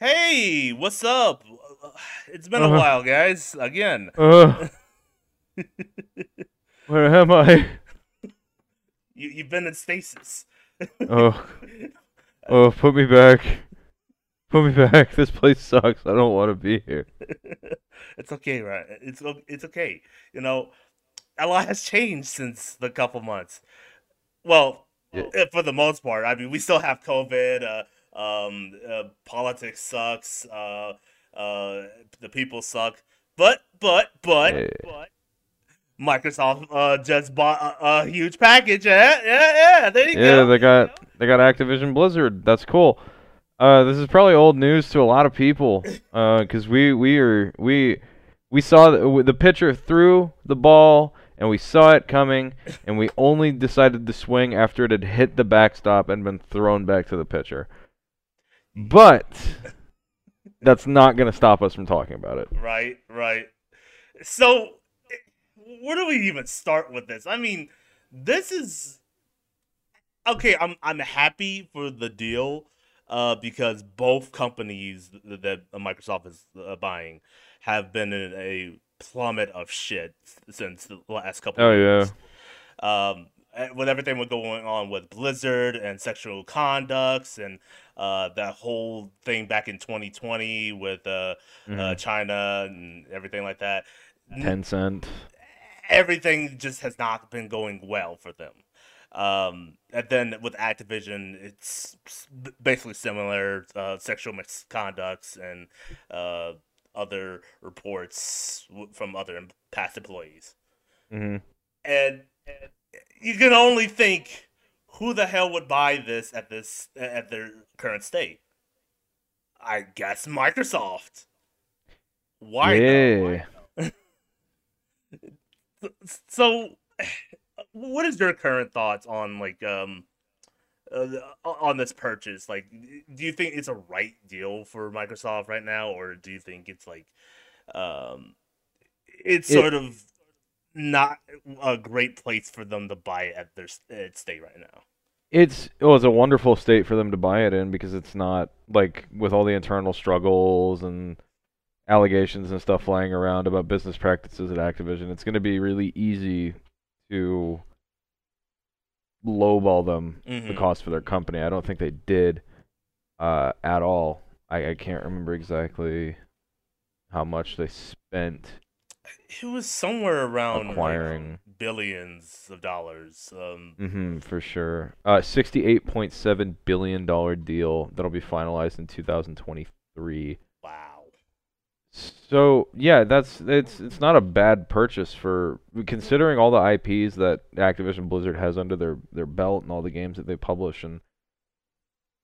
Hey, what's up? It's been a Uh-huh. while, guys. Again, Uh, where am I? you, you've been in stasis. Oh, oh, put me back. Put me back. This place sucks. I don't want to be here. it's okay, right? It's it's okay. You know, a lot has changed since the couple months. Well, Yeah. eh, for the most part. I mean, we still have COVID. Uh, um, uh, politics sucks. Uh, uh, the people suck. But but but Yeah. but Microsoft uh just bought a, a huge package. Yeah, yeah, yeah. There you Yeah, go. they got they got Activision Blizzard. That's cool. Uh, this is probably old news to a lot of people. Uh, 'cause we we are we we saw the, the pitcher threw the ball and we saw it coming and we only decided to swing after it had hit the backstop and been thrown back to the pitcher. But that's not gonna stop us from talking about it. Right, right. So, where do we even start with this? I mean, this is okay. I'm I'm happy for the deal, uh, because both companies th- that Microsoft is uh, buying have been in a plummet of shit since the last couple. Oh, of yeah. Um, eh, with everything was going on with Blizzard and sexual conducts and uh, that whole thing back in 2020 with uh, uh, Mhm. China and everything like that. Tencent. Everything just has not been going well for them. Um, and then with Activision, it's basically similar uh, sexual misconducts and uh, other reports from other past employees. hmm And, and you can only think who the hell would buy this at this at their current state. I guess Microsoft. Why? Yeah. so what is your current thoughts on like um uh, on this purchase like do you think it's a right deal for microsoft right now or do you think it's like um it's It- sort of not a great place for them to buy it at their at state right now It's well, it's a wonderful state for them to buy it in because it's not like with all the internal struggles and allegations and stuff flying around about business practices at Activision. It's going to be really easy to lowball them the Mhm. cost for their company. I don't think they did uh, at all. I, I can't remember exactly how much they spent. It was somewhere around like, Acquiring. billions of dollars um hmm for sure. Uh, sixty-eight point seven billion dollar deal that'll be finalized in two thousand twenty-three. wow So yeah, that's it's it's not a bad purchase for considering all the IPs that Activision Blizzard has under their their belt and all the games that they publish and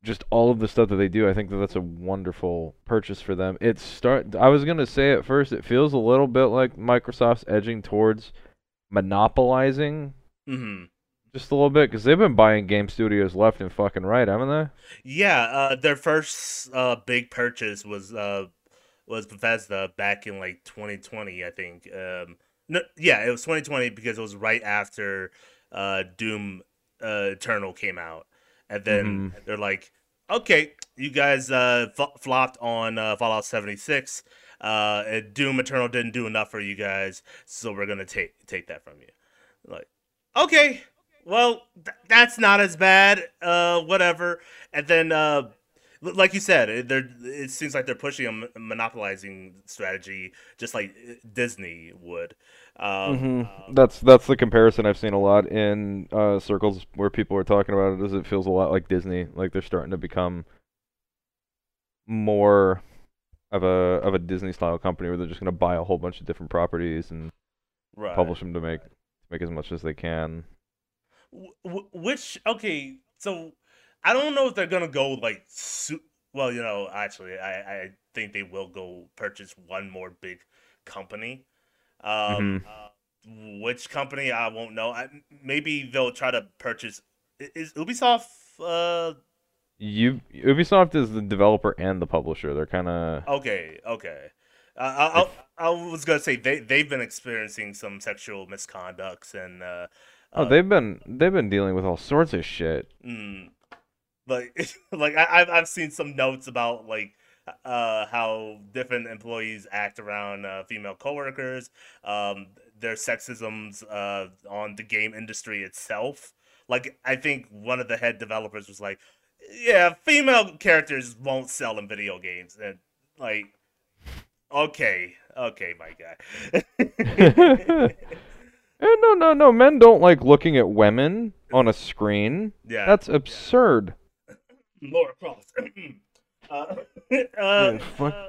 just all of the stuff that they do. I think that that's a wonderful purchase for them. It's start. I was gonna say at first, it feels a little bit like Microsoft's edging towards monopolizing hmm just a little bit because they've been buying game studios left and fucking right, haven't they? Yeah, uh, their first uh, big purchase was uh, was Bethesda back in like 2020, I think. Um, no, yeah, it was 2020 because it was right after uh, Doom uh, Eternal came out, and then they're like, "Okay, you guys uh, f- flopped on uh, Fallout 76. Uh, and Doom Eternal didn't do enough for you guys, so we're gonna take take that from you." Like, okay, well, th- that's not as bad. Uh, whatever. And then, uh, like you said, it- they're it seems like they're pushing a monopolizing strategy, just like uh, Disney would. Um, hmm That's that's the comparison I've seen a lot in uh, circles where people are talking about it. Is it feels a lot like Disney, like they're starting to become more of a of a Disney style company where they're just going to buy a whole bunch of different properties and right. publish them to make to make as much as they can. Wh- wh- which okay, so I don't know if they're gonna go like su- well, you know, actually, I I think they will go purchase one more big company. Um, uh, which company I won't know. I, maybe they'll try to purchase. Is Ubisoft? Uh, You Ubisoft is the developer and the publisher. They're kind of okay, okay. Uh, I, I, I was gonna say they they've been experiencing some sexual misconducts and uh, oh uh, they've been they've been dealing with all sorts of shit. Mm. Like, like I, I've I've seen some notes about like uh, how different employees act around uh, female coworkers, um, their sexisms uh, on the game industry itself. Like, I think one of the head developers was like, "Yeah, female characters won't sell in video games," and like, okay, okay, my guy. Eh, no, no, no. Men don't like looking at women on a screen. yeah, That's absurd. Lara Croft. uh, uh, uh,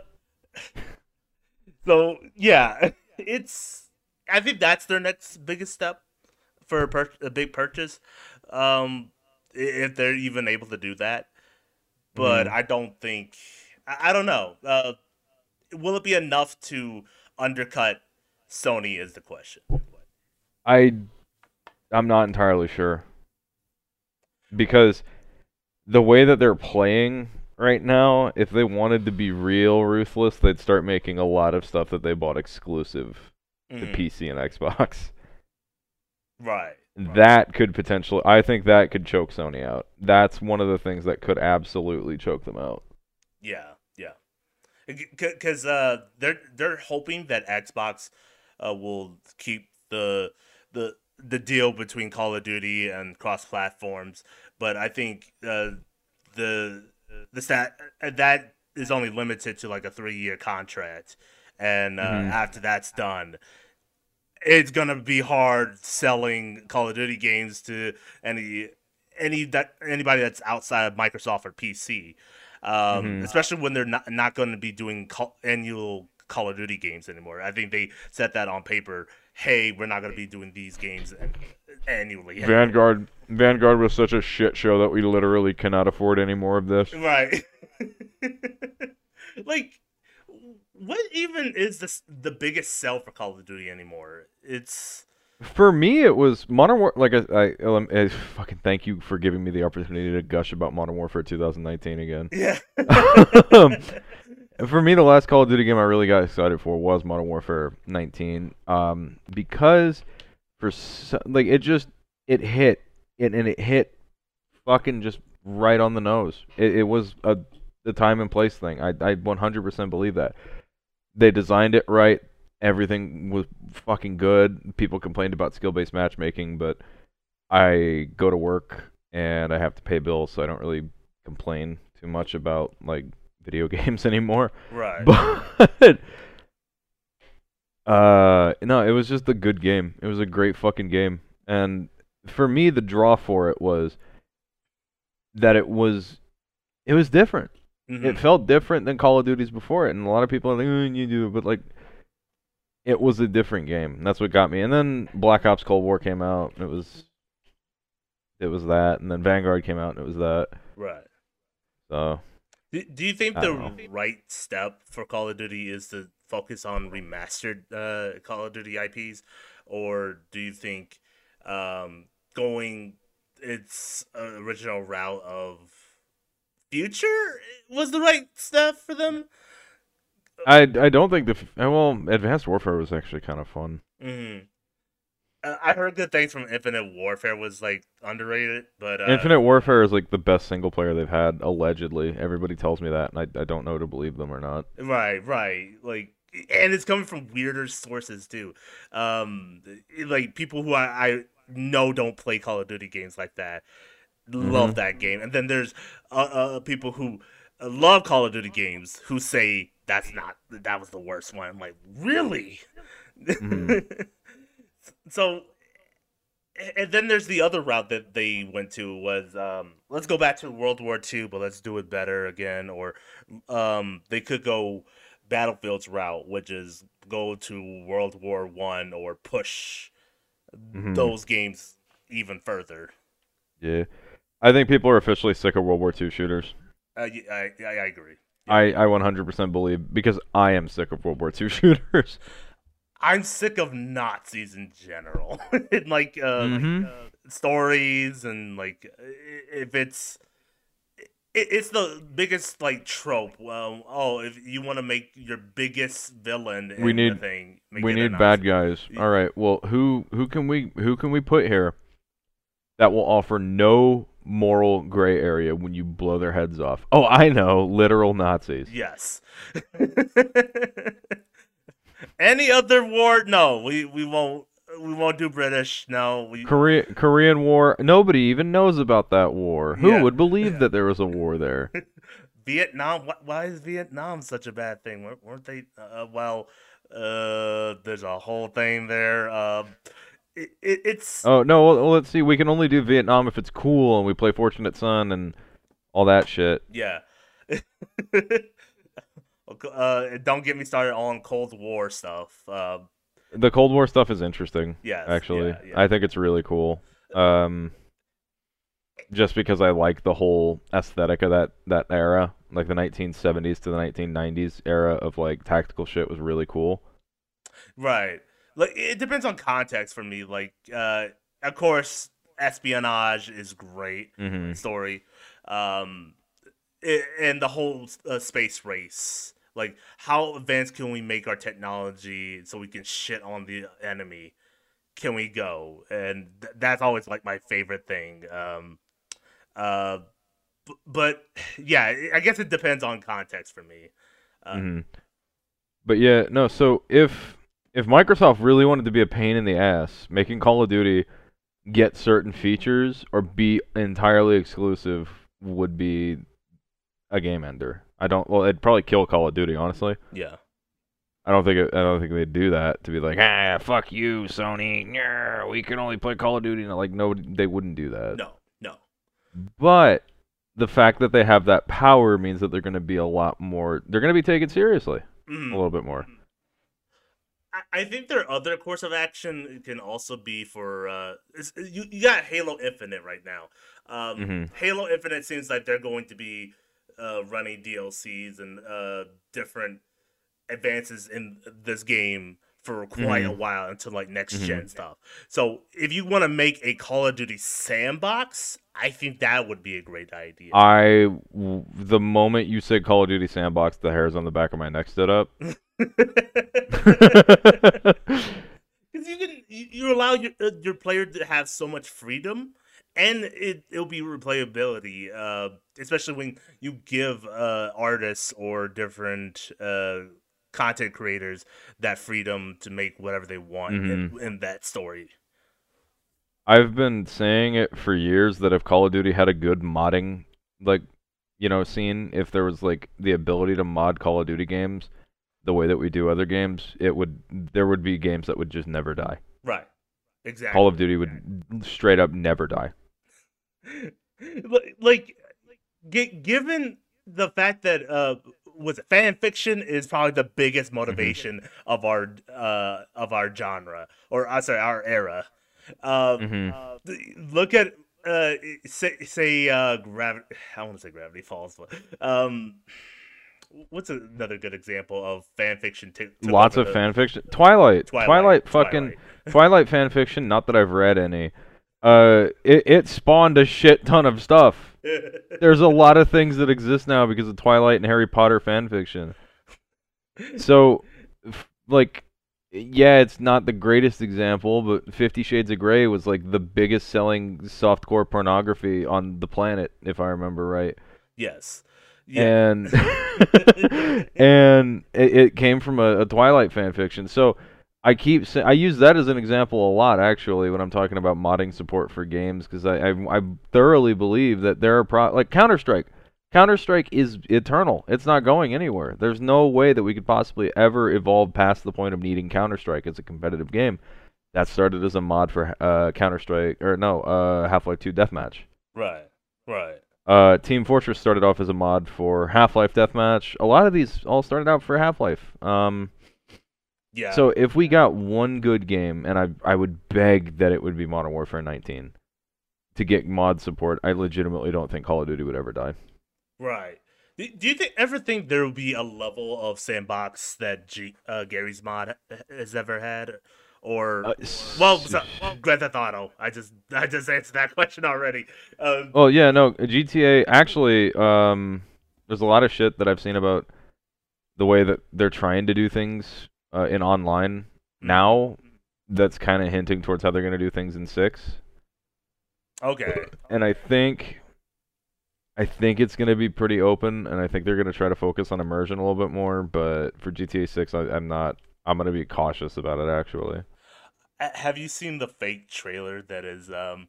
so yeah, it's. I think that's their next biggest step for a, pur- a big purchase, um, if they're even able to do that. But Mhm. I don't think. I, I don't know. Uh, will it be enough to undercut Sony? Is the question. I I'm not entirely sure. Because the way that they're playing right now, if they wanted to be real ruthless, they'd start making a lot of stuff that they bought exclusive to Mhm. PC and Xbox. Right. right. That could potentially I think that could choke Sony out. That's one of the things that could absolutely choke them out. Yeah, yeah. Because uh, they're they're hoping that Xbox uh, will keep the the the deal between Call of Duty and cross platforms, but I think uh, the the stat uh, that is only limited to like a three year contract, and uh, Mhm. after that's done. It's gonna be hard selling Call of Duty games to any any that anybody that's outside of Microsoft or PC um, Mhm. especially when they're not not going to be doing call, annual Call of Duty games anymore. I think they set that on paper. Hey, we're not going to be doing these games annually. Vanguard Vanguard was such a shit show that we literally cannot afford any more of this. right? like, what even is this the biggest sell for Call of Duty anymore? It's For me, it was Modern War. Like I, I, I fucking thank you for giving me the opportunity to gush about Modern Warfare 2019 again. yeah. For me, the last Call of Duty game I really got excited for was Modern Warfare 19, um, because for so, like it just it hit it and it hit fucking just right on the nose. It, it was a the time and place thing. I I 100% believe that they designed it right. Everything was fucking good. People complained about skill-based matchmaking, but I go to work and I have to pay bills, so I don't really complain too much about like video games anymore. right. But uh no, it was just a good game. It was a great fucking game. And for me the draw for it was that it was it was different. Mhm. It felt different than Call of Duty's before it, and a lot of people are like, oh, you do, but like, it was a different game. That's what got me. And then Black Ops Cold War came out, and it was, it was that, and then Vanguard came out, and it was that. right. So Do, do you think the know. right step for Call of Duty is to focus on remastered uh, Call of Duty IPs, or do you think um, going its uh, original route of future was the right stuff for them? I, I don't think the uh, well Advanced Warfare was actually kind of fun. Mm-hmm. Uh, I heard good things from Infinite Warfare was like underrated, but uh, Infinite Warfare is like the best single player they've had allegedly. Everybody tells me that, and I, I don't know to believe them or not. Right, right. Like, and it's coming from weirder sources too. Um, like people who I, I know don't play Call of Duty games like that love Mhm. that game, and then there's uh, uh people who love Call of Duty games who say that's not that was the worst one. I'm like, really? Mhm. so. And then there's the other route that they went to was um, let's go back to World War II, but let's do it better again. Or um, they could go Battlefield's route, which is go to World War One or push Mhm. those games even further. Yeah, I think people are officially sick of World War II shooters. Uh, I, I, I agree. I, I 100% believe because I am sick of World War II shooters. I'm sick of Nazis in general, and like, uh, like, Mhm. uh, stories and like if it's. It's the biggest like trope. Well, oh, if you want to make your biggest villain, in We need- thing, we need bad guys. All right. Well, who who can we who can we put here that will offer no moral gray area when you blow their heads off. Oh, I know, literal Nazis. Yes. Any other war? No, we, we won't. We won't do British. No, we. Korea Korean War. Nobody even knows about that war. Who Yeah. would believe that there was a war there? Vietnam. Why is Vietnam such a bad thing? Weren't- Weren't they? Uh, well, uh, there's a whole thing there. Um, it, it, it's Oh no, well, let's see. We can only do Vietnam if it's cool and we play Fortunate Son and all that shit. yeah. uh, don't get me started on Cold War stuff. Uh, The Cold War stuff is interesting. yes, actually. yeah, yeah. I think it's really cool. Um, just because I like the whole aesthetic of that that era, like the 1970s to the 1990s era of like tactical shit was really cool. Right. Like it depends on context for me. Like, uh, of course, espionage is great hmm story, um, i and the whole uh, space race. Like, how advanced can we make our technology so we can shit on the enemy? Can we go? And th- that's always like my favorite thing. Um, uh, b- but yeah, I guess it depends on context for me. Uh, hmm But yeah, no. So if if Microsoft really wanted to be a pain in the ass, making Call of Duty get certain features or be entirely exclusive would be a game ender. I don't. Well, it'd probably kill Call of Duty. Honestly, Yeah. I don't think. It, I don't think they'd do that to be like, ah, fuck you, Sony. Nyah, we can only play Call of Duty. And like, no, they wouldn't do that. No. No. But the fact that they have that power means that they're going to be a lot more. They're going to be taken seriously Mhm. a little bit more. I- think their other course of action can also be for uh, it's, you. You got Halo Infinite right now. Um, Mhm. Halo Infinite seems like they're going to be uh, running DLCs and uh, different advances in this game for quite a Mhm. while until like next Mhm. gen stuff. So if you want to make a Call of Duty sandbox, I think that would be a great idea. I w- the moment you said Call of Duty Sandbox, the hairs on the back of my neck stood up. Because you can you, you allow your uh, your player to have so much freedom, and it it'll be replayability. Uh, especially when you give uh artists or different uh content creators that freedom to make whatever they want in, in that story. I've been saying it for years that if Call of Duty had a good modding like you know scene, if there was like the ability to mod Call of Duty games the way that we do other games, it would there would be games that would just never die. Right. Exactly. Call of Duty would straight up never die. Li- like gi- given the fact that uh was fan fiction is probably the biggest motivation of our uh of our genre or uh, sorry our era um Mhm. uh, look at uh say say uh gravity i want to say gravity falls but um what's another good example of fan fiction t- Lots of the- fan fiction. Twilight. Twilight, Twilight, fucking Twilight fan fiction, not that I've read any. Uh it, it spawned a shit ton of stuff. There's a lot of things that exist now because of Twilight and Harry Potter fan fiction. So, f- like, yeah, it's not the greatest example, but Fifty Shades of Grey was like the biggest selling softcore pornography on the planet, if I remember right. yes yeah And and it, it came from a, a Twilight fan fiction. So I keep I use that as an example a lot actually when I'm talking about modding support for games because I, I I thoroughly believe that there are pro- like Counter Strike. Counter Strike is eternal. It's not going anywhere. There's no way that we could possibly ever evolve past the point of needing Counter Strike as a competitive game. That started as a mod for uh, Counter Strike or no uh, Half Life 2 Deathmatch. right right Uh, Team Fortress started off as a mod for Half-Life Deathmatch. A lot of these all started out for Half-Life. Um, yeah so if we got one good game, and I I would beg that it would be Modern Warfare 19 to get mod support, I legitimately don't think Call of Duty would ever die. Right. Do, you think ever think there will be a level of sandbox that G, uh, Garry's mod has ever had, or Uh, well, so, Grand Theft Auto? I just I just answered that question already. Um, Well, yeah, no, GTA actually um there's a lot of shit that I've seen about the way that they're trying to do things uh, in online now that's kind of hinting towards how they're going to do things in 6. Okay. and I think I think it's going to be pretty open, and I think they're going to try to focus on immersion a little bit more. But for GTA 6, I, I'm not. I'm going to be cautious about it. Actually, Have you seen the fake trailer that is um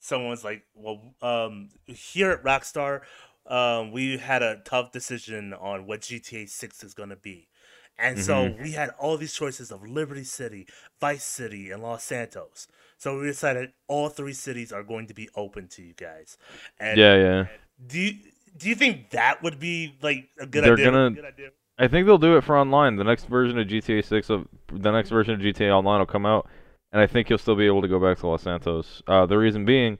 someone's like, well, um here at Rockstar, um we had a tough decision on what GTA 6 is going to be. And so we had all these choices of Liberty City, Vice City, and Los Santos. So we decided all three cities are going to be open to you guys. And yeah, yeah. do you do you think that would be like a good They're idea? gonna- Good idea? I think they'll do it for online. The next version of GTA 6 of the next version of GTA Online will come out, and I think you'll still be able to go back to Los Santos. Uh, the reason being,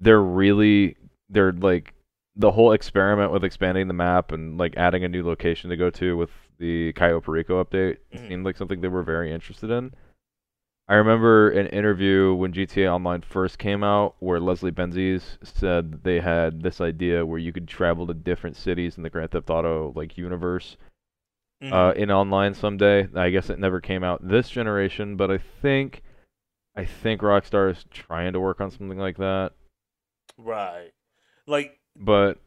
they're really they're like the whole experiment with expanding the map and like adding a new location to go to with the Cayo Perico update Mhm. seemed like something they were very interested in. I remember an interview when GTA Online first came out where Leslie Benzies said they had this idea where you could travel to different cities in the Grand Theft Auto like universe Mhm. uh, in online someday. I guess it never came out this generation, but I think I think Rockstar is trying to work on something like that. right. Like But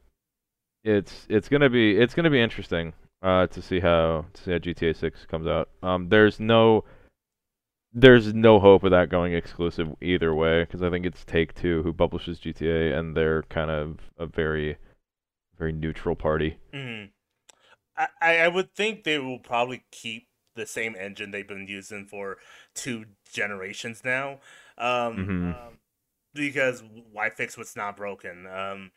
it's it's gonna be it's gonna be interesting uh, to see how to see how GTA 6 comes out. Um, there's no there's no hope of that going exclusive either way because I think it's Take Two who publishes GTA and they're kind of a very very neutral party. Mhm. I, I would think they will probably keep the same engine they've been using for two generations now. Um, Mhm. um, because why fix what's not broken? Um,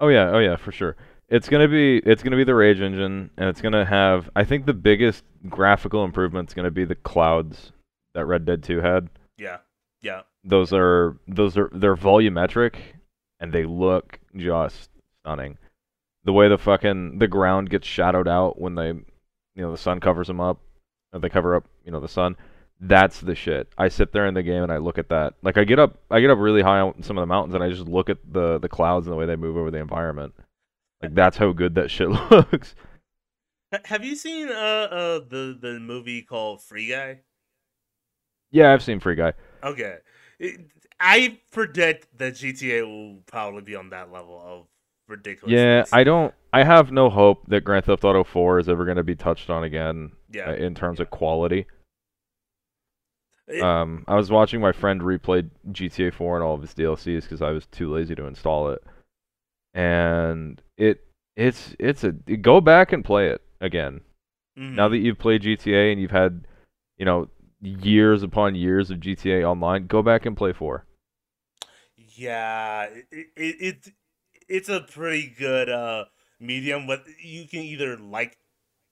Oh yeah, oh yeah, for sure. It's gonna be it's gonna be the Rage engine, and it's gonna have. I think the biggest graphical improvement's gonna be the clouds that Red Dead 2 had. yeah, yeah. Those are those are they're volumetric, and they look just stunning. The way the fucking the ground gets shadowed out when they, you know, the sun covers them up, or they cover up, you know, the sun. That's the shit. I sit there in the game and I look at that. Like I get up, I get up really high on some of the mountains and I just look at the the clouds and the way they move over the environment. Like that's how good that shit looks. Have you seen uh uh the the movie called Free Guy? Yeah, I've seen Free Guy. Okay, It- I predict that GTA will probably be on that level of ridiculous. Yeah, I don't. I have no hope that Grand Theft Auto 4 is ever going to be touched on again yeah. uh, in terms of quality. It- Um, I was watching my friend replay GTA 4 and all of its DLCs because I was too lazy to install it, and it it's it's a go back and play it again. Now mhm. that you've played GTA and you've had, you know, years upon years of GTA Online, go back and play 4. Yeah, it, it, it it's a pretty good uh medium. But you can either like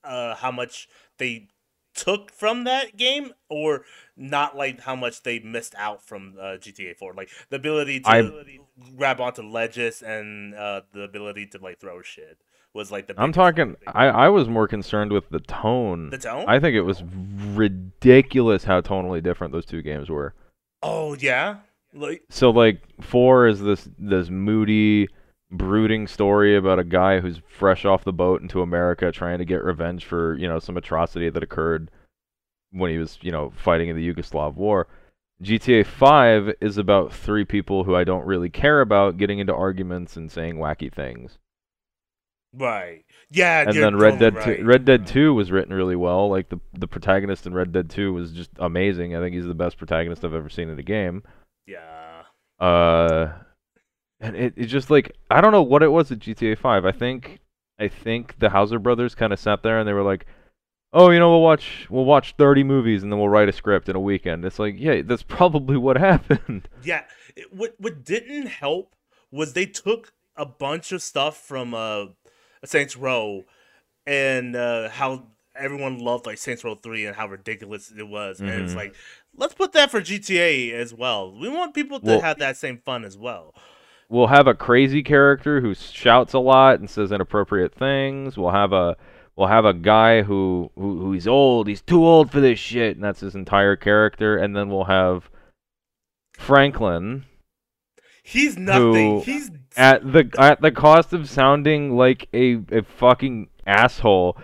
uh how much they took from that game, or not like how much they missed out from uh, GTA Four. Like the ability to I- grab onto ledges and uh the ability to like throw shit was like the. I'm talking. I I was more concerned with the tone. the tone. I think it was ridiculous how tonally different those two games were. oh yeah, like So like four is this this moody, brooding story about a guy who's fresh off the boat into America trying to get revenge for you know some atrocity that occurred when he was you know fighting in the Yugoslav war. GTA 5 is about three people who I don't really care about getting into arguments and saying wacky things. right. Yeah, and then Red totally Dead 2. Red Dead 2 was written really well. Like the the protagonist in Red Dead 2 was just amazing. I think he's the best protagonist I've ever seen in a game. Yeah. Uh and it, it just like I don't know what it was at GTA 5. I think I think the Houser brothers kind of sat there and they were like, "Oh, you know, we'll watch we'll watch 30 movies and then we'll write a script in a weekend." It's like, "Yeah, that's probably what happened." Yeah, it, what what didn't help was they took a bunch of stuff from uh Saints Row and uh how everyone loved like Saints Row 3 and how ridiculous it was. And it's Mhm. like, let's put that for GTA as well. We want people to Well- have that same fun as well. We'll have a crazy character who shouts a lot and says inappropriate things. We'll have a we'll have a guy who, who who he's old, he's too old for this shit, and that's his entire character. And then we'll have Franklin He's nothing. Who- He's at the at the cost of sounding like a a fucking asshole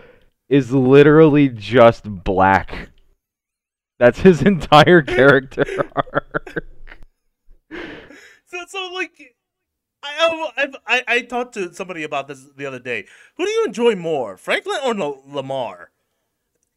is literally just black. That's his entire character arc. so, so like, I, I I I talked to somebody about this the other day. Who do you enjoy more, Franklin or L- Lamar?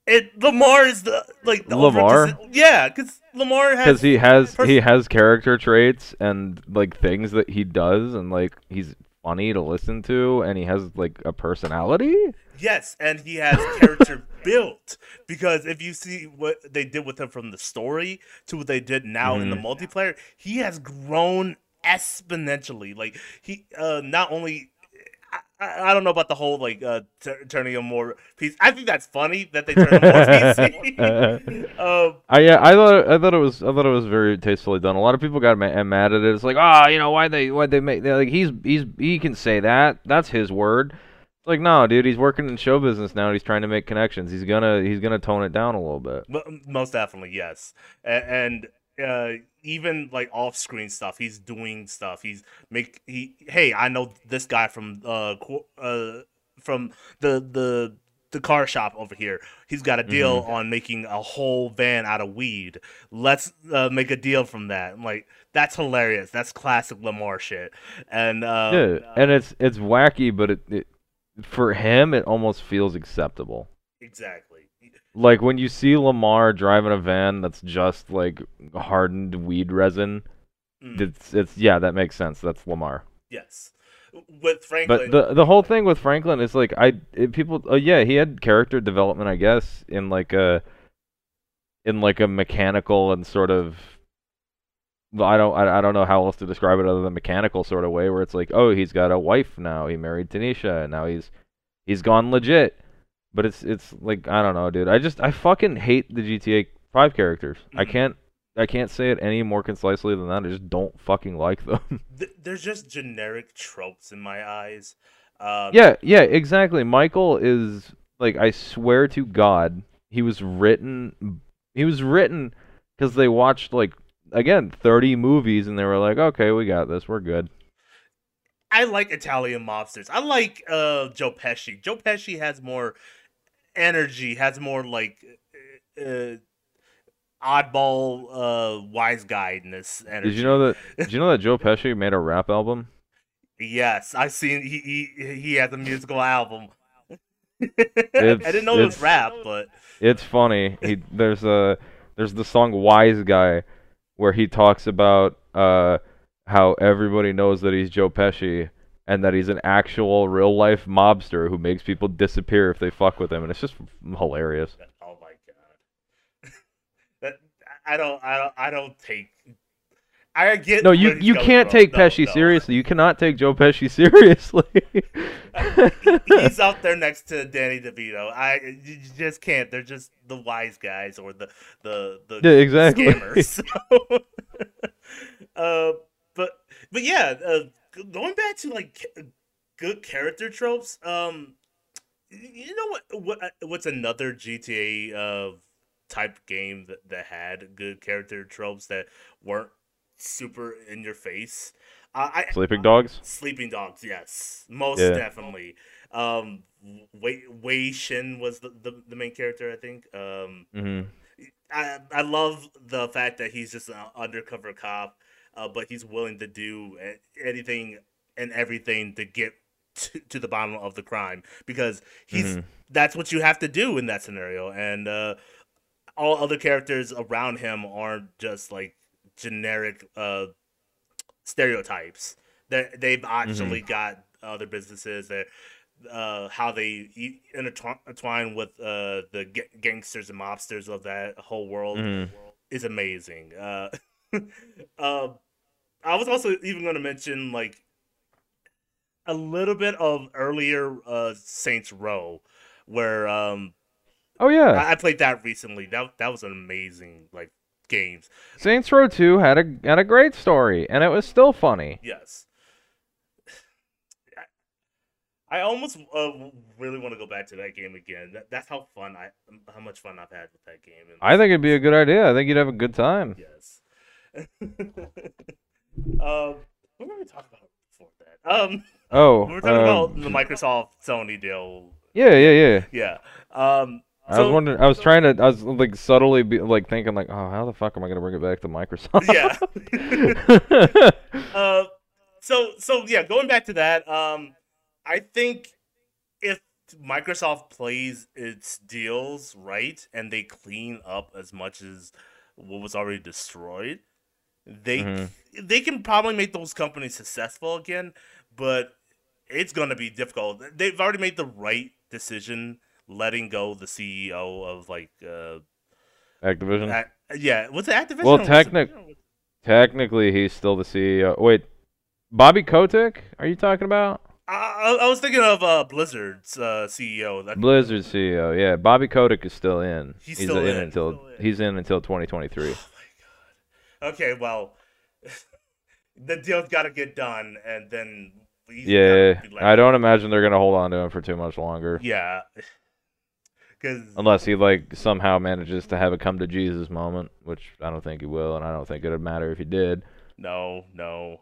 It Lamar is the like the Lamar? Yeah, because Lamar has because he has pers- he has character traits and like things that he does and like he's funny to listen to and he has like a personality Yes, and he has character built because if you see what they did with him from the story to what they did now in the Mm-hmm. multiplayer, he has grown exponentially. Like he uh not only I, I don't know about the whole like uh t- turning him more PC. I think that's funny that they turn him more PC. um, I yeah I thought I thought it was I thought it was very tastefully done. A lot of people got ma- mad at it. It's like ah you know why they why they make like he's he's he can say that that's his word. It's like no dude he's working in show business now and he's trying to make connections. He's gonna he's gonna tone it down a little bit. Mo- Most definitely, yes. A- And uh, even like off-screen stuff, he's doing stuff. He's make he. Hey, I know this guy from uh uh from the the the car shop over here. He's got a deal on making a whole van out of weed. Let's uh, make a deal from that. I'm like that's hilarious. That's classic Lamar shit. And uh, Yeah, and it's it's wacky, but it, it for him it almost feels acceptable. exactly. Like when you see Lamar driving a van that's just like hardened weed resin, Mm, it's it's yeah, that makes sense. That's Lamar. yes. With Franklin, But the the whole thing with Franklin is like I it, people oh yeah he had character development I guess in like a in like a mechanical and sort of I don't I, I don't know how else to describe it other than mechanical sort of way where it's like oh he's got a wife now he married Tanisha and now he's he's gone legit but it's it's like I don't know dude I just I fucking hate the GTA 5 characters I Mhm. can't I can't say it any more concisely than that I just don't fucking like them th- there's just generic tropes in my eyes. Um, Yeah, yeah, exactly. Michael is like I swear to God, he was written he was written cuz they watched like again 30 movies and they were like, "Okay, we got this. We're good." I like Italian mobsters. I like uh, Joe Pesci. Joe Pesci has more energy, has more like uh, oddball, uh, wise guyness energy. Did you know that Did you know that Joe Pesci made a rap album? Yes, I seen he he he has a musical album. I didn't know it was rap, but It's funny. He there's a there's the song Wise Guy where he talks about uh how everybody knows that he's Joe Pesci and that he's an actual real life mobster who makes people disappear if they fuck with him and it's just hilarious. oh my god, that I don't I don't I don't take. I get No, you you can't from. take No, Pesci no. seriously. You cannot take Joe Pesci seriously. he's up there next to Danny DeVito. I you just can't. They're just the wise guys or the the the Yeah, exactly. scammers. So, uh, but but yeah, uh, going back to like good character tropes. Um, you know what what uh, what's another GTA uh type game that that had good character tropes that weren't super in your face. Uh, I Sleeping Dogs. Sleeping Dogs, yes, most Yeah. definitely. Um, Wei Wei Shen was the, the, the main character, I think. Um, hmm I I love the fact that he's just an undercover cop, uh, but he's willing to do anything and everything to get to, to the bottom of the crime because he's Mhm. that's what you have to do in that scenario, and uh, all other characters around him aren't just like generic uh, stereotypes. that they've actually got other businesses that uh, how they intertwine with uh, the ga- gangsters and mobsters of that whole world Mhm. is amazing. Uh, uh, I was also even going to mention like a little bit of earlier uh, Saints Row, where um, Oh yeah, I, I played that recently. That that was an amazing like games. Saints Row 2 had a had a great story and it was still funny. Yes. I almost uh, really want to go back to that game again. That, that's how fun I, how much fun I've had with that game. I think it'd be a good idea. I think you'd have a good time. yes. um, what were we talking about before that? Um, Oh, we were talking um, about the Microsoft Sony deal. yeah, yeah, yeah. Yeah. Um, I so- was wondering. I was trying to. I was like subtly be, like thinking like, oh, how the fuck am I gonna bring it back to Microsoft? Yeah. Uh, so so yeah, going back to that, um, I think if Microsoft plays its deals right and they clean up as much as what was already destroyed, they Mhm. they can probably make those companies successful again. But it's gonna be difficult. They've already made the right decision letting go the CEO of like uh, Activision. Ac- yeah, was it Activision? Well, it- Technically, he's still the CEO. Wait, Bobby Kotick? Are you talking about I, I, was thinking of uh, Blizzard's uh, CEO. That, Blizzard CEO? Yeah, Bobby Kotick is still in. He's He's, still in, in, until in. he's in until 2023. Okay, well, the deal's got to get done, and then he's Yeah, gotta be let I don't imagine they're gonna hold on to him for too much longer, Yeah, because unless he like somehow manages to have a come to Jesus moment, which I don't think he will, and I don't think it'd matter if he did. no, no,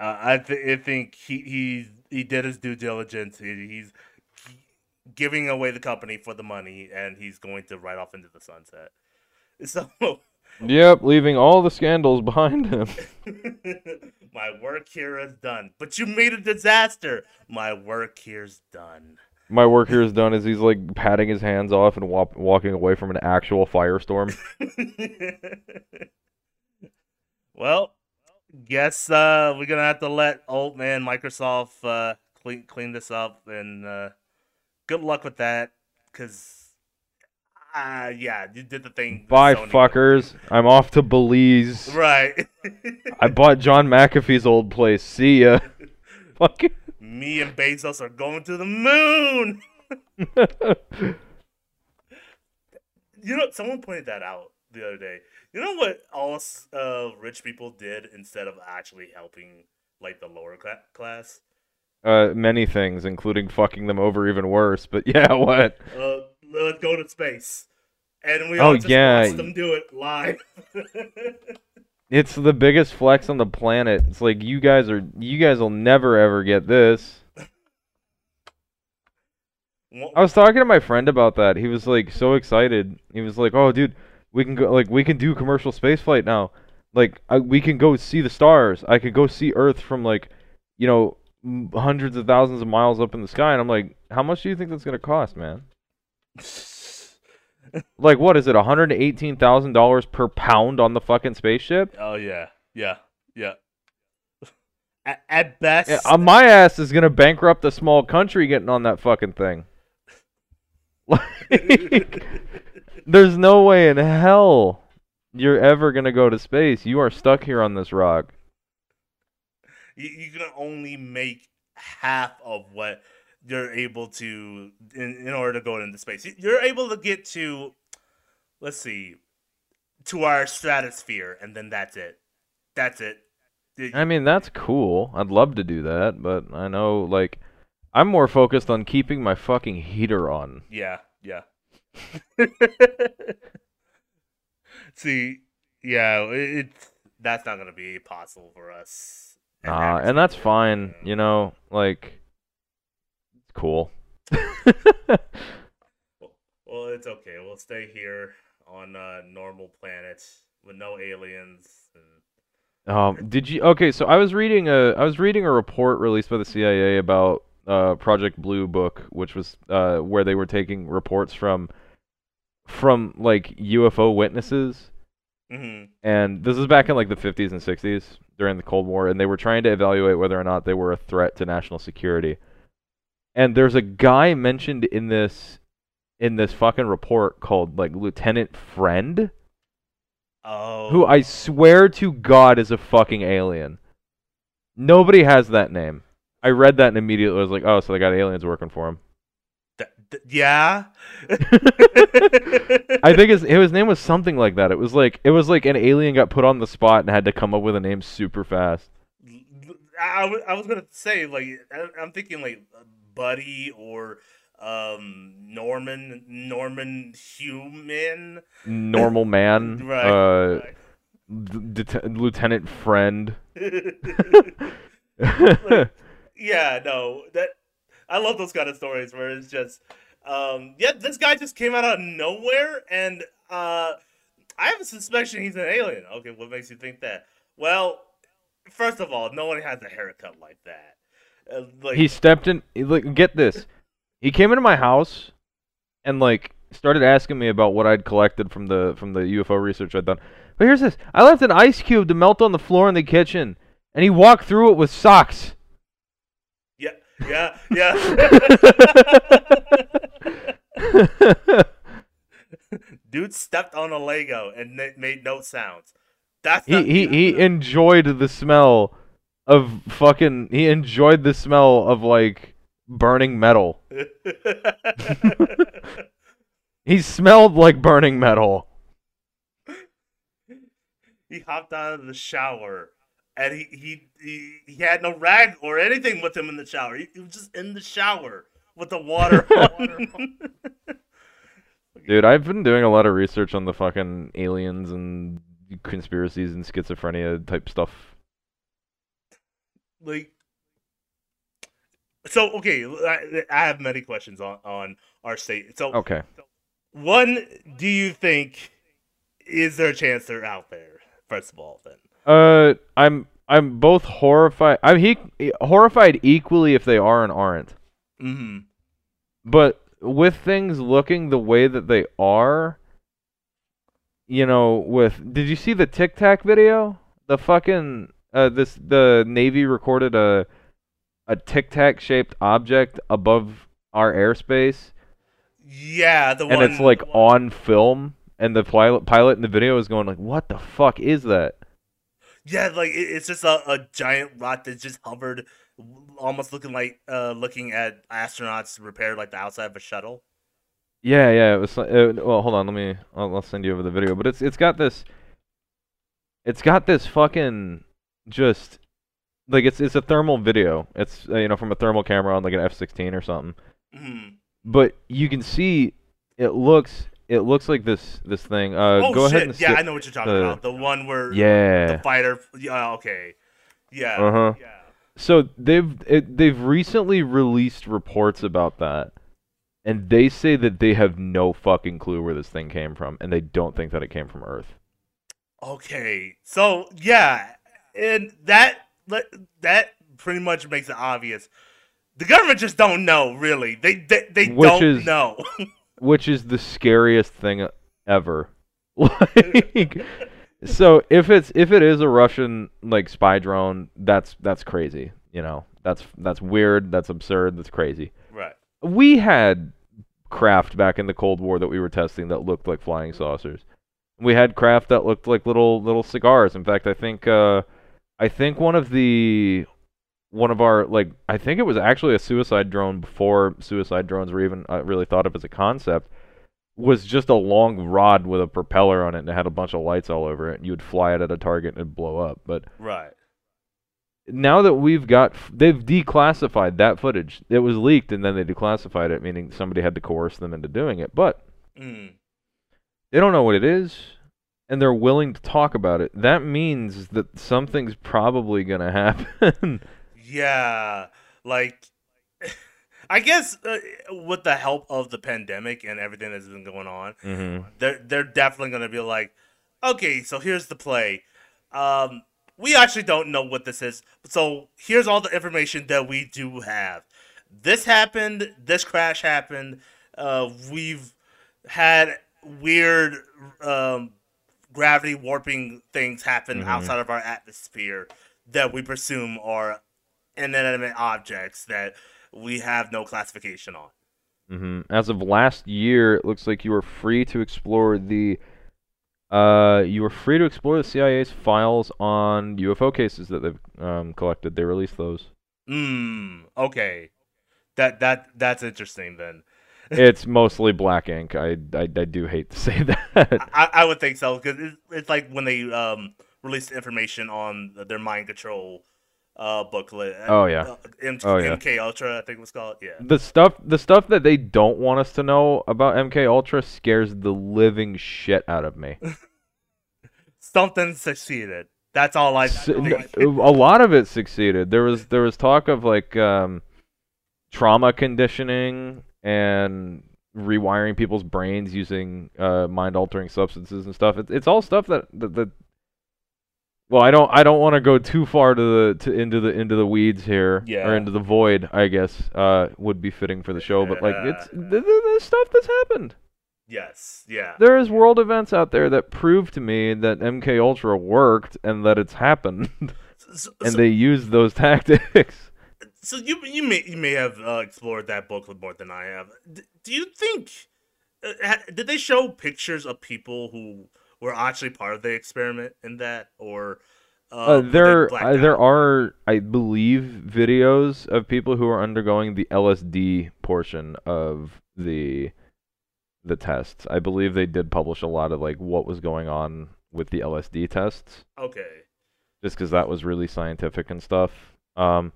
uh, I, th- I think he he he did his due diligence. He, he's giving away the company for the money, and he's going to ride off into the sunset. So. Yep, leaving all the scandals behind him. My work here is done. But you made a disaster. My work here's done. My work here is done as he's like patting his hands off and wa- walking away from an actual firestorm. well, guess uh, we're gonna have to let old man Microsoft uh, clean clean this up, and uh, good luck with that. Cause, uh, yeah, you did the thing. Bye, Sony. fuckers. I'm off to Belize. Right. I bought John McAfee's old place. See ya. Fucking. Me and Bezos are going to the moon. You know, someone pointed that out the other day. You know what all uh, rich people did instead of actually helping like the lower cla- class? uh, many things, including fucking them over even worse. But yeah, what? Uh, let's go to space, and we Oh, all just yeah. watched them do it live. It's the biggest flex on the planet. It's like you guys are. You guys will never ever get this. I was talking to my friend about that. He was like so excited. He was like, "Oh, dude, we can go. Like, we can do commercial space flight now. Like, I, we can go see the stars. I could go see Earth from like, you know, hundreds of thousands of miles up in the sky." And I'm like, "How much do you think that's gonna cost, man? Like, what is it? One hundred eighteen thousand dollars per pound on the fucking spaceship? oh yeah, yeah, yeah. At, at best, Yeah, uh, my ass is gonna bankrupt a small country getting on that fucking thing. Like, there's no way in hell you're ever gonna go to space. You are stuck here on this rock. you, you can only make half of what you're able to in, in order to go into space. You- You're able to get to, let's see, to our stratosphere, and then that's it. That's it. I mean, that's cool. I'd love to do that, but I know, like, I'm more focused on keeping my fucking heater on. yeah, yeah. see, yeah, it, it's that's not gonna be possible for us. Uh, and that's fine, you know, like, cool. Well, it's okay. We'll stay here on a normal planet with no aliens. And... Um, did you? Okay, so I was reading a I was reading a report released by the CIA about uh, Project Blue Book, which was uh, where they were taking reports from from like UFO witnesses, hmm and this is back in like the 50s and 60s during the Cold War, and they were trying to evaluate whether or not they were a threat to national security. And there's a guy mentioned in this in this fucking report called like Lieutenant Friend Oh, who I oh. swear to God is a fucking alien. Nobody has that name. I read that and immediately was like, oh, so they got aliens working for him. Th- th- yeah. I think his his name was something like that. It was like it was like an alien got put on the spot and had to come up with a name super fast. I, I was gonna say like I, I'm thinking like Buddy or um Norman Norman Human. Normal man, Right. uh, right. det- lieutenant friend. yeah, no, that I love those kind of stories where it's just, um, yeah, this guy just came out of nowhere, and uh, I have a suspicion he's an alien. Okay, what makes you think that? Well, first of all, no one has a haircut like that. Uh, like, he stepped in. Like, get this. He came into my house, and like started asking me about what I'd collected from the from the UFO research I'd done. But here's this: I left an ice cube to melt on the floor in the kitchen, and he walked through it with socks. yeah, yeah, yeah. Dude stepped on a Lego and it made no sounds. That's he he he enjoyed the smell of fucking. He enjoyed the smell of like burning metal. He smelled like burning metal. he hopped out of the shower and he, he he he had no rag or anything with him in the shower. He, he was just in the shower with the water. Dude, I've been doing a lot of research on the fucking aliens and conspiracies and schizophrenia type stuff. Like so okay I, I have many questions on on our state so Okay. one do you think is there a chance they're out there first of all then Uh, I'm I'm both horrified. I'm he horrified equally if they are and aren't. mm-hmm But with things looking the way that they are, you know, with did you see the Tic Tac video? The fucking uh this the Navy recorded a a Tic Tac shaped object above our airspace yeah the one, and it's like on film and the pilot pilot in the video is going like what the fuck is that? yeah like it, it's just a, a giant rock that just hovered almost looking like uh looking at astronauts repair like the outside of a shuttle Yeah, yeah. It was. Uh, well, hold on. Let me. I'll, I'll send you over the video. But it's it's got this. It's got this fucking just like it's it's a thermal video. It's uh, you know from a thermal camera on like an F16 or something. hmm But you can see it looks it looks like this this thing. Uh, oh go shit ahead and yeah i know what you're talking the- about the one where yeah the fighter yeah okay yeah Uh huh. yeah So they've it, they've recently released reports about that, and they say that they have no fucking clue where this thing came from, and they don't think that it came from Earth. Okay, so yeah, and that that pretty much makes it obvious. The government just don't know, really. They they, they Which don't is- know. which is the scariest thing ever. Like, so if it's if it is a Russian like spy drone, that's that's crazy. You know, that's that's weird. That's absurd. That's crazy. right. We had craft back in the Cold War that we were testing that looked like flying saucers. We had craft that looked like little little cigars. In fact, I think uh, I think one of the one of our like I think it was actually a suicide drone before suicide drones were even uh, really thought of as a concept was just a long rod with a propeller on it and it had a bunch of lights all over it and you would fly it at a target and it'd blow up but Right. now that we've got f- they've declassified that footage it was leaked and then they declassified it meaning somebody had to coerce them into doing it but Mm. they don't know what it is and they're willing to talk about it that means that something's probably going to happen Yeah, like I guess uh, with the help of the pandemic and everything that's been going on, mhm they're they're definitely gonna be like, okay, so here's the play. Um, we actually don't know what this is, so here's all the information that we do have. This happened. This crash happened. Uh, we've had weird um, gravity warping things happen Mhm. outside of our atmosphere that we presume are inanimate objects that we have no classification on. Mm-hmm. As of last year, it looks like you were free to explore the. Uh, you were free to explore the CIA's files on UFO cases that they've um, collected. They released those. Hmm. Okay. That that that's interesting then. It's mostly black ink. I, I I do hate to say that. I, I would think so because it's, it's like when they um released information on their mind control uh booklet. Oh, yeah. Uh, M- Oh, yeah. MK Ultra, I think it was called. Yeah. the stuff the stuff that they don't want us to know about MK Ultra scares the living shit out of me. Something succeeded. That's all I. S- n- a lot of it succeeded. There was there was talk of like um, trauma conditioning and rewiring people's brains using uh, mind altering substances and stuff. It's it's all stuff that, that that well, I don't I don't want to go too far to the to into the into the weeds here Yeah. or into the void. I guess uh, would be fitting for the show, but like it's th- th- stuff that's happened. Yes, yeah. There is world events out there that prove to me that MK Ultra worked and that it's happened, So, and they used those tactics. So you you may you may have uh, explored that book more than I have. D- do you think uh, ha- did they show pictures of people who were actually part of the experiment in that, or uh, Uh, there, uh, there are, I believe, videos of people who are undergoing the LSD portion of the the tests. I believe they did publish a lot of like what was going on with the LSD tests, okay. just because that was really scientific and stuff. Um,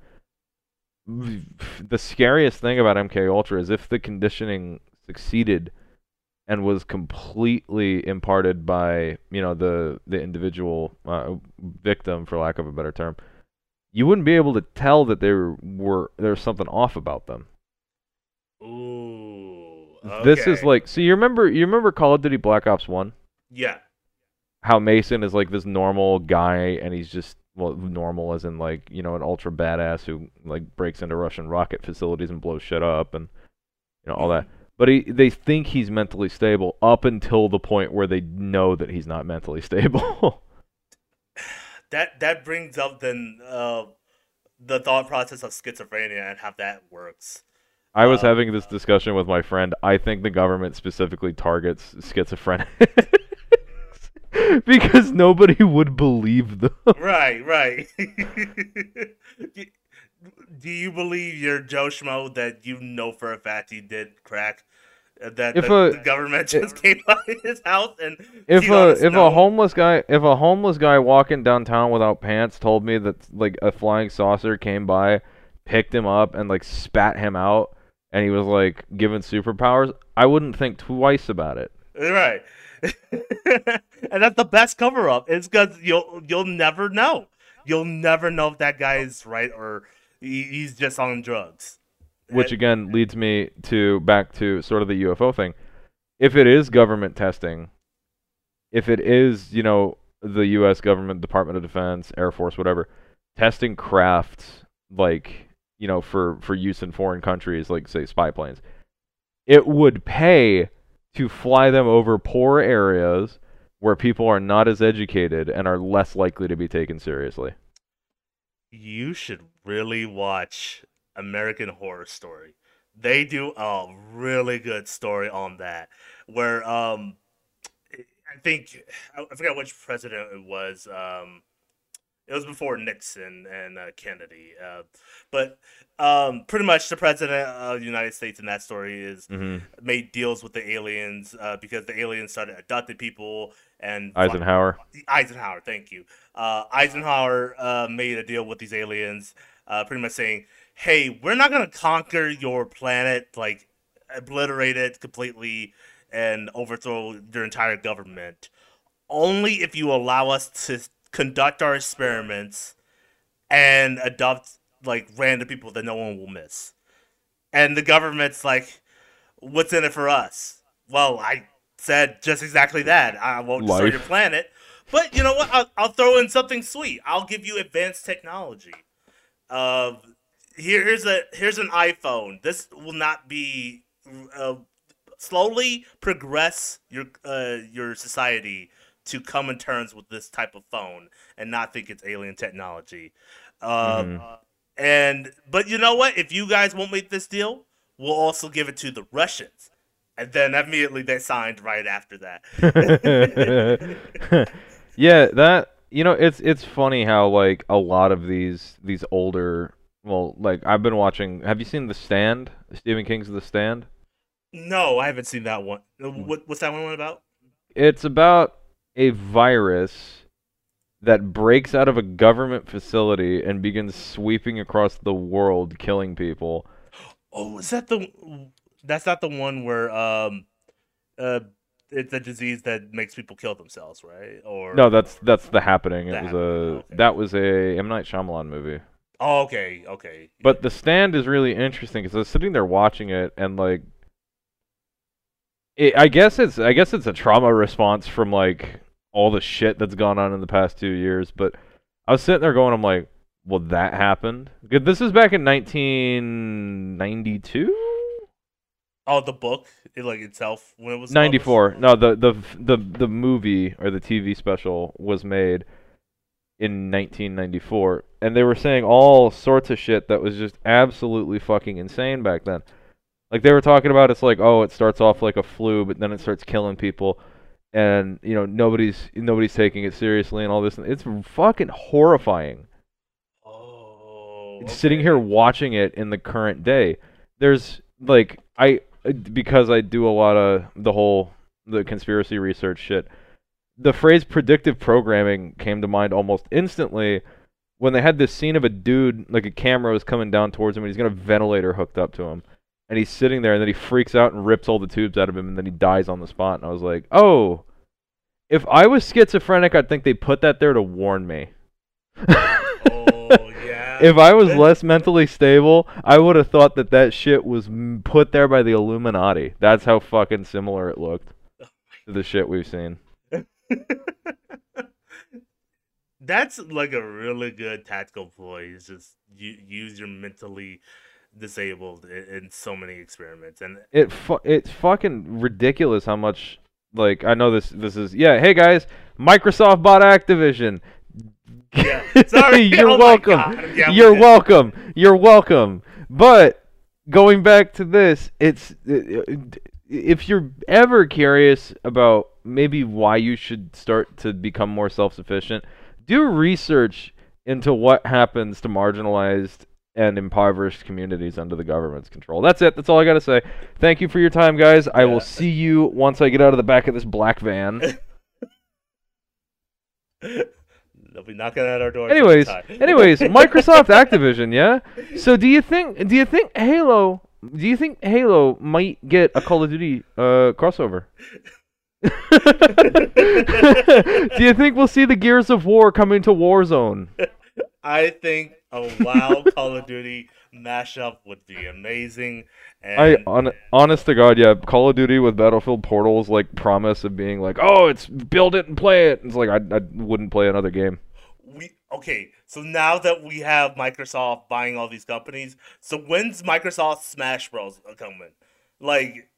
the scariest thing about MK Ultra is if the conditioning succeeded and was completely imparted by you know the the individual uh, victim for lack of a better term you wouldn't be able to tell that there were there's something off about them Ooh. this is like so you remember you remember Call of Duty Black Ops 1 yeah. how Mason is like this normal guy and he's just well normal as in like you know an ultra badass who like breaks into Russian rocket facilities and blows shit up and you know all that but he they think he's mentally stable up until the point where they know that he's not mentally stable that that brings up then uh, the thought process of schizophrenia and how that works. I was Uh, having this discussion with my friend. I think the government specifically targets schizophrenics because nobody would believe them. right, right. Do you believe you're Joe Schmo that you know for a fact he did crack? Uh, That If the, a- the government just came by his house and If a if a homeless guy if a homeless guy walking downtown without pants told me that like a flying saucer came by, picked him up and like spat him out and he was like given superpowers, I wouldn't think twice about it. Right. and that's the best cover up. It's because you'll you'll never know. You'll never know if that guy is right or he, he's just on drugs. Which again leads me to back to sort of the UFO thing. If it is government testing, if it is, you know, the US government, Department of Defense, Air Force, whatever, testing crafts like, you know, for for use in foreign countries like say spy planes, it would pay to fly them over poor areas where people are not as educated and are less likely to be taken seriously. You should really watch American Horror Story. They do a really good story on that, where um, I think I forgot which president it was. Um, it was before Nixon and uh, Kennedy, uh, but um, pretty much the president of the United States in that story is hmm made deals with the aliens uh, because the aliens started abducting people and Eisenhower. Eisenhower, thank you. Uh, Eisenhower uh, made a deal with these aliens, uh, pretty much saying, "Hey, we're not gonna conquer your planet, like obliterate it completely and overthrow your entire government. Only if you allow us to conduct our experiments and adopt like random people that no one will miss." And the government's like, "What's in it for us?" Well, I said just exactly that. I won't destroy your planet. But you know what? I'll, I'll throw in something sweet. I'll give you advanced technology. Uh, here, here's a here's an iPhone. This will not be uh, slowly progress your uh, your society to come in terms with this type of phone and not think it's alien technology. Um, And but you know what? If you guys won't make this deal, we'll also give it to the Russians. And then immediately they signed right after that. yeah, that you know, it's it's funny how like a lot of these these older well, like I've been watching. Have you seen The Stand? Stephen King's The Stand. No, I haven't seen that one. Uh, What, what's that one about? It's about a virus that breaks out of a government facility and begins sweeping across the world, killing people. Oh, is that the? That's not the one where um, uh, it's a disease that makes people kill themselves, right? Or No, that's that's the happening. It The was Happening, a okay. that was a M Night Shyamalan movie. Oh, okay, okay. But The Stand is really interesting because I was sitting there watching it and like, it, I guess it's I guess it's a trauma response from like all the shit that's gone on in the past two years. But I was sitting there going, I'm like, well, that happened. Good. This is back in 1992. Oh, the book, it, like itself, when it was 94. No, the, the the the movie or the TV special was made in 1994, and they were saying all sorts of shit that was just absolutely fucking insane back then. Like they were talking about, it's like, oh, it starts off like a flu, but then it starts killing people, and you know nobody's nobody's taking it seriously and all this. It's fucking horrifying. Oh, Sitting here watching it in the current day, there's like I uh, because I do a lot of the whole the conspiracy research shit. The phrase predictive programming came to mind almost instantly when they had this scene of a dude like a camera was coming down towards him and he's got a ventilator hooked up to him and he's sitting there and then he freaks out and rips all the tubes out of him and then he dies on the spot and I was like, "Oh, if I was schizophrenic, I'd think they put that there to warn me." Oh, yeah. if I was less mentally stable, I would have thought that that shit was put there by the Illuminati. That's how fucking similar it looked to the shit we've seen. That's like a really good tactical ploy. Is just you use your mentally disabled in, in so many experiments, and It fu- it's fucking ridiculous how much like I know this this is yeah, hey guys, Microsoft bought Activision. Yeah, sorry. You're Oh welcome. Yeah, You're welcome. You're welcome. But going back to this, it's uh, uh, if you're ever curious about maybe why you should start to become more self-sufficient, do research into what happens to marginalized and impoverished communities under the government's control. That's it. That's all I got to say. Thank you for your time, guys. I Yeah. will see you once I get out of the back of this black van. They'll be knocking at our door. anyways, anyways, Microsoft Activision, yeah. So do you think do you think Halo do you think Halo might get a Call of Duty uh crossover? do you think we'll see the Gears of War coming to Warzone? I think a WoW Call of Duty mashup would be amazing. And I on, honest to God, yeah, Call of Duty with Battlefield Portal's like promise of being like, oh, it's build it and play it. It's like I I wouldn't play another game. we okay. So now that we have Microsoft buying all these companies, so when's Microsoft Smash Bros coming? Like,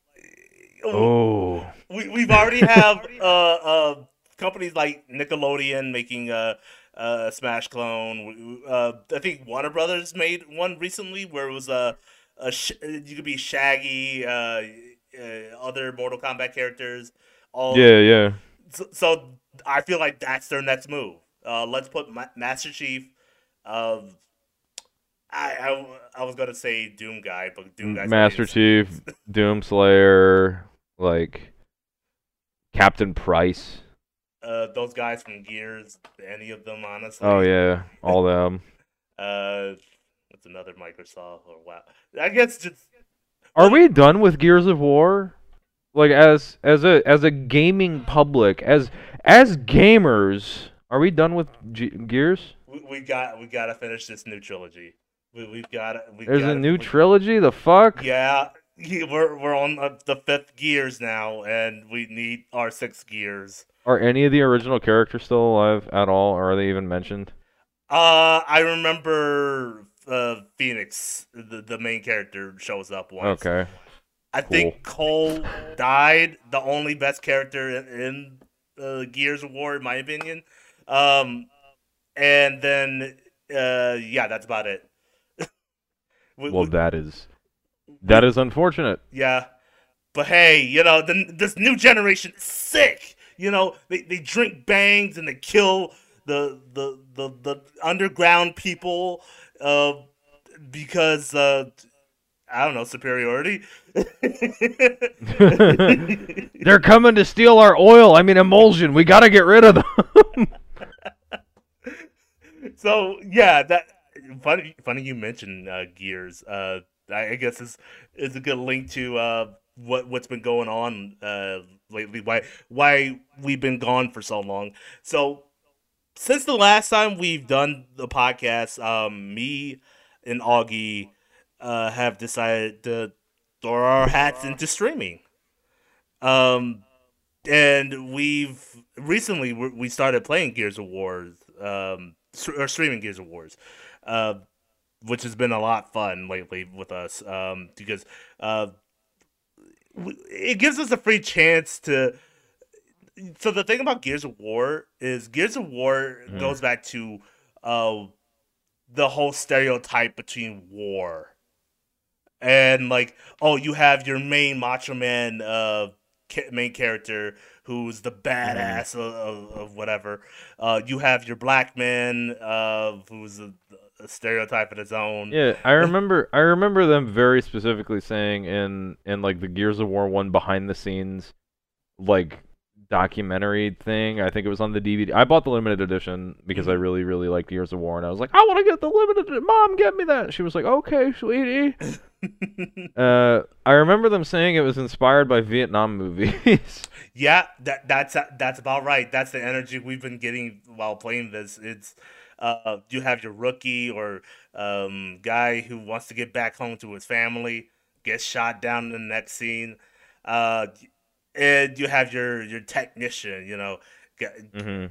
Oh, we we've already have uh uh companies like Nickelodeon making a a Smash clone. Uh, I think Warner Brothers made one recently where it was a a sh- you could be Shaggy, uh, uh, other Mortal Kombat characters. All yeah, yeah. so, so I feel like that's their next move. Uh, let's put Ma- Master Chief. I, I I was gonna say Doom guy, but Doom guy. Master Chief, Doom Slayer, like Captain Price. Uh, those guys from Gears, any of them, honestly. Oh yeah, all them. Uh, what's another Microsoft or wow? I guess just Are we done with Gears of War? Like as as a as a gaming public, as as gamers, are we done with G- Gears? we, we got we gotta finish this new trilogy. We we've got we There's a gotta- new we- trilogy. The fuck? Yeah, we're we're on uh, the fifth gears now, and we need our sixth gears. Are any of the original characters still alive at all, or are they even mentioned? Uh, I remember uh, Fenix, the the main character, shows up once. Okay. I think Cole died, the only best character in, in uh, Gears of War, in my opinion. Um, and then uh, yeah, that's about it. We- Well, we- that is that is unfortunate. Yeah. But hey, you know, the, this new generation is sick. You know, they, they drink bangs and they kill the the the, the underground people uh, because uh, I don't know, superiority. They're coming to steal our oil. I mean Imulsion. We got to get rid of them. so yeah, that funny funny you mentioned uh, Gears. Uh, I, I guess is is a good link to uh, what what's been going on uh, lately. Why why we've been gone for so long. So since the last time we've done the podcast, um, me and Augie uh, have decided to throw our hats into streaming. Um, and we've recently we started playing Gears of War, um, or streaming Gears of Wars, uh, which has been a lot fun lately with us, um, because uh, it gives us a free chance to. So the thing about Gears of War is Gears of War mm. goes back to uh, the whole stereotype between war and like oh you have your main macho man uh main character who's the badass mm. of, of, whatever uh you have your black man uh who's a, a stereotype of its own yeah i remember i remember them very specifically saying in in like the gears of war one behind the scenes like documentary thing. I think it was on the DVD. I bought the limited edition because I mm-hmm. really, really liked Gears of War, and I was like, I want to get the limited. Mom, get me that. She was like, Okay, sweetie. uh, I remember them saying it was inspired by Vietnam movies. yeah, that that's that's about right. That's the energy we've been getting while playing this. It's uh, you have your rookie or um, guy who wants to get back home to his family, gets shot down in the next scene. Uh, and you have your your technician, you know. Mm-hmm.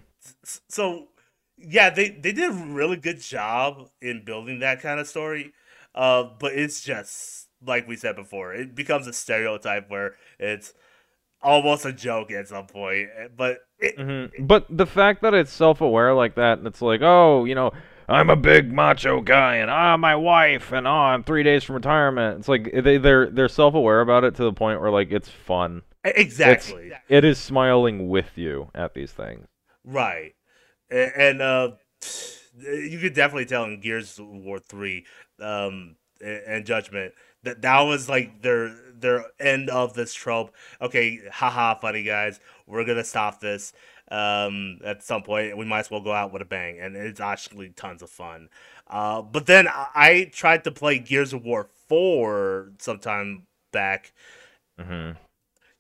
So yeah, they they did a really good job in building that kind of story. Uh, but it's just like we said before, it becomes a stereotype where it's almost a joke at some point. But it, mm-hmm. but the fact that it's self aware like that, and it's like, oh, you know, I'm a big macho guy, and ah, my wife, and oh, I'm three days from retirement. It's like they they're they're self aware about it to the point where like it's fun. Exactly. It's, it is smiling with you at these things. Right. And, and uh, you could definitely tell in Gears of War 3 um, and Judgment that that was like their their end of this trope. Okay, haha, funny guys, we're gonna stop this um, at some point. We might as well go out with a bang, and it's actually tons of fun. Uh, but then I tried to play Gears of War four sometime back, mm-hmm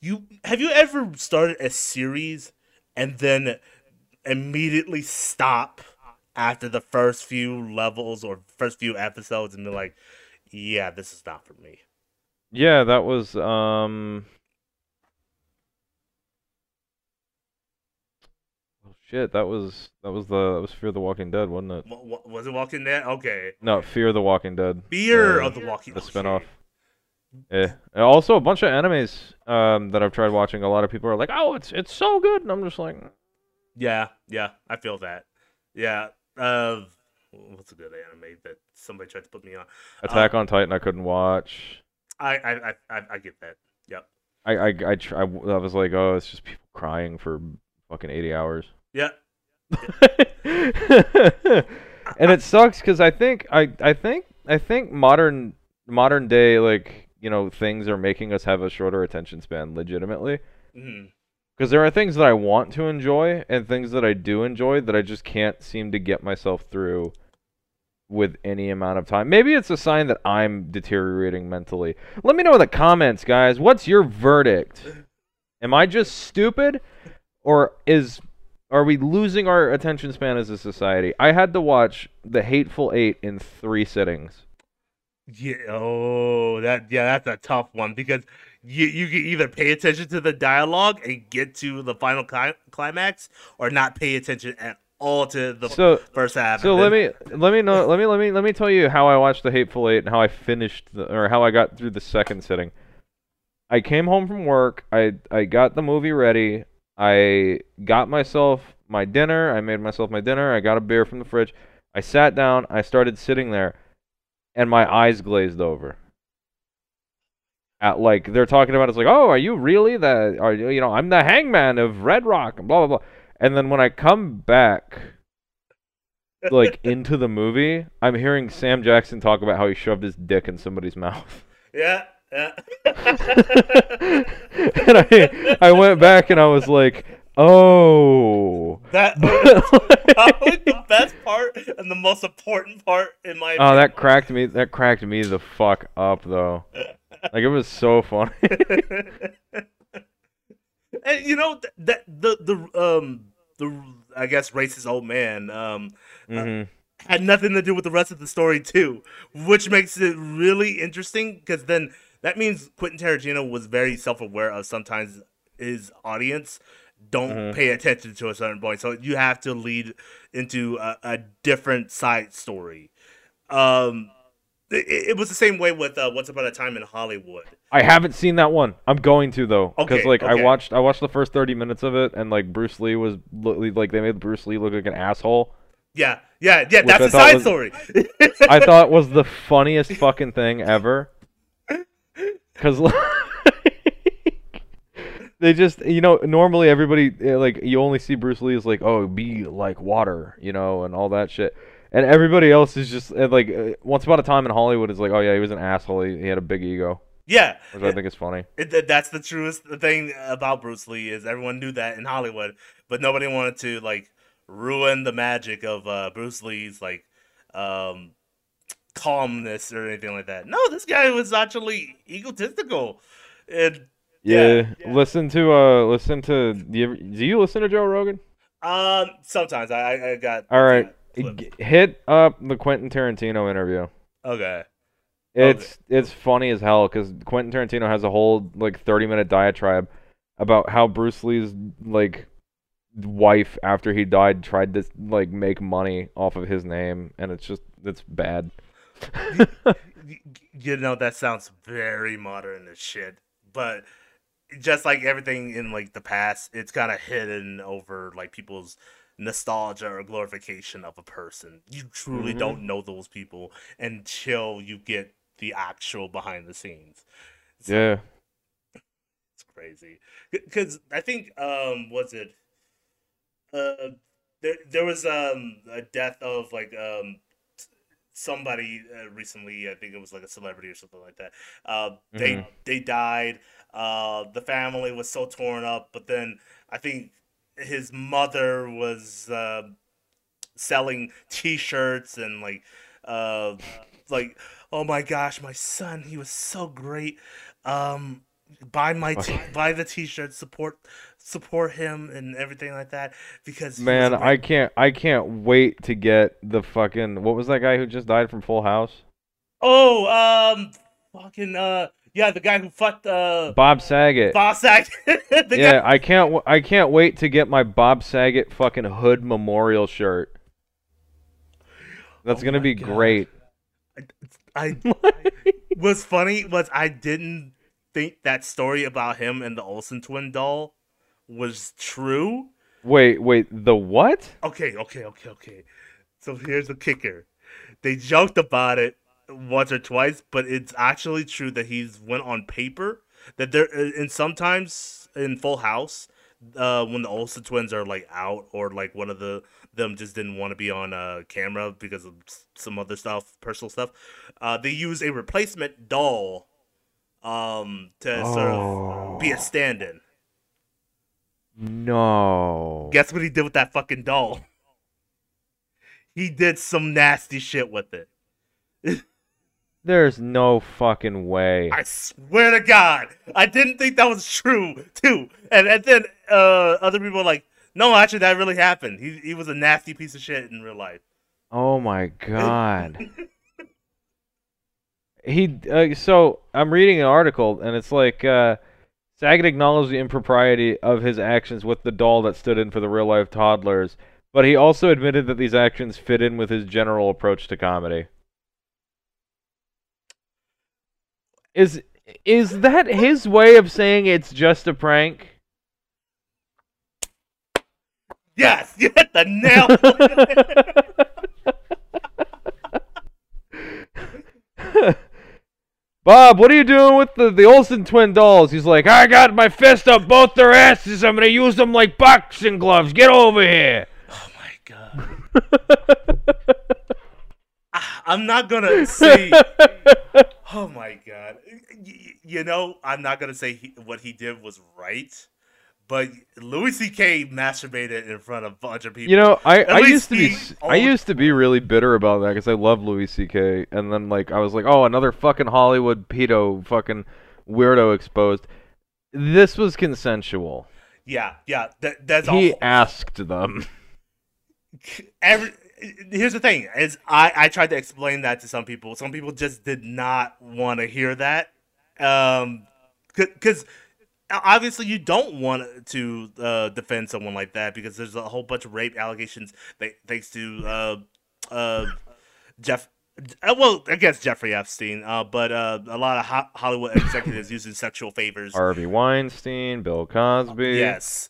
you have you ever started a series and then immediately stop after the first few levels or first few episodes and be like, yeah, this is not for me. Yeah, that was um Oh shit, that was that was the that was Fear the Walking Dead, wasn't it? W- was it Walking Dead? Okay. No, Fear the Walking Dead. Fear uh, of the Walking Dead. The spinoff. Yeah. Also, a bunch of animes um, that I've tried watching. A lot of people are like, "Oh, it's it's so good," and I'm just like, "Yeah, yeah, I feel that." Yeah. Uh, what's a good anime that somebody tried to put me on? Attack uh, on Titan. I couldn't watch. I I I, I get that. Yep. I I I, try, I was like, oh, it's just people crying for fucking eighty hours. Yeah. and it sucks because I think I I think I think modern modern day like you know things are making us have a shorter attention span legitimately because mm-hmm. there are things that i want to enjoy and things that i do enjoy that i just can't seem to get myself through with any amount of time. Maybe it's a sign that i'm deteriorating mentally. Let me know in the comments guys what's your verdict? Am i just stupid or is are we losing our attention span as a society? I had to watch the hateful eight in three sittings. Yeah. Oh, that yeah, that's a tough one because you you can either pay attention to the dialogue and get to the final cli- climax, or not pay attention at all to the so, first half. So let me let me know let me let me let me tell you how I watched the Hateful Eight and how I finished the, or how I got through the second sitting. I came home from work. I I got the movie ready. I got myself my dinner. I made myself my dinner. I got a beer from the fridge. I sat down. I started sitting there and my eyes glazed over. At like they're talking about it's like, oh, are you really the are you you know I'm the hangman of Red Rock and blah blah blah, and then when I come back, like into the movie, I'm hearing Sam Jackson talk about how he shoved his dick in somebody's mouth. Yeah, yeah. and I I went back and I was like, Oh, that probably the best part and the most important part in my. Oh, that cracked me. That cracked me the fuck up though. like it was so funny. And you know that the the um the I guess racist old man um uh, mm-hmm. uh, had nothing to do with the rest of the story too, which makes it really interesting because then that means Quentin Tarantino was very self aware of sometimes his audience don't Mhm. pay attention to a certain point. So you have to lead into a, a different side story. Um, it, it was the same way with uh, Once Upon a Time in Hollywood. I haven't seen that one. I'm going to though, because Okay, like I watched I watched the first 30 minutes of it, and like Bruce Lee was like they made Bruce Lee look like an asshole. Yeah, yeah, yeah. That's a side was- story. I thought was the funniest fucking thing ever. Cause like, they just you know normally everybody eh, like you only see Bruce Lee as like oh be like water you know and all that shit. And everybody else is just like uh, once upon a time in Hollywood is like oh yeah he was an asshole. He, he had a big ego. Yeah, which I think is funny. It, that- that's the truest thing about Bruce Lee is everyone knew that in Hollywood, but nobody wanted to like ruin the magic of uh, Bruce Lee's like um, calmness or anything like that. No, this guy was actually egotistical, and Yeah, Yeah, listen to uh listen to do you, do you listen to Joe Rogan? um, sometimes. I I I got All right, clips. G- hit up the Quentin Tarantino interview. okay It's it's funny as hell because Quentin Tarantino has a whole like thirty minute diatribe about how Bruce Lee's like wife after he died tried to like make money off of his name, and it's just it's bad. You know that sounds very modern as shit but just like everything in like the past it's kind of hidden over like people's nostalgia or glorification of a person. You truly Mhm. don't know those people until you get the actual behind the scenes. So yeah, it's crazy. Because i think um was it? Uh there, there was um a death of like um somebody uh, recently i think it was like a celebrity or something like that. Uh they Mhm. they died. Uh the family was so torn up but then i think his mother was uh selling t-shirts and like uh like oh my gosh my son he was so great. Um buy my t- buy the T-shirt, support support him and everything like that because man, I can't I can't wait to get the fucking what was that guy who just died from Full House? oh um fucking uh yeah the guy who fucked uh Bob Saget. Bob Saget. yeah, guy, I can't. w- I can't wait to get my Bob Saget fucking hood memorial shirt. That's Oh gonna be God. great. I what's funny was I didn't think that story about him and the Olsen twin doll was true. wait, wait. The what? Okay, okay, okay, okay. So here's the kicker. They joked about it once or twice, but it's actually true that he's went on paper that there and sometimes in Full House, uh, when the Olsen twins are like out or like one of the them just didn't want to be on uh, camera because of some other stuff, personal stuff, uh, they use a replacement doll um to sort of be a Oh. stand-in. No. Guess what he did with that fucking doll? He did some nasty shit with it. There's no fucking way. I swear to God, I didn't think that was true too. And and then uh, other people like, no, actually, that really happened. He he was a nasty piece of shit in real life. Oh my god. he uh, so I'm reading an article and it's like uh Saget acknowledged the impropriety of his actions with the doll that stood in for the real life toddlers, but he also admitted that these actions fit in with his general approach to comedy. Is is that his way of saying it's just a prank? Yes, you hit the nail. Bob, what are you doing with the, the Olsen twin dolls? He's like, I got my fist up both their asses. I'm gonna use them like boxing gloves. Get over here. oh my God, I- ah, I'm not gonna say. Oh my God, you know, I'm not gonna say he, what he did was right, but Louis C.K. masturbated in front of a bunch of people. you know, I, At I used to be I used to be really bitter about that because I love Louis C.K. and then like I was like, oh, another fucking Hollywood pedo fucking weirdo exposed. This was consensual. yeah, yeah. That, that's He all. asked them. every here's the thing is I I tried to explain that to some people. Some people just did not want to hear that. Um, because obviously you don't want to uh, defend someone like that because there's a whole bunch of rape allegations th- thanks to uh, uh, Jeff. Uh, well, I guess Jeffrey Epstein, uh, but uh, a lot of ho- Hollywood executives using sexual favors. Harvey Weinstein, Bill Cosby. Yes,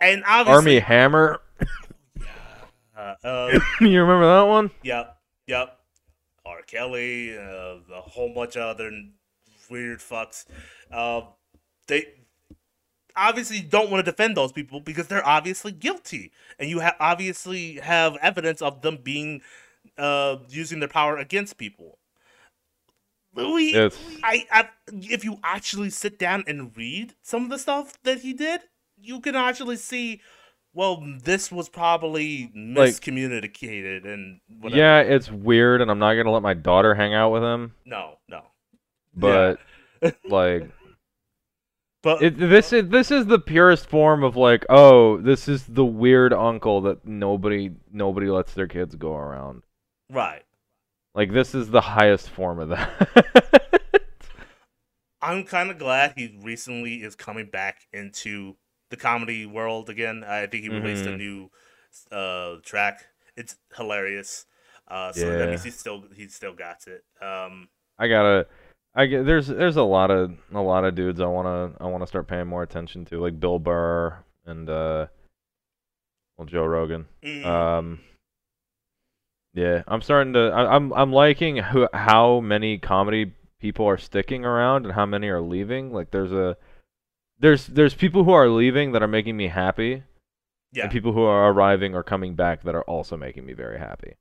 and obviously, Armie Hammer. uh, uh, you remember that one? Yep, yep. R. Kelly, uh, a whole bunch of other weird fucks. Uh, they obviously don't want to defend those people because they're obviously guilty, and you ha- obviously have evidence of them being uh, using their power against people. We, It's I, I, if you actually sit down and read some of the stuff that he did, you can actually see. Well, this was probably Like- miscommunicated and whatever. yeah, it's weird, and I'm not gonna let my daughter hang out with him. No, no. But like, But it, this is this is the purest form of like, oh, this is the weird uncle that nobody nobody lets their kids go around. right. Like this is the highest form of that. I'm kind of glad he recently is coming back into the comedy world again. I think he released a Mhm. new uh, track. It's hilarious. Uh, so that means he still he still got it. Um, I gotta. I get there's there's a lot of a lot of dudes I wanna I wanna start paying more attention to like Bill Burr and uh well Joe Rogan. mm, Um yeah, I'm starting to I, I'm I'm liking who, how many comedy people are sticking around and how many are leaving. Like there's a there's there's people who are leaving that are making me happy yeah. and people who are arriving or coming back that are also making me very happy.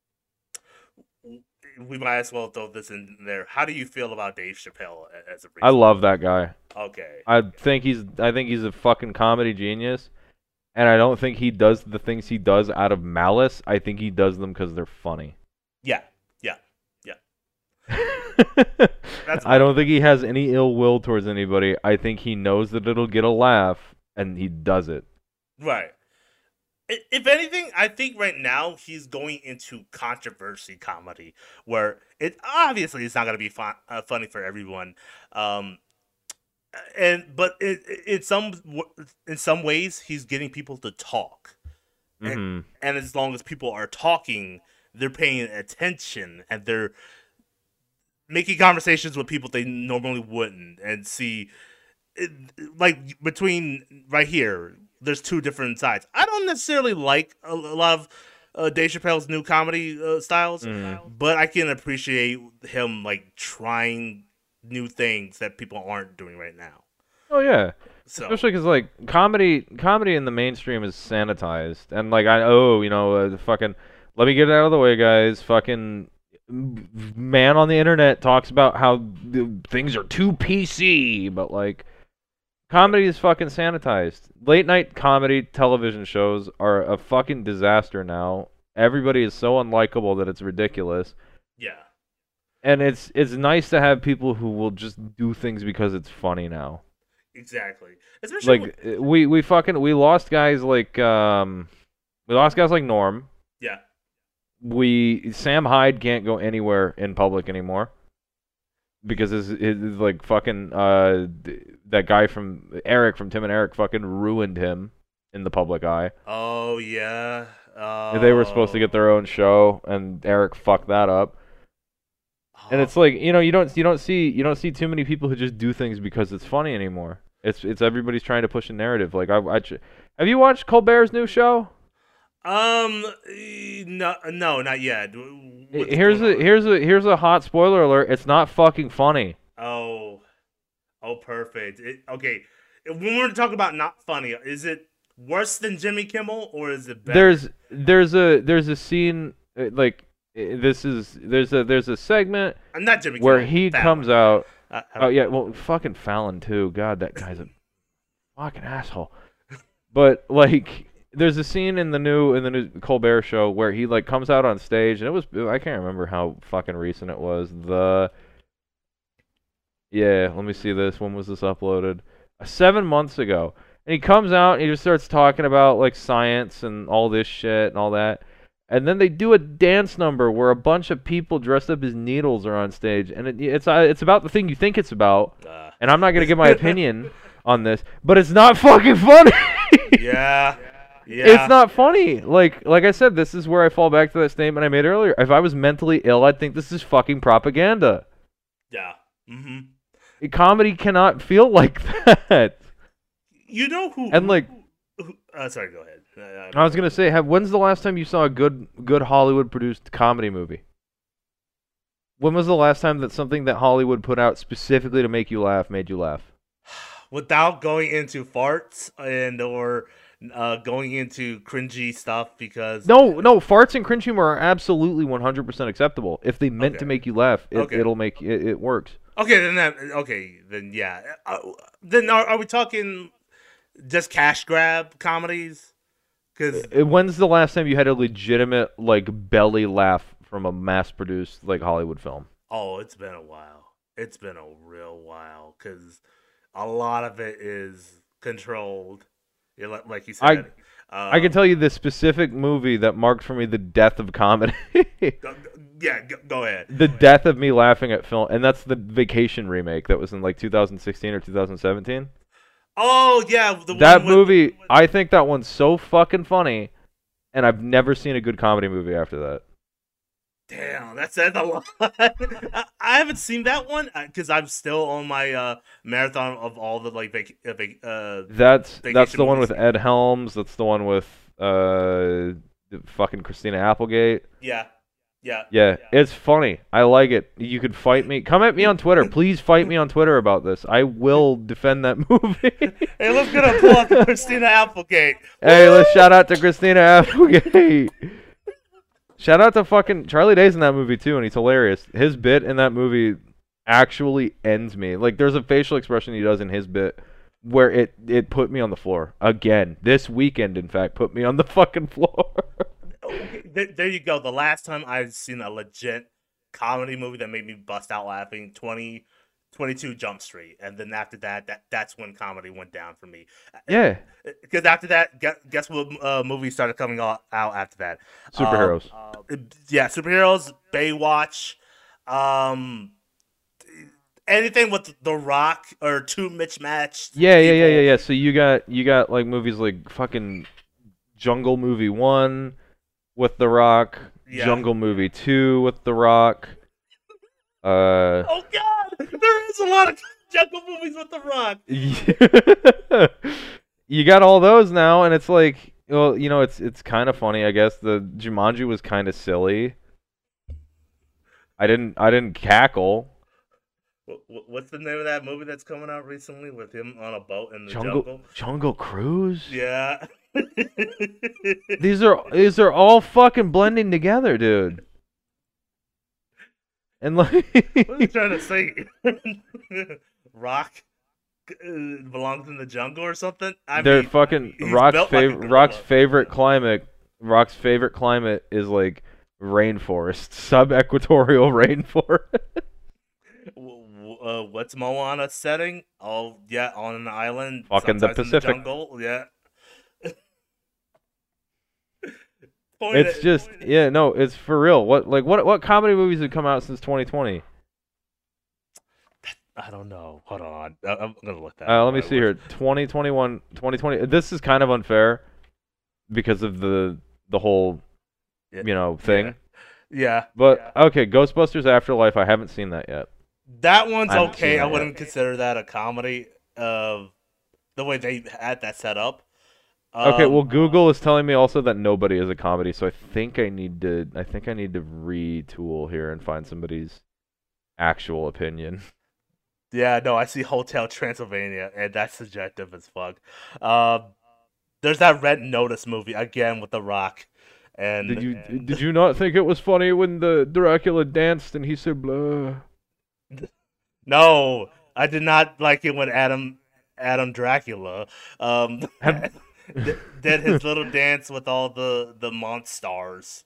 We might as well throw this in there. How do you feel about Dave Chappelle as a I love that guy. Okay. I think he's I think he's a fucking comedy genius, and I don't think he does the things he does out of malice. I think he does them because they're funny. Yeah. Yeah. That's I don't think he has any ill will towards anybody. I think he knows that it'll get a laugh, and he does it. Right. If anything, I think right now he's going into controversy comedy, where it obviously it's not going to be fun, uh, funny for everyone, um, and but it, it- in some in some ways he's getting people to talk, And- hmm and as long as people are talking, they're paying attention and they're making conversations with people they normally wouldn't, and see, it, like between right here, there's two different sides. I don't necessarily like a, a lot of uh, Dave Chappelle's new comedy uh, styles, Mm. but I can appreciate him like trying new things that people aren't doing right now. Oh yeah, So especially because like comedy, comedy in the mainstream is sanitized, and like I oh you know uh, the fucking let me get it out of the way, guys. Fucking man on the internet talks about how the things are too PC, but like comedy is fucking sanitized. Late night comedy television shows are a fucking disaster now. Everybody is so unlikable that it's ridiculous. yeah, And it's it's nice to have people who will just do things because it's funny now. exactly. Especially like uh, we we fucking we lost guys like um we lost guys like Norm. yeah, We Sam Hyde can't go anywhere in public anymore because his, his like fucking uh that guy from Eric from Tim and Eric fucking ruined him in the public eye. oh yeah. Oh. They were supposed to get their own show and Eric fucked that up. And Oh. it's like, you know, you don't you don't see you don't see too many people who just do things because it's funny anymore. It's it's everybody's trying to push a narrative. Like I, I have you watched Colbert's new show? Um, no, no, not yet. What's here's a here's a here's a hot spoiler alert. It's not fucking funny. Oh, oh, perfect. It, okay, when we're talking about not funny, is it worse than Jimmy Kimmel or is it better? There's there's a there's a scene uh, like uh, this is there's a there's a segment Uh, not Jimmy where Kimmel. he Fallon. comes out. I Oh yeah, well fucking Fallon too. God, that guy's a fucking asshole. But like there's a scene in the new in the new Colbert show where he like comes out on stage and it was I can't remember how fucking recent it was. The Yeah, let me see this. When was this uploaded? Uh, 7 months ago. And he comes out and he just starts talking about like science and all this shit and all that. And then they do a dance number where a bunch of people dressed up as needles are on stage, and it, it's uh, it's about the thing you think it's about. Uh, And I'm not gonna give my opinion on this, but it's not fucking funny. Yeah. Yeah. It's not funny. Like like I said, this is where I fall back to that statement I made earlier. If I was mentally ill, I'd think this is fucking propaganda. Yeah. Mm-hmm. Comedy cannot feel like that. You know who? And, like- who, who- uh, sorry. Go ahead. Uh, I was gonna say, have when's the last time you saw a good good Hollywood produced comedy movie? When was the last time that something that Hollywood put out specifically to make you laugh made you laugh? without going into farts and or uh, going into cringy stuff because No, no, farts and cringe humor are absolutely 100% acceptable. If they meant to make you laugh, it, Okay. it'll make it, it works. Okay, then that okay, then yeah. Uh, then are, are we talking just cash grab comedies? Because Uh, When's the last time you had a legitimate like belly laugh from a mass-produced like Hollywood film? oh, it's been a while. It's been a real while because a lot of it is controlled. Yeah, like, like you I- said, I can um, tell you the specific movie that marked for me the death of comedy. Go, go- yeah, go, go ahead. the death of me laughing at film, and that's the Vacation remake that was in like 2016 or 2017. Oh yeah, the That one with- movie, with- I think that one's so fucking funny, and I've never seen a good comedy movie after that. Damn, that says a lot. I, I haven't seen that one because I'm still on my uh, marathon of all the like vac- uh, uh, That's that's the one with Ed Helms. That's the one with uh, fucking Christina Applegate. yeah, yeah. Yeah, it's funny. I like it. You could fight me. Come at me on Twitter. Please fight me on Twitter about this. I will defend that movie. Hey, let's get a pull up Christina Applegate. hey, let's shout out to Christina Applegate. Shout out to fucking Charlie Day's in that movie too, and he's hilarious. His bit in that movie actually ends me. Like, there's a facial expression he does in his bit where it it put me on the floor again. This weekend, in fact, put me on the fucking floor. There, you go. The last time I've seen a legit comedy movie that made me bust out laughing 20, 22 Jump Street, and then after that, that that's when comedy went down for me. yeah, Because after that, guess, guess what uh, movies started coming out, out after that? Um, superheroes. uh, yeah, superheroes, Baywatch, um, anything with The Rock or two Mitch Match. Yeah, yeah, yeah, yeah, yeah. So you got you got like movies like fucking Jungle Movie One with The Rock, Yeah. Jungle Movie Two with The Rock. Uh, Oh God, there is a lot of jungle movies with The Rock. you got all those now, and it's like, well, you know, it's it's kind of funny, I guess. The Jumanji was kind of silly. I didn't I didn't cackle. Wh- wh- What's the name of that movie that's coming out recently with him on a boat in the Jungle jungle? Jungle Cruise. Yeah. These are these are all fucking blending together, dude. And like what are you trying to say? Rock uh, belongs in the jungle or something? I They're mean, fucking Rock's built like favorite. Rock's favorite climate. Rock's favorite climate is like rainforest, sub-equatorial rainforest. Uh, what's Moana setting? Oh yeah, on an island. Fucking the Pacific. jungle. Yeah. It's it- just yeah, no, it's for real. What like what what comedy movies have come out since 2020? I don't know. Hold on. I- I'm gonna look that. Uh, up let me see here. 2021, 2020. This is kind of unfair because of the the whole Yeah, you know thing. Yeah. Yeah. But okay, Ghostbusters Afterlife. I haven't seen that yet. That one's I okay. I wouldn't consider that a comedy of the way they had that set up. Okay, Um, well, Google is telling me also that nobody is a comedy, so I think I need to. I think I need to retool here and find somebody's actual opinion. Yeah, no, I see Hotel Transylvania, and that's subjective as fuck. Um, there's that Red Notice movie again with The Rock, and Did you and- did you not think it was funny when the Dracula danced and he said blah? No, I did not like it when Adam Adam Dracula um d- did his little dance with all the the monsters,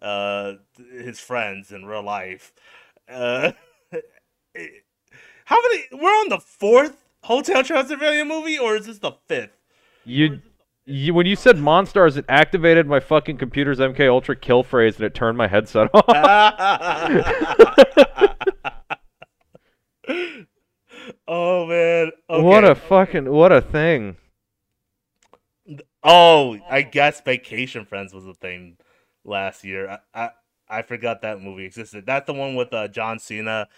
uh, his friends in real life. Uh, how many? We're on the fourth Hotel Transylvania movie, or is this the fifth? You, you when you said monsters, it activated my fucking computer's MK Ultra kill phrase and it turned my headset off. oh man. Okay. What a fucking what a thing. Oh, I guess Vacation Friends was a thing last year. I I, I forgot that movie existed. That's the one with uh, John Cena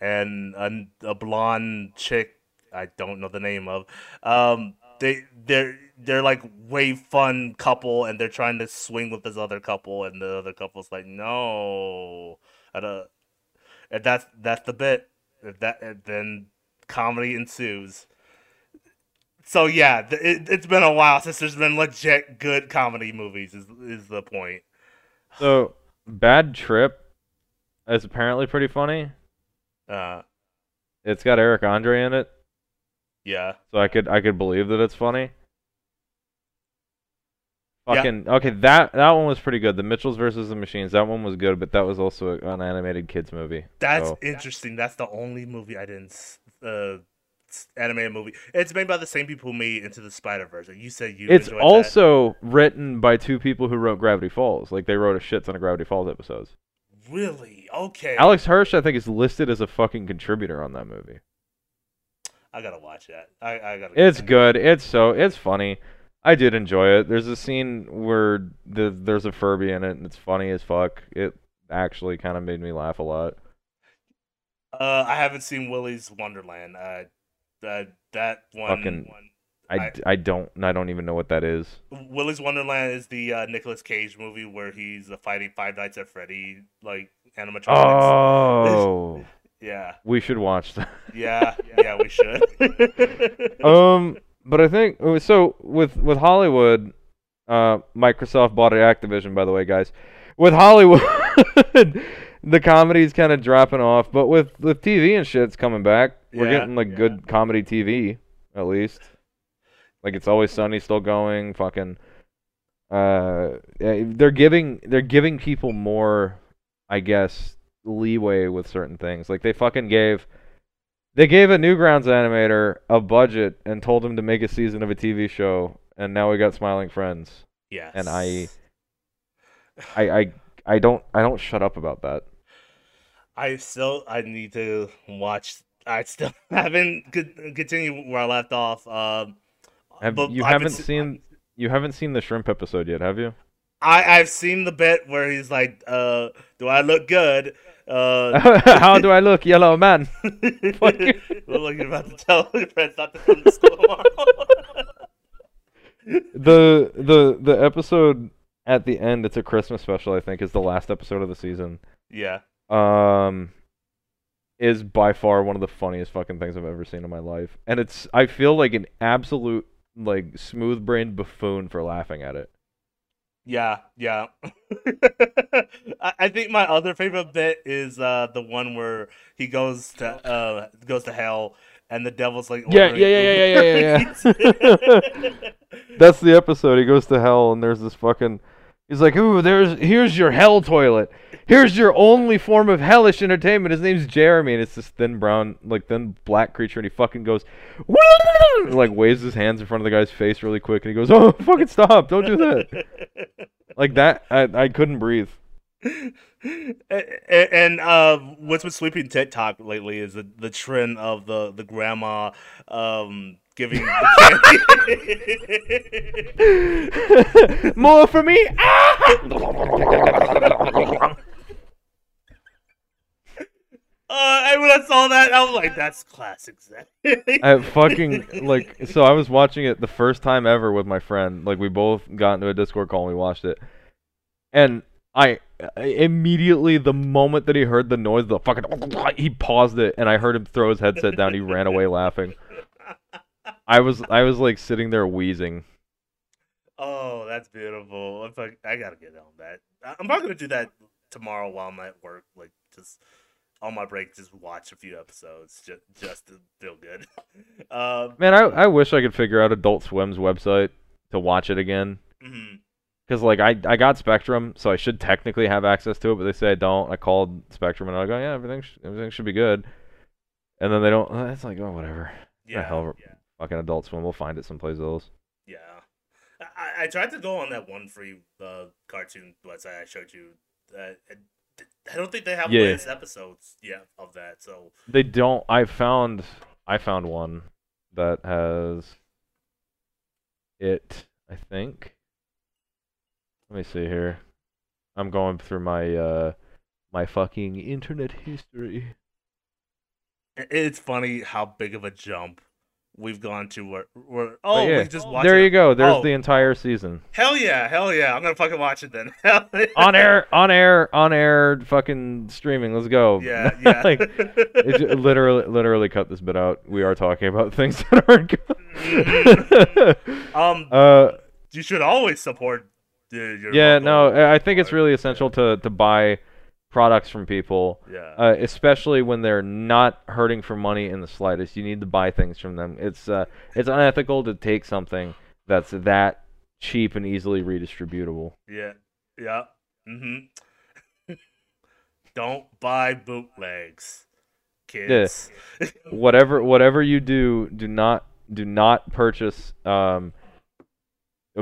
and a, a blonde chick. I don't know the name of. Um, they they're they're like way fun couple, and they're trying to swing with this other couple, and the other couple's like, no, I don't. And that's that's the bit. If that and then comedy ensues. So yeah, it, it's been a while since there's been legit good comedy movies. Is is the point? So Bad Trip is apparently pretty funny. Uh, It's got Eric Andre in it, yeah, so I could I could believe that it's funny. Yeah. Fucking okay, that that one was pretty good. The Mitchells versus the Machines, that one was good, but that was also an animated kids movie. that's so- interesting. That's the only movie I didn't uh animated movie. It's made by the same people who made Into the Spider Verse. You said you. It's also written by two people who wrote Gravity Falls. Like they wrote a shit ton of Gravity Falls episodes. really okay. Alex Hirsch, I think, is listed as a fucking contributor on that movie. I gotta watch that. I I gotta. It's good. It's so it's funny. I did enjoy it. There's a scene where the, there's a Furby in it, and it's funny as fuck. It actually kind of made me laugh a lot. Uh, I haven't seen Willy's Wonderland. Uh, that that one. Fucking- one I, I- I don't I don't even know what that is. Willy's Wonderland is the uh, Nicolas Cage movie where he's uh, fighting Five Nights at Freddy like animatronics. Oh, Yeah, we should watch that. yeah, yeah. We should. um, but I think uh, so with with Hollywood, uh, Microsoft bought Activision, by the way, guys. With Hollywood, the comedy's kind of dropping off, but with with TV and shit, it's coming back. We're Yeah, getting like yeah. good comedy TV, at least. Like it's always sunny, still going. Fucking, uh, they're giving they're giving people more, I guess, leeway with certain things. Like they fucking gave. They gave a Newgrounds animator a budget and told him to make a season of a TV show, and now we got Smiling Friends. yes. And I, I, I, I don't, I don't shut up about that. I still I need to watch. I still haven't con- continued where I left off. Um, Have but you I've haven't se- seen you haven't seen the shrimp episode yet, have you? I I've seen the bit where he's like, uh, "Do I look good?" Uh, How do I look, yellow man? Look like you're about to tell your friends not to come to school tomorrow. The the the episode at the end, it's a Christmas special, I think, is the last episode of the season. yeah. Um is by far one of the funniest fucking things I've ever seen in my life. And it's I feel like an absolute like smooth brained buffoon for laughing at it. Yeah, yeah. I, I think my other favorite bit is uh the one where he goes to uh goes to hell and the devil's like Yeah, yeah, yeah, yeah, yeah, Uber yeah, That's the episode. He goes to hell and there's this fucking He's like, "Ooh, there's here's your hell toilet. Here's your only form of hellish entertainment. His name's Jeremy, and it's this thin brown, like thin black creature, and he fucking goes, and, like waves his hands in front of the guy's face really quick, and he goes, "Oh, fucking stop! Don't do that!" Like that, I I couldn't breathe. And uh, what's been sweeping TikTok lately is the, the trend of the the grandma um giving. More for me. Ah! Uh, and when I saw that, I was like, "That's classic Zach." I fucking like so I was watching it the first time ever with my friend. Like we both got into a Discord call and we watched it. And I- immediately the moment that he heard the noise, the fucking he paused it and I heard him throw his headset down. He ran away laughing. I was I was like sitting there wheezing. Oh, that's beautiful. If I, I gotta get on that. I'm not gonna do that tomorrow while I'm at work. Like just on my break, just watch a few episodes just just to feel good. Um, Man, I I wish I could figure out Adult Swim's website to watch it again. mhm. Cause like I I got Spectrum, so I should technically have access to it, but they say I don't. I called Spectrum and I go, yeah, everything sh- everything should be good. And then they don't. uh, It's like, oh, whatever. yeah, hell- yeah, Fucking Adult Swim, we'll find it someplace else. yeah. I, I tried to go on that one free uh, cartoon website I showed you. Uh, I don't think they have Yeah. latest episodes yet of that. So They don't. I found I found one that has it. I think. Let me see here. I'm going through my uh my fucking internet history. It's funny how big of a jump we've gone to. Where, where oh, yeah. we just watched There it. you go. There's Oh. the entire season. Hell yeah, hell yeah! I'm gonna fucking watch it then. Yeah. on air, on air, on air, fucking streaming. Let's go. Yeah, yeah. like, it literally, literally cut this bit out. We are talking about things that aren't good. um, uh, you should always support your. yeah, local no, I I think it's really essential to to buy products from people, Yeah. uh, especially when they're not hurting for money in the slightest. You need to buy things from them. It's uh, it's unethical to take something that's that cheap and easily redistributable. Yeah. Yeah. Mm-hmm. Don't buy bootlegs, kids. whatever whatever you do, do not do not purchase um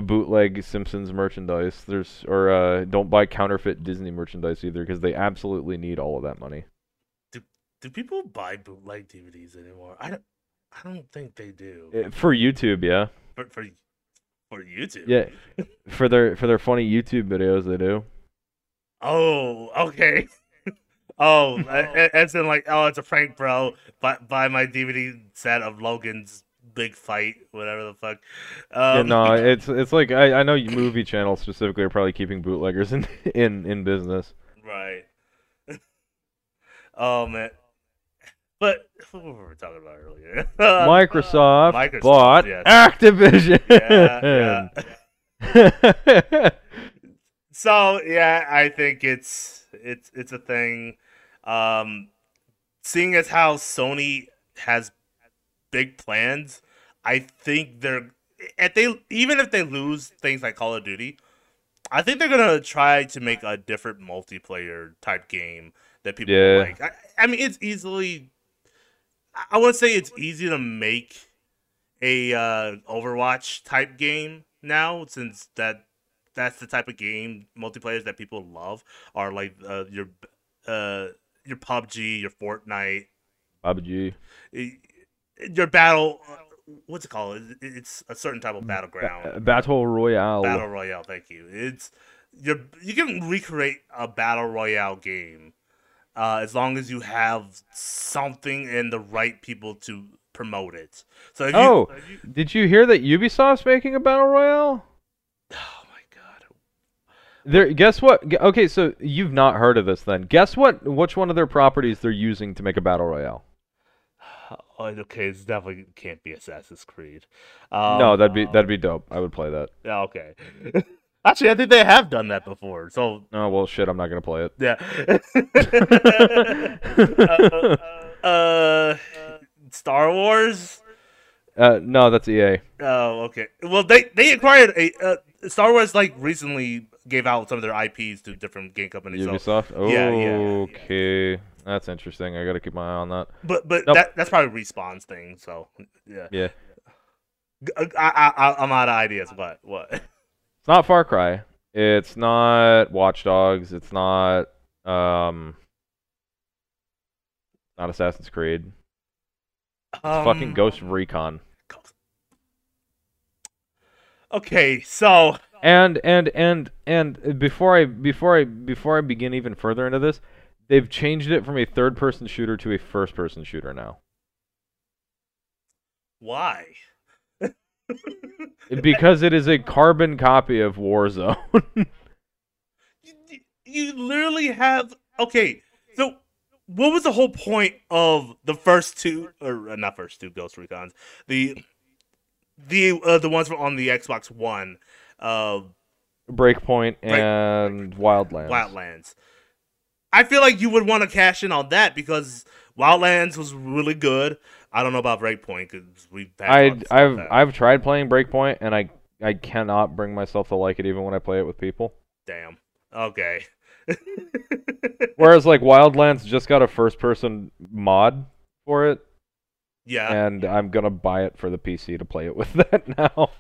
bootleg Simpsons merchandise. There's or uh don't buy counterfeit Disney merchandise either because they absolutely need all of that money. Do people buy bootleg DVDs anymore? I don't. I don't think they do. Uh, For YouTube, yeah. for for for YouTube. Yeah. For their for their funny YouTube videos they do. Oh, okay. oh, as in like, oh, it's a prank, bro. Buy, buy my DVD set of Logan's big fight, whatever the fuck. yeah, Um, no, it's it's like I, I know movie channels specifically are probably keeping bootleggers in in, in business. right. oh man, but what were we talking about earlier? Microsoft, Microsoft, bought yes. Activision. Yeah, yeah. So yeah, I think it's it's it's a thing. Um, seeing as how Sony has big plans, I think they're if they even if they lose things like Call of Duty, I think they're gonna try to make a different multiplayer type game that people Yeah. like. I, I mean, it's easily. I- would say it's easy to make a uh, Overwatch type game now, since that that's the type of game multiplayers that people love are like uh, your uh, your PUBG, your Fortnite, PUBG, your battle. What's it called? It's a certain type of battleground. Ba- Battle Royale. Battle Royale. Thank you. It's you. You can recreate a battle royale game uh, as long as you have something and the right people to promote it. So you, Oh. if you- Did you hear that Ubisoft's making a Battle Royale? oh my god. There, guess what? Okay, so you've not heard of this then. Guess what? Which one of their properties they're using to make a battle royale? Oh, okay, it's definitely can't be Assassin's Creed. Um, no, that'd be that'd be dope. I would play that. yeah, okay. Actually, I think they have done that before. So Oh well, shit. I'm not gonna play it. yeah. uh, uh, uh, Star Wars. Uh, no, that's EA. Oh, okay. Well, they they acquired a uh, Star Wars like recently gave out some of their IPs to different game companies. So, Ubisoft. yeah, yeah, yeah. Okay, that's interesting. I gotta keep my eye on that. but but Nope. that that's probably respawn's thing. So yeah. Yeah. G- I, I, I I'm out of ideas. What what? It's not Far Cry. It's not Watch Dogs. It's not um. Not Assassin's Creed. It's fucking Um, Ghost Recon. Okay, so And and and and before I before I before I begin even further into this, they've changed it from a third-person shooter to a first-person shooter now. why? Because it is a carbon copy of Warzone. you, you literally have okay. So what was the whole point of the first two or uh, not first two Ghost Recons? The the uh, the ones on the Xbox One, uh, Breakpoint Break- and Wildlands. Wildlands. I feel like you would want to cash in on that because Wildlands was really good. I don't know about Breakpoint because we've I I've. I've tried playing Breakpoint and I I cannot bring myself to like it even when I play it with people. damn. Okay. Whereas like Wildlands just got a first-person mod for it, yeah. and I'm gonna buy it for the PC to play it with that now.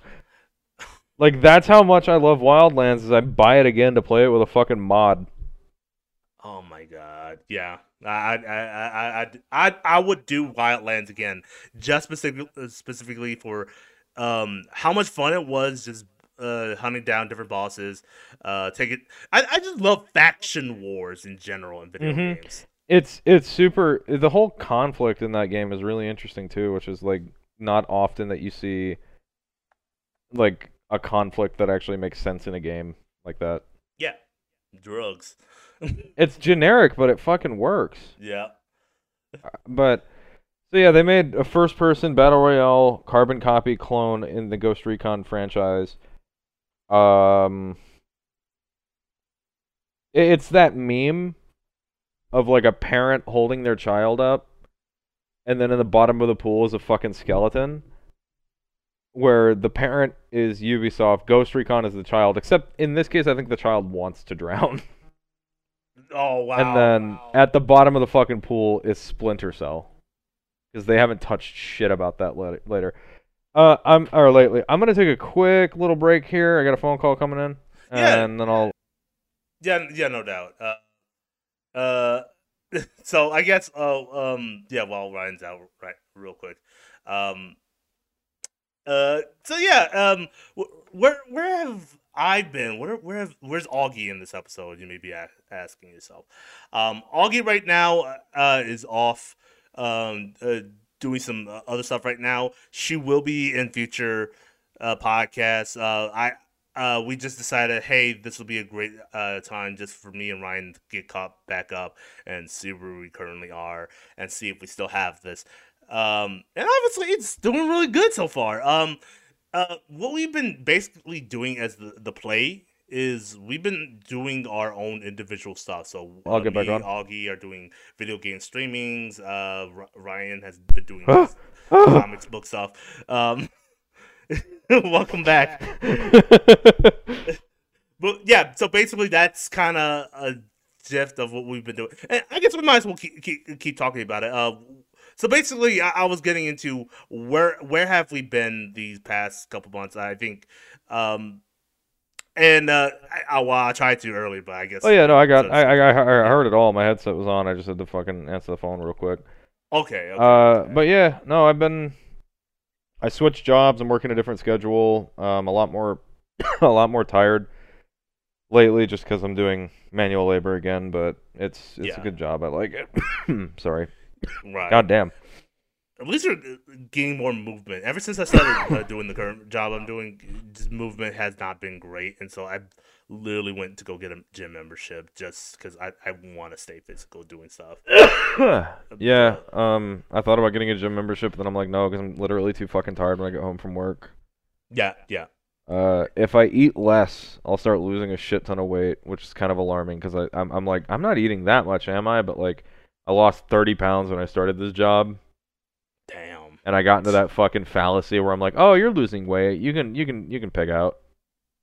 Like that's how much I love Wildlands is I buy it again to play it with a fucking mod. Oh my god, yeah. I I I I I, I would do Wildlands again, just specifically specifically for um how much fun it was just uh hunting down different bosses. Uh, take it. I I just love faction wars in general in video Mhm. games. It's it's super. The whole conflict in that game is really interesting too, which is like not often that you see like a conflict that actually makes sense in a game like that. Drugs. It's generic, but it fucking works. yeah. But so yeah, they made a first-person battle royale carbon copy clone in the Ghost Recon franchise. Um, it's that meme of like a parent holding their child up, and then in the bottom of the pool is a fucking skeleton. Where the parent is Ubisoft, Ghost Recon is the child. Except in this case, I think the child wants to drown. Oh wow. and then wow. at the bottom of the fucking pool is Splinter Cell, because they haven't touched shit about that later. Uh, I'm or lately. I'm gonna take a quick little break here. I got a phone call coming in, Yeah. and then I'll. Yeah, yeah, no doubt. Uh, uh, so I guess, oh, um, yeah. While Ryan's out, right, real quick. Um, uh, so yeah, um, wh- where where have I been? Where where have where's Augie in this episode? You may be a- asking yourself. Um, Augie right now uh is off, um, uh, doing some uh, other stuff right now. She will be in future uh podcasts. Uh, I uh, we just decided, hey, this will be a great uh, time just for me and Ryan to get caught back up and see where we currently are and see if we still have this. Um, and obviously, it's doing really good so far. Um, uh, what we've been basically doing as the, the play is we've been doing our own individual stuff. So uh, I'll get back on. Augie are doing video game streamings. Uh, R- Ryan has been doing comics book stuff. Um, welcome back. But yeah, so basically that's kind of a gist of what we've been doing, and I guess we might as well keep keep, keep talking about it. Uh, so basically, I, I was getting into where where have we been these past couple months? I think, um, and uh, I, I, well, I tried to earlier, but I guess. oh yeah, no, I got. so- I, I I I heard it all. My headset was on. I just had to fucking answer the phone real quick. Okay. okay Uh, okay. but yeah, no, I've been. I switched jobs. I'm working a different schedule. Um, a lot more, a lot more tired lately, just because I'm doing manual labor again. But it's it's Yeah. a good job. I like it. Sorry. Right. God damn. At least we're getting more movement. Ever since I started uh, doing the current job I'm doing, just movement has not been great, and so I literally went to go get a gym membership just because I, I want to stay physical doing stuff. yeah. Um, I thought about getting a gym membership, but then I'm like, no, because I'm literally too fucking tired when I get home from work. Yeah, yeah. Uh, if I eat less, I'll start losing a shit ton of weight, which is kind of alarming because I I'm, I'm like I'm not eating that much, am I? But like, I lost 30 pounds when I started this job, Damn. and I got into that fucking fallacy where I'm like, oh, you're losing weight, you can you can you can pig out,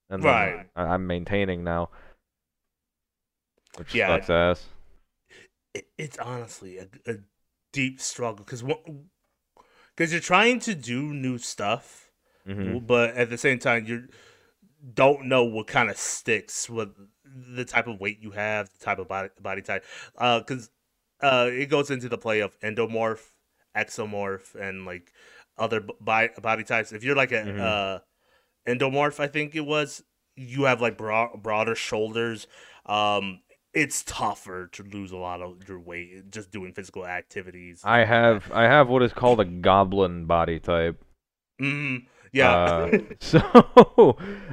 and Right. I, I'm maintaining now, which Yeah. sucks ass. It, it's honestly a, a deep struggle because because you're trying to do new stuff, hmm but at the same time you don't know what kind of sticks with the type of weight you have, the type of body body type. Uh, because uh, it goes into the play of endomorph, exomorph, and like other bi- body types. If you're like a Mhm. uh endomorph, I think it was, you have like broad, broader shoulders. Um, it's tougher to lose a lot of your weight just doing physical activities. I have I have what is called a goblin body type. Mm, yeah. Uh, so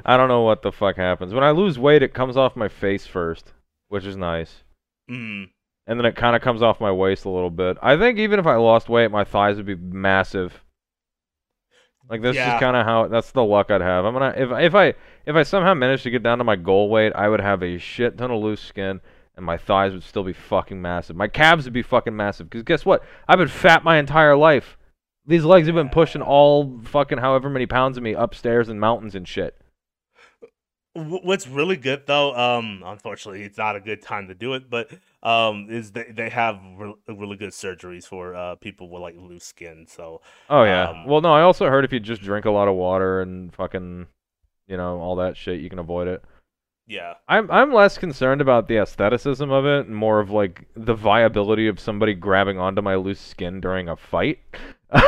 I don't know what the fuck happens. When I lose weight, it comes off my face first, which is nice. mm, And then it kind of comes off my waist a little bit. I think even if I lost weight, my thighs would be massive. Like this Yeah. is kind of how that's the luck I'd have. I'm gonna if if I if I somehow managed to get down to my goal weight, I would have a shit ton of loose skin and my thighs would still be fucking massive. My calves would be fucking massive. Cause guess what? I've been fat my entire life. These legs have been pushing all fucking however many pounds of me upstairs and mountains and shit. Wh- What's really good though, um, unfortunately, it's not a good time to do it, but um, is they they have re- really good surgeries for uh people with like loose skin. So Oh yeah. Um, well, no, I also heard if you just drink a lot of water and fucking, you know, all that shit, you can avoid it. Yeah. I'm I'm less concerned about the aestheticism of it and more of like the viability of somebody grabbing onto my loose skin during a fight.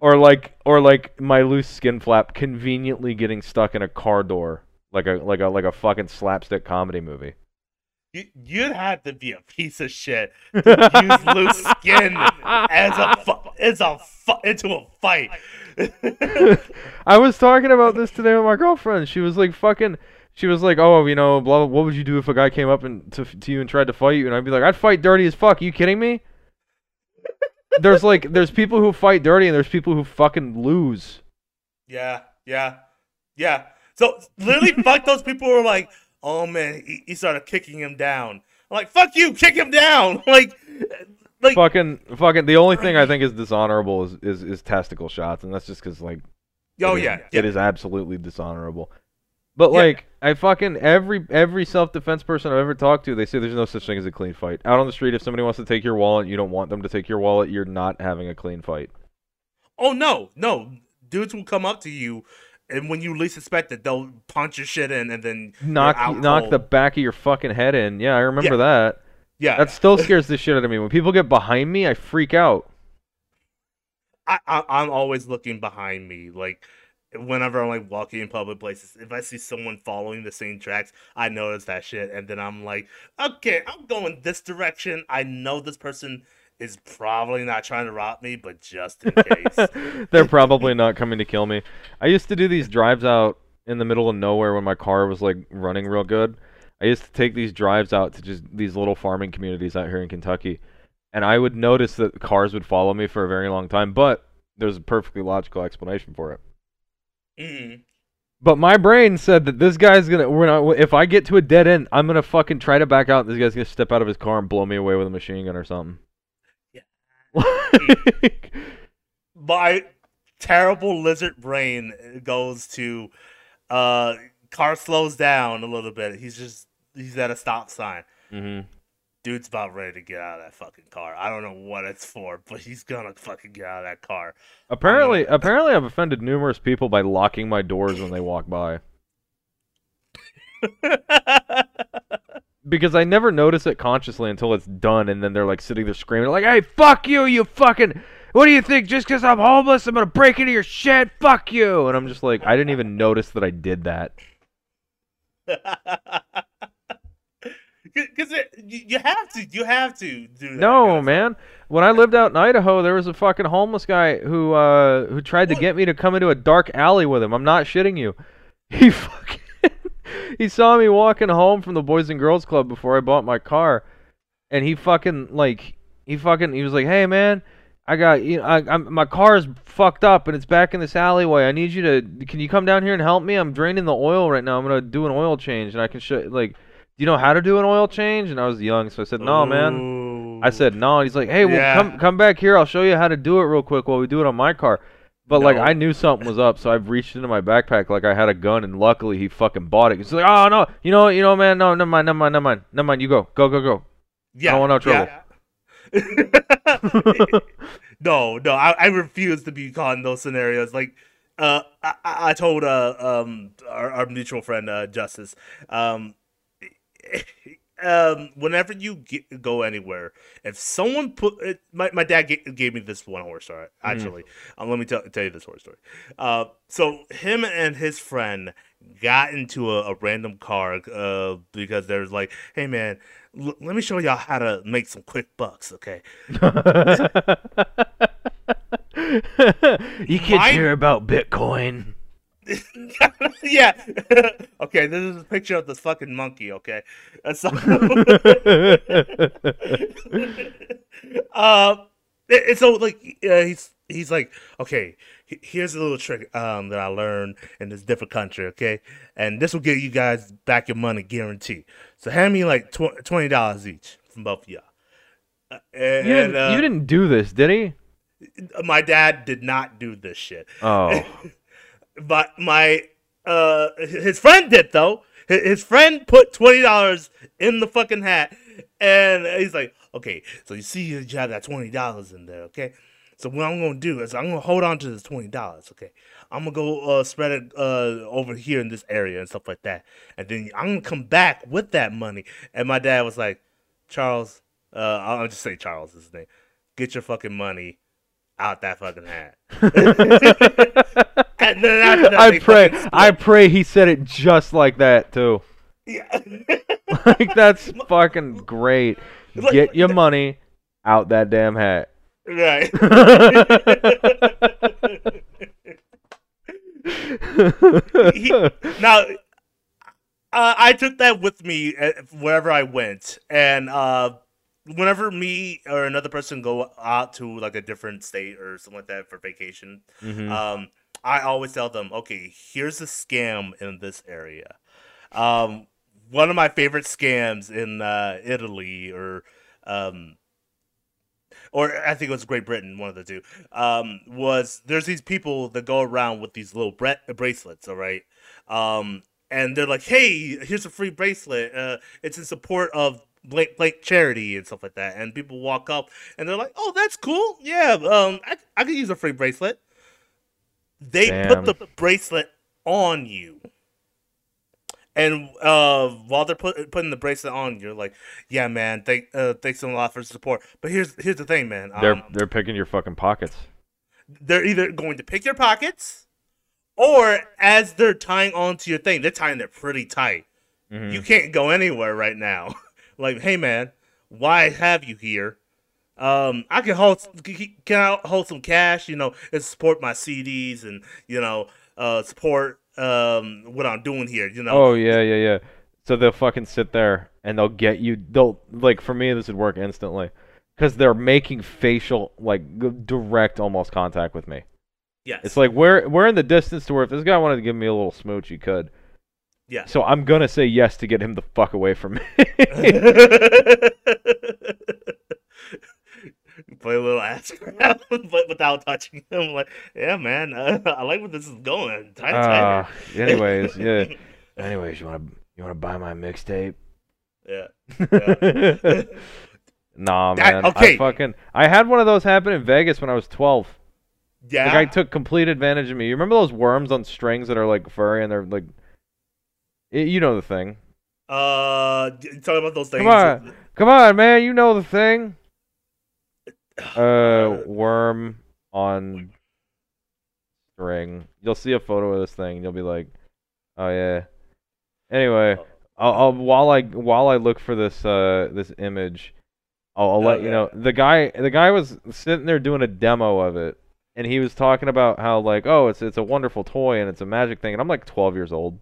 or like or like my loose skin flap conveniently getting stuck in a car door like a like a like a fucking slapstick comedy movie. You, you'd have to be a piece of shit to use loose skin as a fu- as a fu- into a fight. I was talking about this today with my girlfriend. She was like fucking she was like, "Oh, you know, blah, blah what would you do if a guy came up and to, to you and tried to fight you?" And I'd be like, "I'd fight dirty as fuck. Are you kidding me?" There's like there's people who fight dirty and there's people who fucking lose. Yeah, yeah, yeah. So literally, fuck those people who are like, "Oh man," he, he started kicking him down. I'm like, "Fuck you, kick him down!" Like, like Fucking fucking the only thing I think is dishonorable is is, is testicle shots and that's just cuz like oh yeah, it yeah. is absolutely dishonorable. But Yeah. like I fucking every every self defense person I've ever talked to, they say there's no such thing as a clean fight. Out on the street, if somebody wants to take your wallet, you don't want them to take your wallet. You're not having a clean fight. Oh no, no, dudes will come up to you, and when you least expect it, they'll punch your shit in, and then Knock knock the back of your fucking head in. Yeah, I remember Yeah. that. yeah. That still scares the shit out of me. When people get behind me, I freak out. I, I I'm always looking behind me, like whenever I'm like walking in public places. If I see someone following the same tracks, I notice that shit, and then I'm like, okay, I'm going this direction. I know this person is probably not trying to rob me, but just in case. They're probably not coming to kill me. I used to do these drives out in the middle of nowhere when my car was like running real good. I used to take these drives out to just these little farming communities out here in Kentucky. And I would notice that cars would follow me for a very long time, but there's a perfectly logical explanation for it. Mhm. But my brain said that this guy's gonna. We're not, if I get to a dead end, I'm gonna fucking try to back out. This guy's gonna step out of his car and blow me away with a machine gun or something. Yeah. Like, My terrible lizard brain goes to, uh, car slows down a little bit. He's just he's at a stop sign. hmm dude's about ready to get out of that fucking car. I don't know what it's for, but he's gonna fucking get out of that car. Apparently, apparently, I've offended numerous people by locking my doors when they walk by. Because I never notice it consciously until it's done, and then they're like sitting there screaming, like, "Hey, fuck you, you fucking! What do you think? Just because I'm homeless, I'm gonna break into your shit? Fuck you!" And I'm just like, I didn't even notice that I did that. Because you, have to, you have to do that. No, kind of man. When I lived out in Idaho, there was a fucking homeless guy who uh who tried to What? get me to come into a dark alley with him. I'm not shitting you. He fucking he saw me walking home from the Boys and Girls Club before I bought my car, and he fucking like he fucking he was like, "Hey man, I got you know I, I'm my car's fucked up and it's back in this alleyway. I need you to can you come down here and help me? I'm draining the oil right now. I'm gonna do an oil change and I can show like." Do you know how to do an oil change? And I was young, so I said, "No, man." I said no, and he's like, "Hey, well, Yeah. come come back here. I'll show you how to do it real quick while we do it on my car." But like, I knew something was up, so I've reached into my backpack like I had a gun, and luckily he fucking bought it. He's like, "Oh no, you know, you know, man, no, never mind, never mind, never mind, never mind. You go, go, go, go." yeah, don't want no trouble. yeah. no, no, I, I refuse to be caught in those scenarios. Like, uh, I, I I told uh um our, our mutual friend uh Justice um um whenever you get, go anywhere, if someone put it, my my dad ga- gave me this one horse story actually. Um, let me tell tell you this horror story. Uh, so him and his friend got into a, a random car uh because there's like, hey man, l- let me show y'all how to make some quick bucks, okay? you kids Mine- hear about Bitcoin? yeah. okay, this is a picture of the fucking monkey, okay? That's all. uh, and and so like uh, he's he's like, okay, here's a little trick um that I learned in this different country, okay, and this will get you guys back your money guarantee. So hand me like tw- twenty dollars each from both of y'all. Uh, and You didn't, uh, you didn't do this, did he? my dad did not do this shit. Oh, but my uh his friend did though. His friend put twenty dollars in the fucking hat, and he's like, "Okay, so you see you have that twenty dollars in there, okay? So what I'm gonna do is I'm gonna hold on to this twenty dollars, okay? I'm gonna go uh, spread it uh, over here in this area and stuff like that, and then I'm gonna come back with that money. And my dad was like, Charles, uh, I'll just say Charles is his name. Get your fucking money out that fucking hat. and then after that, I pray. I pray he said it just like that too. Yeah. like that's fucking great. Like- Get your money out that damn hat. right. He- now, uh, I took that with me wherever I went, and uh, whenever me or another person go out to like a different state or something like that for vacation, Mhm. um, I always tell them, okay, here's a scam in this area. Um, one of my favorite scams in uh, Italy or um, or I think it was Great Britain, one of the two, um, was there's these people that go around with these little bre- bracelets, all right? Um, and they're like, hey, here's a free bracelet. Uh, it's in support of blank, blank charity and stuff like that. And people walk up and they're like, oh, that's cool. Yeah, um, I, I could use a free bracelet. They Damn. put the bracelet on you. And uh, while they're put, putting the bracelet on, you're like, "Yeah, man, thank, uh, thanks a lot for the support." But here's here's the thing, man. they're Um, they're picking your fucking pockets. they're either going to pick your pockets, or as they're tying onto your thing, they're tying it pretty tight. Mhm. You can't go anywhere right now. like, hey, man, why have you here? Um, I can hold can I hold some cash, you know, and support my CDs and you know, uh, support um what I'm doing here, you know. Oh yeah, yeah, yeah. So they'll fucking sit there and they'll get you. They'll like for me this would work instantly because they're making facial like direct almost contact with me. yes. It's like we're we're in the distance to where if this guy wanted to give me a little smooch, he could. yeah. So I'm gonna say yes to get him the fuck away from me. Play a little ass grab, but without touching him. Like, yeah, man, uh, I like where this is going. Tight, Uh, tighter. anyways, yeah. Anyways, you wanna you wanna buy my mixtape? yeah. nah, That- man. okay. I fucking I had one of those happen in Vegas when I was 12. Yeah. The guy took complete advantage of me. You remember those worms on strings that are like furry and they're like, Y- you know the thing. uh, talking about those things. Come on. Come on, man. You know the thing. Uh, worm on string. You'll see a photo of this thing. and You'll be like, oh yeah. Anyway, I'll, I'll while I while I look for this uh this image, I'll, I'll let you know. The guy the guy was sitting there doing a demo of it, and he was talking about how like oh it's it's a wonderful toy and it's a magic thing, and I'm like 12 years old.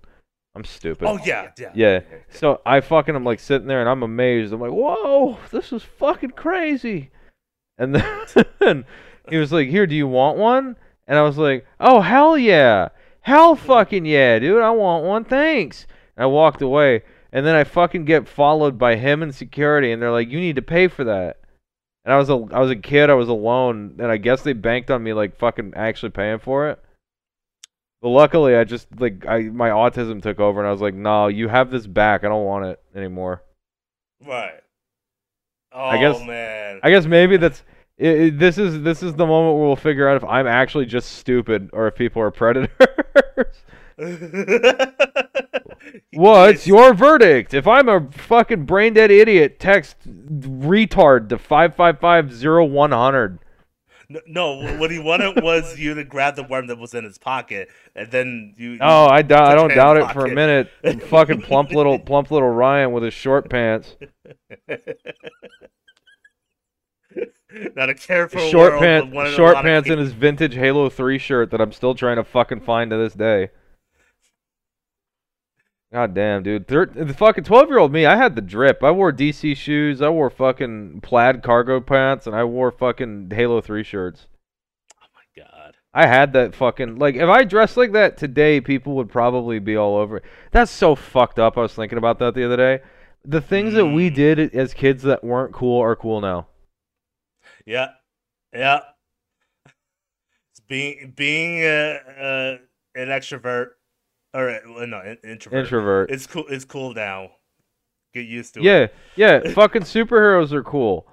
I'm stupid. Oh yeah, yeah. Yeah. So I fucking am like sitting there and I'm amazed. I'm like, whoa, this is fucking crazy. And then he was like, here, do you want one? And I was like, oh hell yeah, hell fucking yeah, dude, I want one, thanks. And I walked away, and then I fucking get followed by him and security, and they're like, you need to pay for that. And I was a I was a kid, I was alone, and I guess they banked on me like fucking actually paying for it. But luckily, I just like I my autism took over, and I was like, "No, you have this back. I don't want it anymore." Right. Oh I guess- man. I guess maybe that's i i this is this is the moment where we'll figure out if I'm actually just stupid or if people are predators. What's your verdict? If I'm a fucking brain dead idiot, text retard to five five five zero one hundred. No, what he wanted was you to grab the worm that was in his pocket, and then you. you- Oh, I doubt. I don't doubt it in for a minute. fucking plump little plump little Ryan with his short pants. Not a care for short world, pants, but one in a short pants, and cases. his vintage Halo Three shirt that I'm still trying to fucking find to this day. God damn, dude! Thir- the fucking twelve-year-old me, I had the drip. I wore DC shoes. I wore fucking plaid cargo pants, and I wore fucking Halo Three shirts. Oh my god. I had that fucking like. If I dressed like that today, people would probably be all over it. That's so fucked up. I was thinking about that the other day. The things that we Mm. did as kids that weren't cool are cool now. Yeah, yeah. It's being being uh, uh, an extrovert or uh, no in- introvert. Introvert. It's cool. It's cool now. Get used to it. Yeah, yeah. fucking superheroes are cool.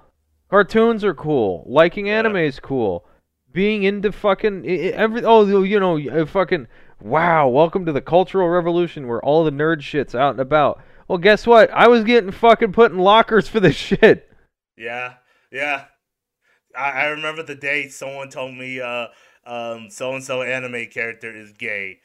Cartoons are cool. Liking Yeah. anime is cool. being into fucking every oh you know uh, fucking wow welcome to the cultural revolution where all the nerd shit's out and about well guess what i was getting fucking put in lockers for this shit Yeah, yeah. I, I remember the day someone told me, uh, um, so and so anime character is gay.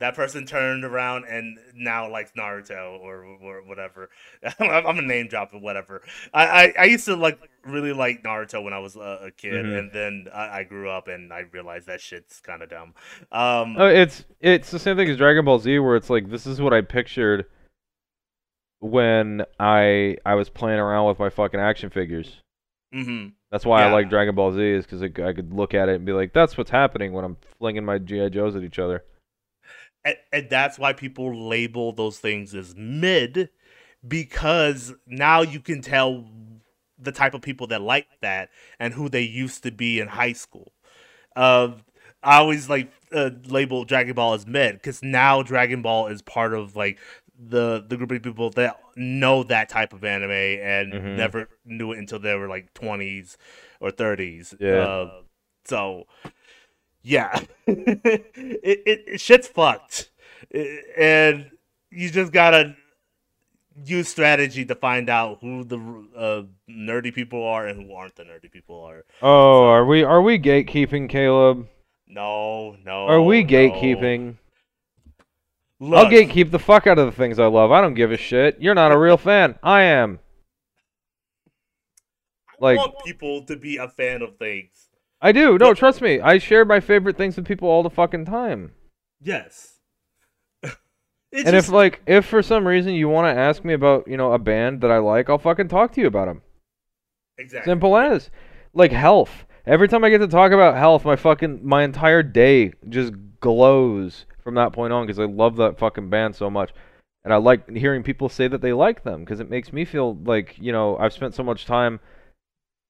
That person turned around and now likes Naruto or, or whatever. I'm a name drop or whatever. I, I, I used to like really like Naruto when I was a, a kid, Mhm. and then I, I grew up and I realized that shit's kind of dumb. Um, Oh, it's it's the same thing as Dragon Ball Z, where it's like this is what I pictured when I I was playing around with my fucking action figures. hmm That's why I like Dragon Ball Z, is because I could look at it and be like, that's what's happening when I'm flinging my GI Joes at each other. and, and that's why people label those things as mid because now you can tell the type of people that like that and who they used to be in high school uh, i always like uh, label dragon ball as mid because now dragon ball is part of like the the group of people that know that type of anime and Mhm. never knew it until they were like 20s or 30s Yeah. uh, so yeah it, it, it shit's fucked and you just gotta use strategy to find out who the uh, nerdy people are and who aren't the nerdy people are Oh, are we are we gatekeeping, Caleb? no no Are we gatekeeping? Look, I'll gatekeep the fuck out of the things I love. I don't give a shit. You're not a real fan. I am. I like- want people to be a fan of things I do. No, trust me. I share my favorite things with people all the fucking time. yes it's and just, if like if for some reason you want to ask me about, you know, a band that I like, I'll fucking talk to you about them. exactly Simple as. Like health. Every time I get to talk about health, my fucking my entire day just glows from that point on because I love that fucking band so much. And I like hearing people say that they like them because it makes me feel like, you know, I've spent so much time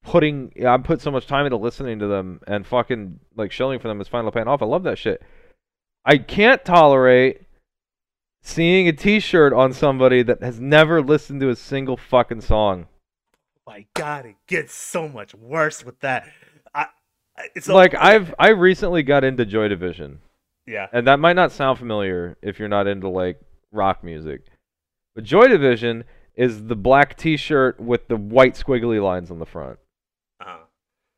putting I put so much time into listening to them and fucking like shilling for them is finally paying off. I love that shit. I can't tolerate seeing a t-shirt on somebody that has never listened to a single fucking song. my god it gets so much worse with that I, I- it's like a- I've I recently got into Joy Division, yeah and that might not sound familiar if you're not into like rock music. But Joy Division is the black T-shirt with the white squiggly lines on the front. uh-huh.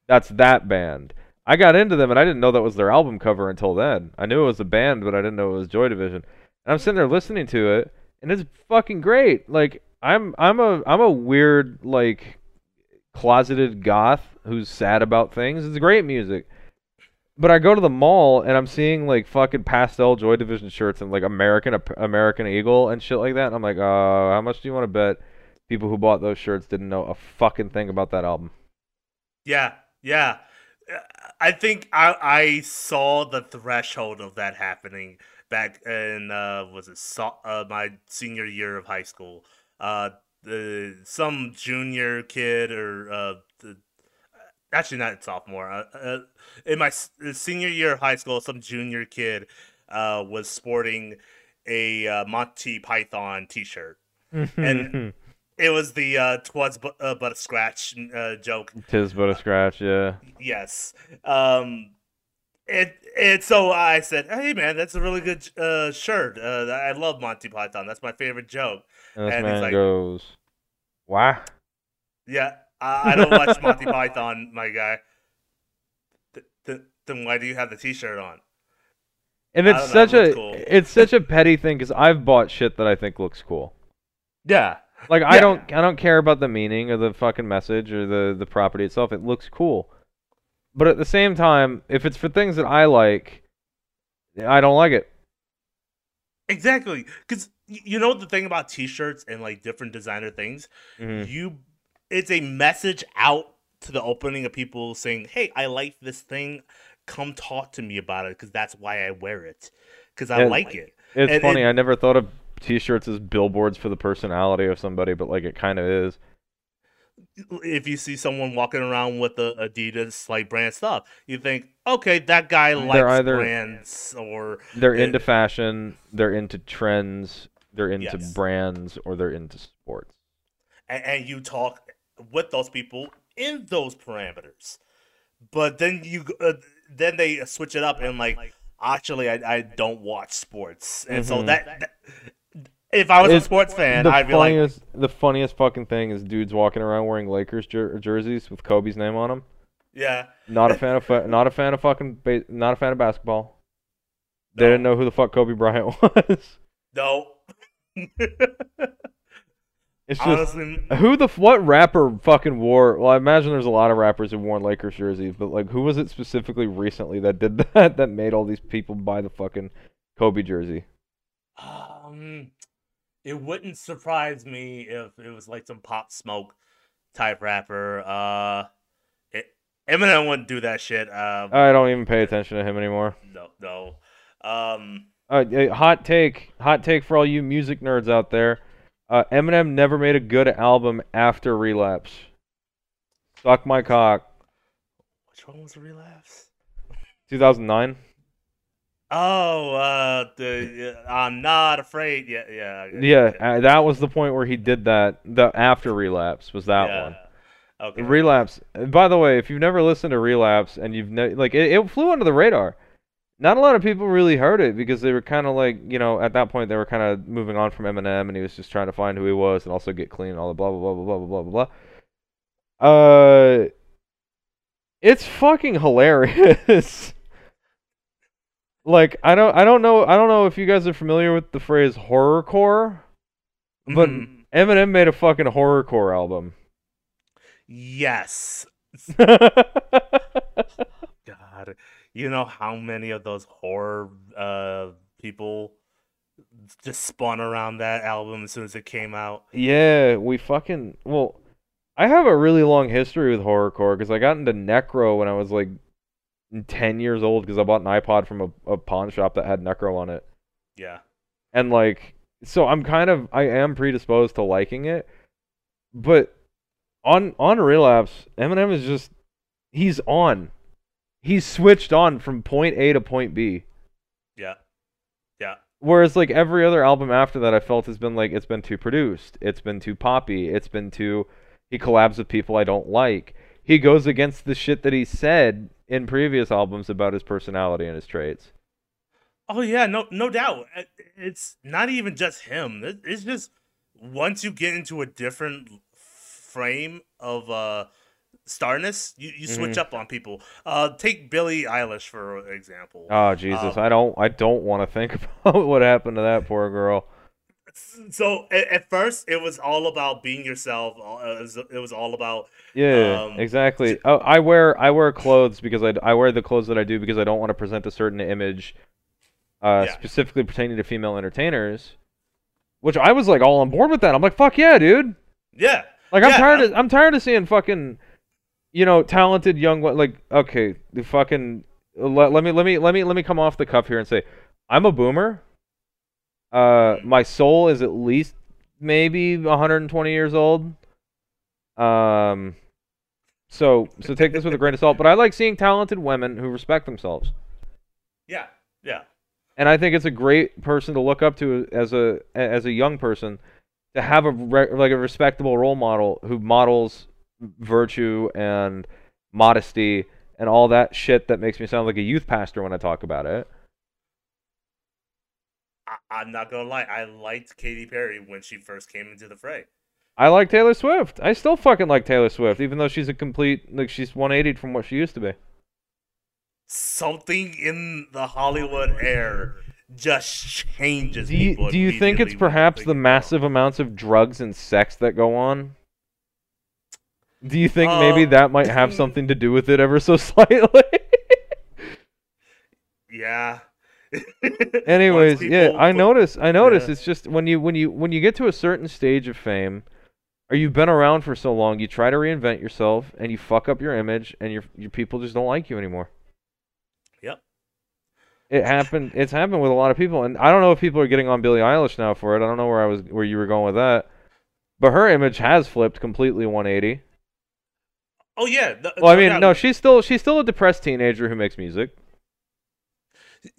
That's that band. I got into them, and I didn't know that was their album cover until then. I knew it was a band, but I didn't know it was Joy Division. And I'm sitting there listening to it, and it's fucking great. Like I'm I'm a I'm a weird like closeted goth who's sad about things. It's great music. But I go to the mall and I'm seeing like fucking pastel Joy Division shirts and like American American Eagle and shit like that. And I'm like, uh, how much do you want to bet people who bought those shirts didn't know a fucking thing about that album? Yeah, yeah. I think I I saw the threshold of that happening back in uh was it so, uh, my senior year of high school. Uh, the some junior kid or uh actually not sophomore. Uh, uh, in my senior year of high school, some junior kid uh was sporting a uh, Monty Python T-shirt. And- It was the uh, "twas but, uh, but a scratch" uh, joke Tis but a scratch, yeah. Yes. Um and and so I said, "Hey man, that's a really good uh shirt. Uh I love Monty Python. That's my favorite joke." And this And man like- goes, "Wah." Yeah, I, I don't watch Monty Python, my guy. Th- th- then why do you have the t-shirt on? And it's know, such it a cool. it's such a petty thing because I've bought shit that I think looks cool. Yeah. Like I don't I don't care about the meaning or the fucking message or the the property itself. It looks cool. But at the same time, if it's for things that I like, I don't like it. Exactly. Cuz you know the thing about t-shirts and like different designer things, Mhm. you it's a message out to the opening of people saying, "Hey, I like this thing. Come talk to me about it because that's why I wear it because I Yeah. like it." It's And- funny. and- I never thought of t-shirts as billboards for the personality of somebody, but like it kind of is. If you see someone walking around with the Adidas like brand stuff, you think, "Okay, that guy likes either- brands," or They're into fashion, they're into trends, they're into Yes. brands, or they're into sports. and, and you talk with those people in those parameters. but then you uh, then they switch it up and like actually I, I don't watch sports, and so Mhm. that, that if I was a sports fan, I'd be like, the funniest fucking thing is dudes walking around wearing Lakers jer- jerseys with Kobe's name on them. yeah, Not a fan of, fu- not a fan of fucking, ba- not a fan of basketball. They No. didn't know who the fuck Kobe Bryant was. no. It's just Honestly, who the what rapper fucking wore? Well, I imagine there's a lot of rappers who worn Lakers jerseys, but like, who was it specifically recently that did that? That made all these people buy the fucking Kobe jersey? um, it wouldn't surprise me if it was like some pop smoke type rapper. Uh, it, Eminem wouldn't do that shit. Um, I don't even pay attention to him anymore. no, no. Um, Uh, hot take, hot take for all you music nerds out there. Uh, Eminem never made a good album after Relapse. Suck my cock. which one was Relapse? 2009. Oh, uh, the uh, I'm not afraid. Yeah, yeah, Yeah, uh, that was the point where he did that. The after Relapse was that yeah. one. Okay. Relapse. By the way, if you've never listened to Relapse and you've ne- like it, it flew under the radar. Not a lot of people really heard it because they were kind of like, you know, at that point they were kind of moving on from Eminem and he was just trying to find who he was and also get clean and all the blah blah blah blah blah blah blah blah. Uh it's fucking hilarious. like I don't I don't know I don't know if you guys are familiar with the phrase horrorcore, but Mhm. Eminem made a fucking horrorcore album. yes. God, you know how many of those horror uh people just spun around that album as soon as it came out. Yeah, we fucking well. I have a really long history with horrorcore because I got into Necro when I was like ten years old because I bought an iPod from a, a pawn shop that had Necro on it, Yeah. and like so I'm kind of I am predisposed to liking it, but on on relapse, Eminem is just he's on, he's switched on from point A to point B. Yeah. Yeah. Whereas like every other album after that, I felt has been like it's been too produced, it's been too poppy, it's been too. He collabs with people I don't like. He goes against the shit that he said in previous albums about his personality and his traits. Oh yeah, no, no doubt. It's not even just him. It's just once you get into a different frame of uh starness, you, you switch up on people. Uh, take Billie Eilish for example. Oh Jesus, Um, I don't, I don't want to think about what happened to that poor girl. So at, at first, it was all about being yourself. uh, It was, it was all about Yeah, Um, exactly. Oh, I wear, I wear clothes because I, I wear the clothes that I do because I don't want to present a certain image, uh, Yeah. specifically pertaining to female entertainers. Which I was like all on board with that. I'm like, fuck yeah, dude. yeah. Like I'm Yeah, tired I'm- of I'm tired of seeing fucking you know talented young like okay the fucking let, let me let me let me let me come off the cuff here and say I'm a boomer. Uh my soul is at least maybe 120 years old. Um so so take this with a grain of salt, but I like seeing talented women who respect themselves. Yeah, yeah, And I think it's a great person to look up to as a as a young person to have a re- like a respectable role model who models virtue and modesty and all that shit that makes me sound like a youth pastor when I talk about it. I, I'm not gonna lie. I liked Katy Perry when she first came into the fray. I like Taylor Swift. I still fucking like Taylor Swift, even though she's a complete like she's 180 from what she used to be. Something in the Hollywood air just changes Do you, people. do you think it's perhaps the massive amounts of drugs and sex that go on? Do you think maybe Uh, that might have something to do with it ever so slightly? Yeah. Anyways, yeah, I notice. I notice. Yeah. It's just when you when you when you get to a certain stage of fame, or you've been around for so long, you try to reinvent yourself, and you fuck up your image, and your your people just don't like you anymore. Yep. It happened. It's happened with a lot of people, and I don't know if people are getting on Billie Eilish now for it. I don't know where I was where you were going with that, but her image has flipped completely 180. Oh yeah. th- Well, I mean, no, she's still she's still a depressed teenager who makes music.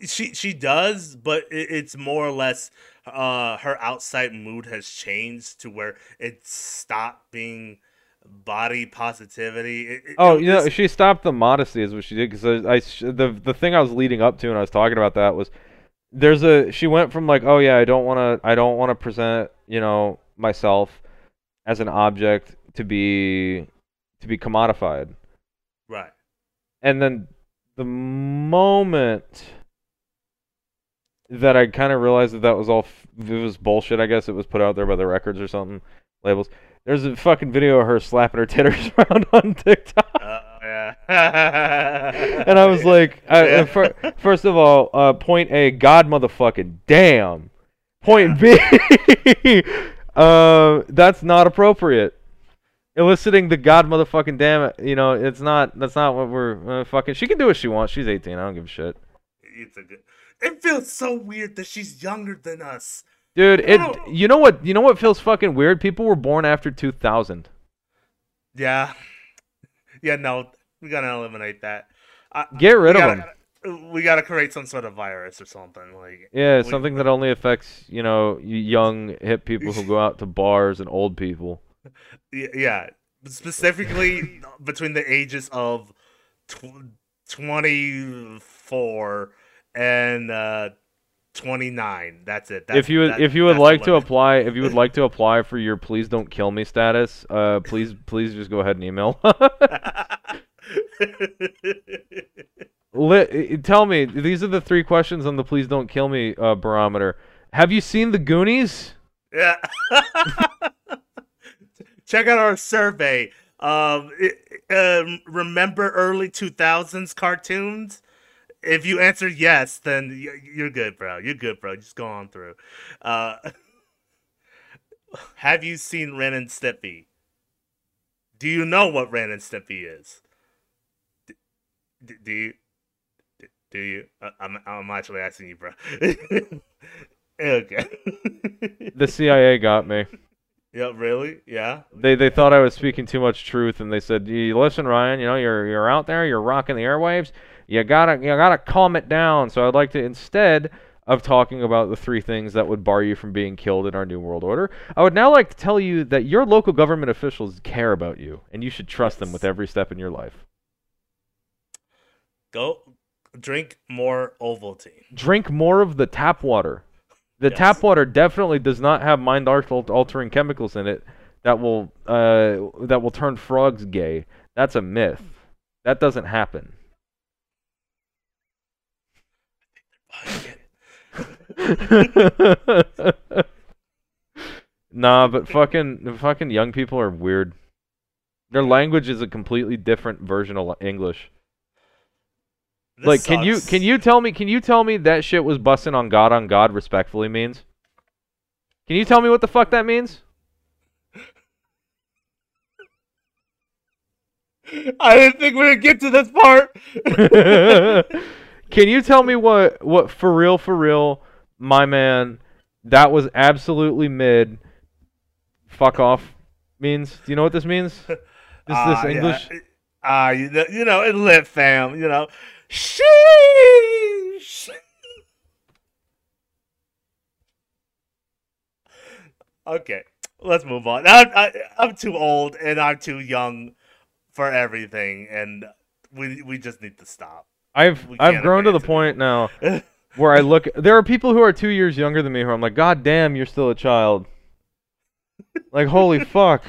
she she does, but it, it's more or less uh her outside mood has changed to where it stopped being body positivity. It, it, Oh, you know, she stopped the modesty is what she did because I, I the the thing I was leading up to and I was talking about that was there's a she went from like oh yeah I don't want to I don't want to present you know myself as an object to be to be commodified right. and then the moment that I kind of realized that that was all f- it was bullshit I guess it was put out there by the records or something labels there's a fucking video of her slapping her titters around on TikTok Uh, yeah. and I was like, I, Yeah. fir- first of all, uh, point A, God motherfucking damn. Point B, uh, that's not appropriate. Eliciting the God motherfucking damn, it. you know, it's not. That's not what we're uh, fucking. She can do what she wants. She's 18. I don't give a shit, it's a good. It feels so weird that she's younger than us. dude. It. You know what? You know what feels fucking weird? People were born after 2000. Yeah. Yeah. No, we gotta eliminate that. I, Get rid of gotta, We gotta create some sort of virus or something like. Yeah, we- something that only affects you know young hip people who go out to bars and old people. Yeah, specifically between the ages of tw- 24 and uh, 29. That's it. That's, if you would, that- if you would like to apply, if you would like to apply for your please don't kill me status, uh, please please just go ahead and email. Tell me, these are the three questions on the please don't kill me uh, barometer. Have you seen the Goonies? yeah. Check out our survey. Um, um, remember early 2000s cartoons? If you answer yes, then you're good, bro. You're good, bro. Just go on through. Uh, have you seen Ren and Stimpy? Do you know what Ren and Stimpy is? D- d- do you? Do you? Uh, I'm I'm actually asking you, bro. okay. The CIA got me. Yeah, really? Yeah. They they thought I was speaking too much truth, and they said, "You listen, Ryan. You know you're you're out there. You're rocking the airwaves. You gotta you gotta calm it down." So I'd like to instead of talking about the three things that would bar you from being killed in our new world order, I would now like to tell you that your local government officials care about you, and you should trust them with every step in your life. Go drink more Ovaltine. Drink more of the tap water. The Yes. tap water definitely does not have mind altering chemicals in it that will uh, that will turn frogs gay. That's a myth. That doesn't happen. nah, but fucking fucking young people are weird. Their language is a completely different version of English. This like, can you can you tell me can you tell me that shit was busting on God on God respectfully means? Can you tell me what the fuck that means? I didn't think we would get to this part. Can you tell me what what for real for real, my man, that was absolutely mid. Fuck off means. Do you know what this means? This Ah, this yeah. English. Ah, you know, you know, it lit, fam. You know, sheesh. okay, let's move on. I, I, I'm too old and I'm too young for everything, and we we just need to stop. I've I've grown to the it. point now where I look. There are people who are two years younger than me who I'm like, God damn, you're still a child. Like holy fuck.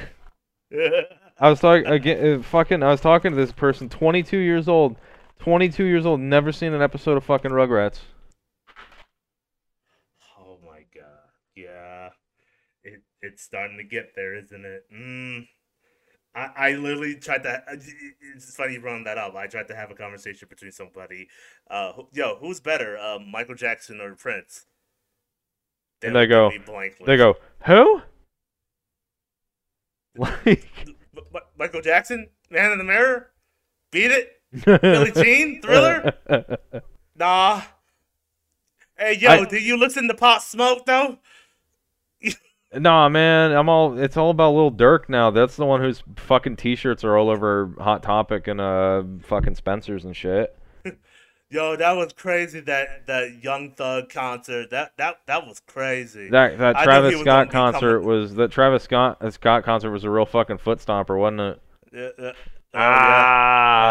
I was talking again. Uh, fucking. I was talking to this person, 22 years old. 22 years old, never seen an episode of fucking Rugrats. Oh my god. Yeah. It it's starting to get there, isn't it? Mm. I, I literally tried to it's funny you brought that up. I tried to have a conversation between somebody. Uh who, yo, who's better? Uh, Michael Jackson or Prince? And they go- They go, who? Like, Michael Jackson? Man in the Mirror? Beat it? Billie Jean? Thriller? Nah. Hey yo, I- did you listen to Pop Smoke though? Nah, man, I'm all. It's all about Lil Durk now. That's the one whose fucking T-shirts are all over Hot Topic and uh fucking Spencers and shit. Yo, that was crazy. That that Young Thug concert. That that that was crazy. That that Travis Scott concert was that Travis Scott Scott concert was a real fucking foot stomper, wasn't it? Yeah, yeah. Oh, yeah.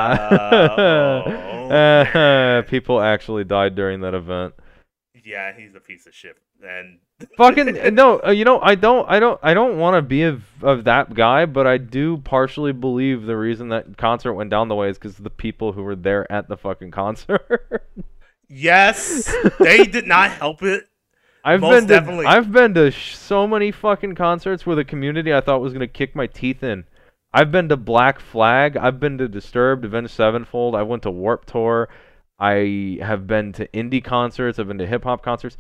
Ah. Oh, People actually died during that event. Yeah, he's a piece of shit. And Fucking no, uh, you know I don't I don't I don't want to be of of that guy, but I do partially believe the reason that concert went down the way is because the people who were there at the fucking concert. yes, they did not help it. I've Most been to definitely. I've been to sh- so many fucking concerts where the community I thought was gonna kick my teeth in. I've been to Black Flag. I've been to Disturbed, Avenged Sevenfold. I went to Warp Tour. I have been to indie concerts. I've been to hip hop concerts.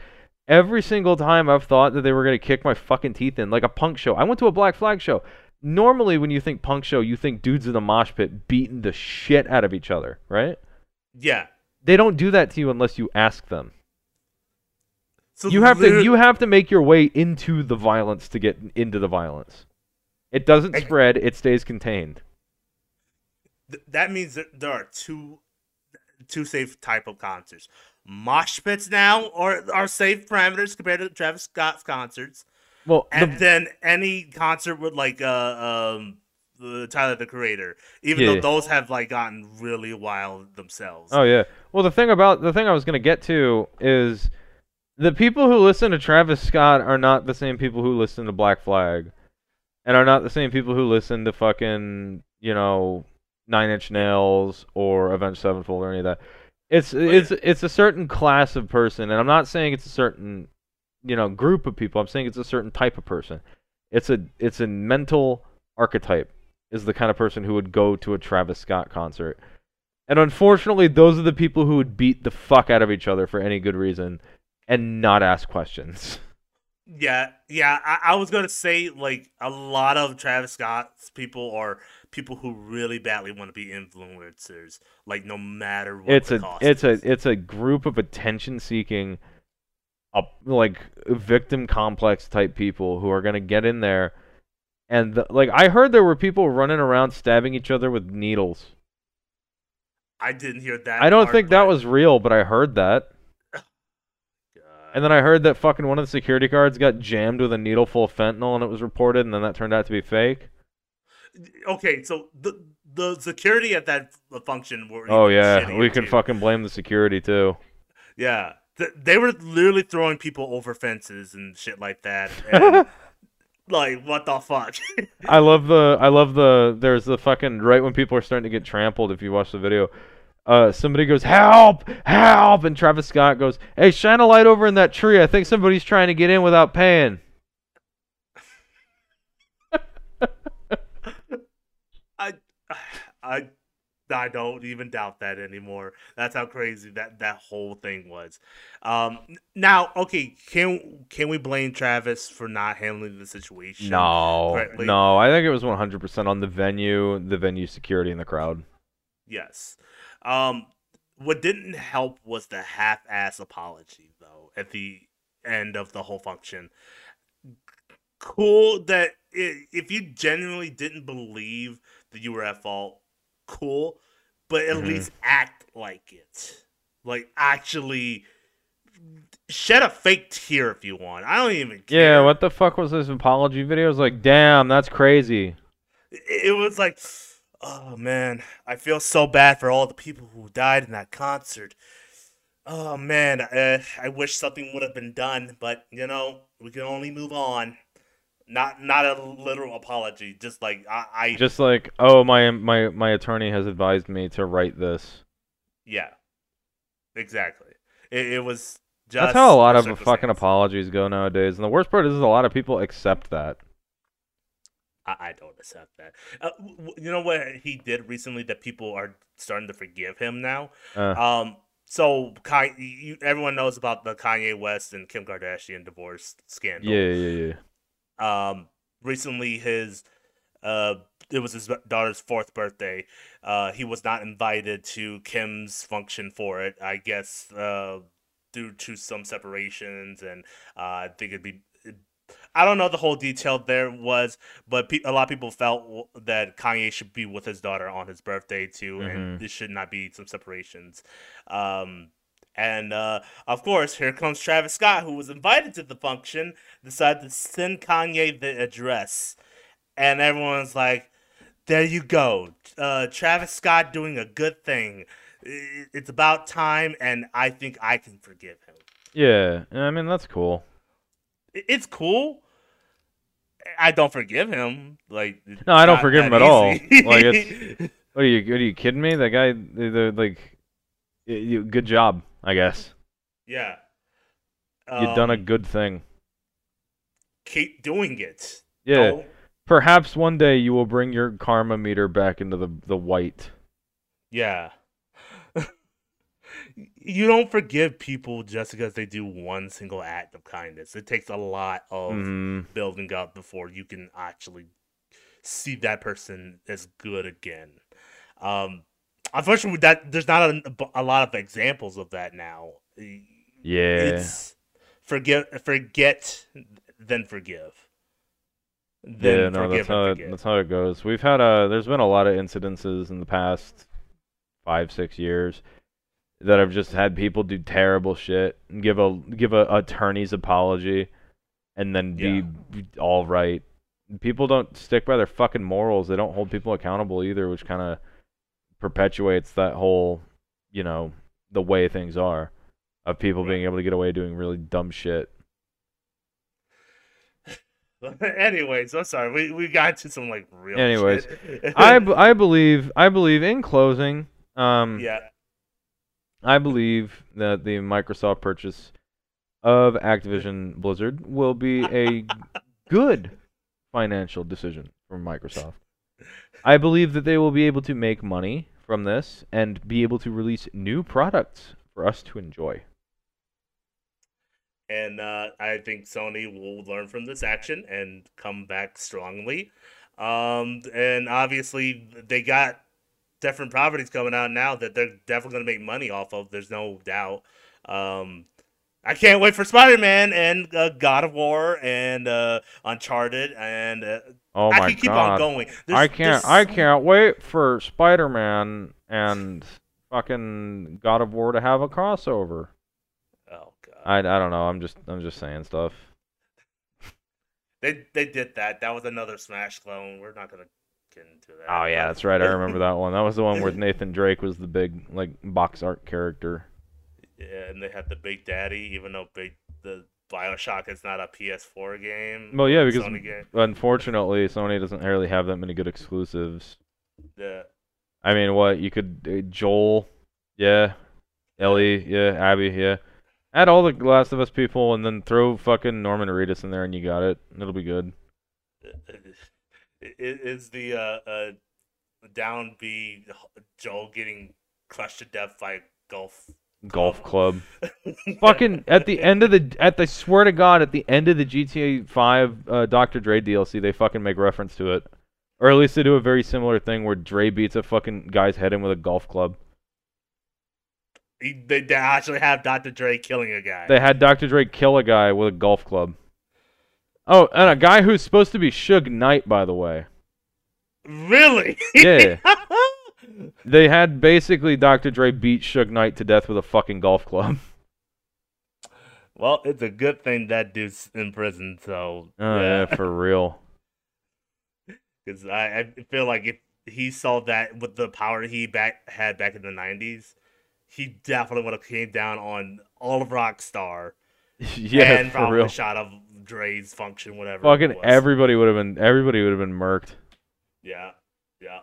Every single time I've thought that they were gonna kick my fucking teeth in, like a punk show. I went to a Black Flag show. Normally, when you think punk show, you think dudes in the mosh pit beating the shit out of each other, right? Yeah. They don't do that to you unless you ask them. So you have to you have to make your way into the violence to get into the violence. It doesn't spread, it stays contained. th- that means that there are two two safe type of concerts. Mosh pits now are are safe parameters compared to Travis Scott's concerts, Well, and the, then any concert with like uh um the Tyler the Creator, even Yeah. though those have like gotten really wild themselves. oh yeah. Well, the thing about the thing I was going to get to is the people who listen to Travis Scott are not the same people who listen to Black Flag and are not the same people who listen to fucking, you know, Nine Inch Nails or Avenged Sevenfold or any of that. It's it's it's a certain class of person, and I'm not saying it's a certain, you know, group of people. I'm saying it's a certain type of person. It's a it's a mental archetype is the kind of person who would go to a Travis Scott concert. And unfortunately, those are the people who would beat the fuck out of each other for any good reason and not ask questions. Yeah, yeah. I, I was gonna say like a lot of Travis Scott's people are people who really badly want to be influencers, like no matter what. it's a it's a it's a group of attention seeking uh, like victim complex type people who are going to get in there and the, like I heard there were people running around stabbing each other with needles. I didn't hear that. I don't part, think that but- was real, but I heard that. And then I heard that fucking one of the security guards got jammed with a needle full of fentanyl and it was reported and then that turned out to be fake. okay, so the the security at that function were. Oh yeah, we can too. fucking blame the security too. Yeah, Th- they were literally throwing people over fences and shit like that. And, like what the fuck? I love the I love the there's the fucking right when people are starting to get trampled if you watch the video. Uh somebody goes, Help! Help and Travis Scott goes, Hey, shine a light over in that tree. I think somebody's trying to get in without paying. I, I, I don't even doubt that anymore. That's how crazy that that whole thing was. Um, now, okay, can can we blame Travis for not handling the situation? No. correctly? No, I think it was one hundred percent on the venue, the venue security and the crowd. Yes. Um, what didn't help was the half-ass apology, though, at the end of the whole function. Cool that i if you genuinely didn't believe that you were at fault, cool, but at Mhm. least act like it. Like, actually shed a fake tear if you want. I don't even care. Yeah, what the fuck was this apology video? It's like, damn, that's crazy. it it was like, oh man, I feel so bad for all the people who died in that concert. Oh man, uh, I wish something would have been done, but you know, we can only move on. Not not a literal apology, just like I, I Just like, oh my my my attorney has advised me to write this. yeah, exactly. It, it was just That's how a lot of fucking apologies go nowadays. And the worst part is, is a lot of people accept that. I, I don't accept that. Uh, w- you know what he did recently that people are starting to forgive him now. Uh, Um, so Kanye, you, everyone knows about the Kanye West and Kim Kardashian divorce scandal. yeah, yeah, yeah. Um, recently his, uh, it was his daughter's fourth birthday. Uh, he was not invited to Kim's function for it. I guess uh, due to some separations, and uh, I think it'd be. I don't know the whole detail there was, but pe- a lot of people felt that Kanye should be with his daughter on his birthday too, Mhm. and this should not be some separations. Um, and uh, of course, here comes Travis Scott, who was invited to the function, decided to send Kanye the address, and everyone's like, "There you go, uh, Travis Scott doing a good thing. It's about time, and I think I can forgive him." Yeah, I mean that's cool. It's cool. I don't forgive him. Like No, I don't forgive him at all. Like, it's- What are you? What are you kidding me? That guy, the, like, you, good job, I guess. yeah. You've done a Um, good thing. Keep doing it. Yeah. Don't- Perhaps one day you will bring your karma meter back into the the white. Yeah. You don't forgive people just because they do one single act of kindness. It takes a lot of Mm, building up before you can actually see that person as good again. Um, unfortunately, that there's not a, a lot of examples of that now. yeah. It's forget, forget, then forgive. yeah, no, forgive that's how it, that's how it goes. We've had a there's been a lot of incidences in the past five six years that I've just had people do terrible shit and give a give a attorney's apology and then be be all right. People don't stick by their fucking morals. They don't hold people accountable either, which kind of perpetuates that whole, you know, the way things are of people being able to get away doing really dumb shit. Anyways, I'm sorry. We we got to some like real. Anyways, shit. I, b- I believe I believe in closing um yeah. I believe that the Microsoft purchase of Activision Blizzard will be a good financial decision for Microsoft. I believe that they will be able to make money from this and be able to release new products for us to enjoy. and uh, I think Sony will learn from this action and come back strongly. Um, and obviously, they got different properties coming out now that they're definitely going to make money off of. There's no doubt. Um, I can't wait for Spider Man and uh, God of War and uh, Uncharted and uh, Oh I my can keep god. on going. I There's- can't there's I can't wait for Spider-Man and fucking God of War to have a crossover. Oh god, I, I don't know. I'm just I'm just saying stuff. they they did that. That was another Smash clone. We're not gonna into that. Oh yeah, that's right. I remember that one. That was the one where Nathan Drake was the big like box art character. Yeah, and they had the Big Daddy, even though Big the Bioshock is not a PS4 game. Well, yeah, because Sony game. unfortunately Sony doesn't really have that many good exclusives. Yeah, I mean, what you could uh, Joel, yeah, Ellie, yeah, Abby, yeah. Add all the Last of Us people and then throw fucking Norman Reedus in there and you got it. It'll be good. it is the uh, uh down B Joel getting crushed to death by golf. Golf club. fucking at the end of the at the swear to God at the end of the GTA 5 uh, Dr. Dre DLC they fucking make reference to it, or at least they do a very similar thing where Dre beats a fucking guy's head in with a golf club. They, they actually have Dr. Dre killing a guy. They had Dr. Dre kill a guy with a golf club. Oh, and a guy who's supposed to be Suge Knight, by the way. really? Yeah. They had basically Dr. Dre beat Suge Knight to death with a fucking golf club. well, it's a good thing that dude's in prison. So Oh yeah, for real. because I, I feel like if he saw that with the power he back had back in the '90s, he definitely would have came down on all of Rockstar yeah, and for probably real. shot of Dre's function, whatever. it Fucking everybody would have been everybody would have been murked. Yeah, yeah.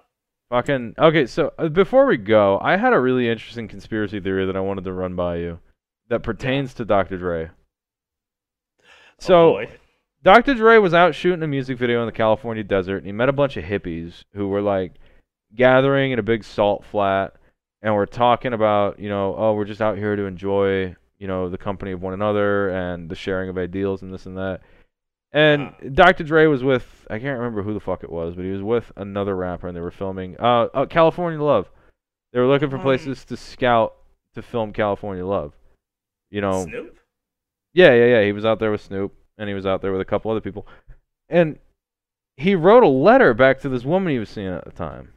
Fucking okay. So uh, before we go, I had a really interesting conspiracy theory that I wanted to run by you, that pertains to Dr. Dre. So oh. Dr. Dre was out shooting a music video in the California desert, and he met a bunch of hippies who were like gathering in a big salt flat, and we're talking about, you know, oh, we're just out here to enjoy, you know, the company of one another and the sharing of ideals and this and that. And Ah. Dr. Dre was with, I can't remember who the fuck it was, but he was with another rapper, and they were filming uh, uh California Love. They were looking for Um, places to scout to film California Love. You know, Snoop. yeah, yeah, yeah. He was out there with Snoop. and he was out there with a couple other people, and he wrote a letter back to this woman he was seeing at the time.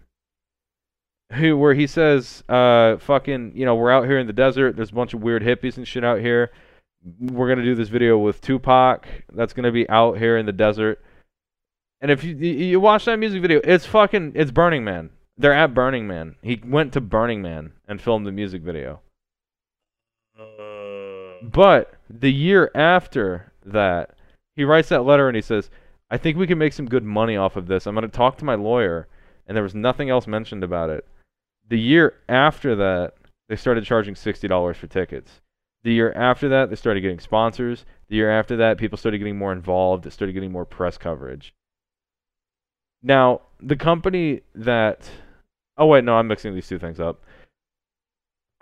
Who, where he says, uh, fucking, you know, we're out here in the desert. There's a bunch of weird hippies and shit out here. We're gonna do this video with Tupac. That's gonna be out here in the desert. And if you you watch that music video, it's fucking, it's Burning Man. They're at Burning Man. He went to Burning Man and filmed the music video. But the year after that, he writes that letter and he says, I think we can make some good money off of this. I'm to talk to my lawyer. And there was nothing else mentioned about it. The year after that, they started charging $60 for tickets. The year after that, they started getting sponsors. The year after that, people started getting more involved. It started getting more press coverage. Now, the company that. Oh, wait, no, I'm mixing these two things up.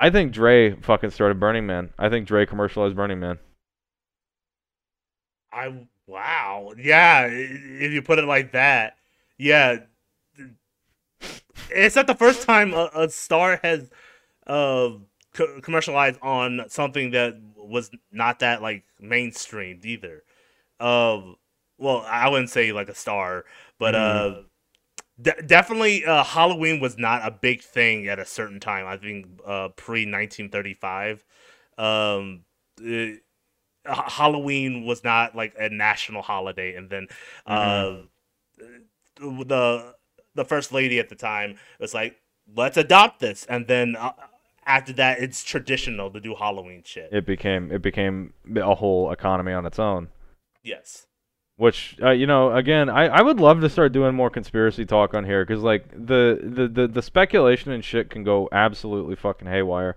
I think Dre fucking started Burning Man. I think Dre commercialized Burning Man. I wow, yeah. If you put it like that, yeah. It's not the first time a, a star has uh co- commercialized on something that was not that like mainstreamed either. Um, well, I wouldn't say like a star, but uh, de- definitely uh, Halloween was not a big thing at a certain time. I think uh, pre nineteen thirty five. Um, it- Halloween was not like a national holiday, and then uh, the the first lady at the time was like, "Let's adopt this," and then uh, after that, it's traditional to do Halloween shit. It became it became a whole economy on its own. yes. Which uh, you know, again, I, I would love to start doing more conspiracy talk on here because like the, the the the speculation and shit can go absolutely fucking haywire.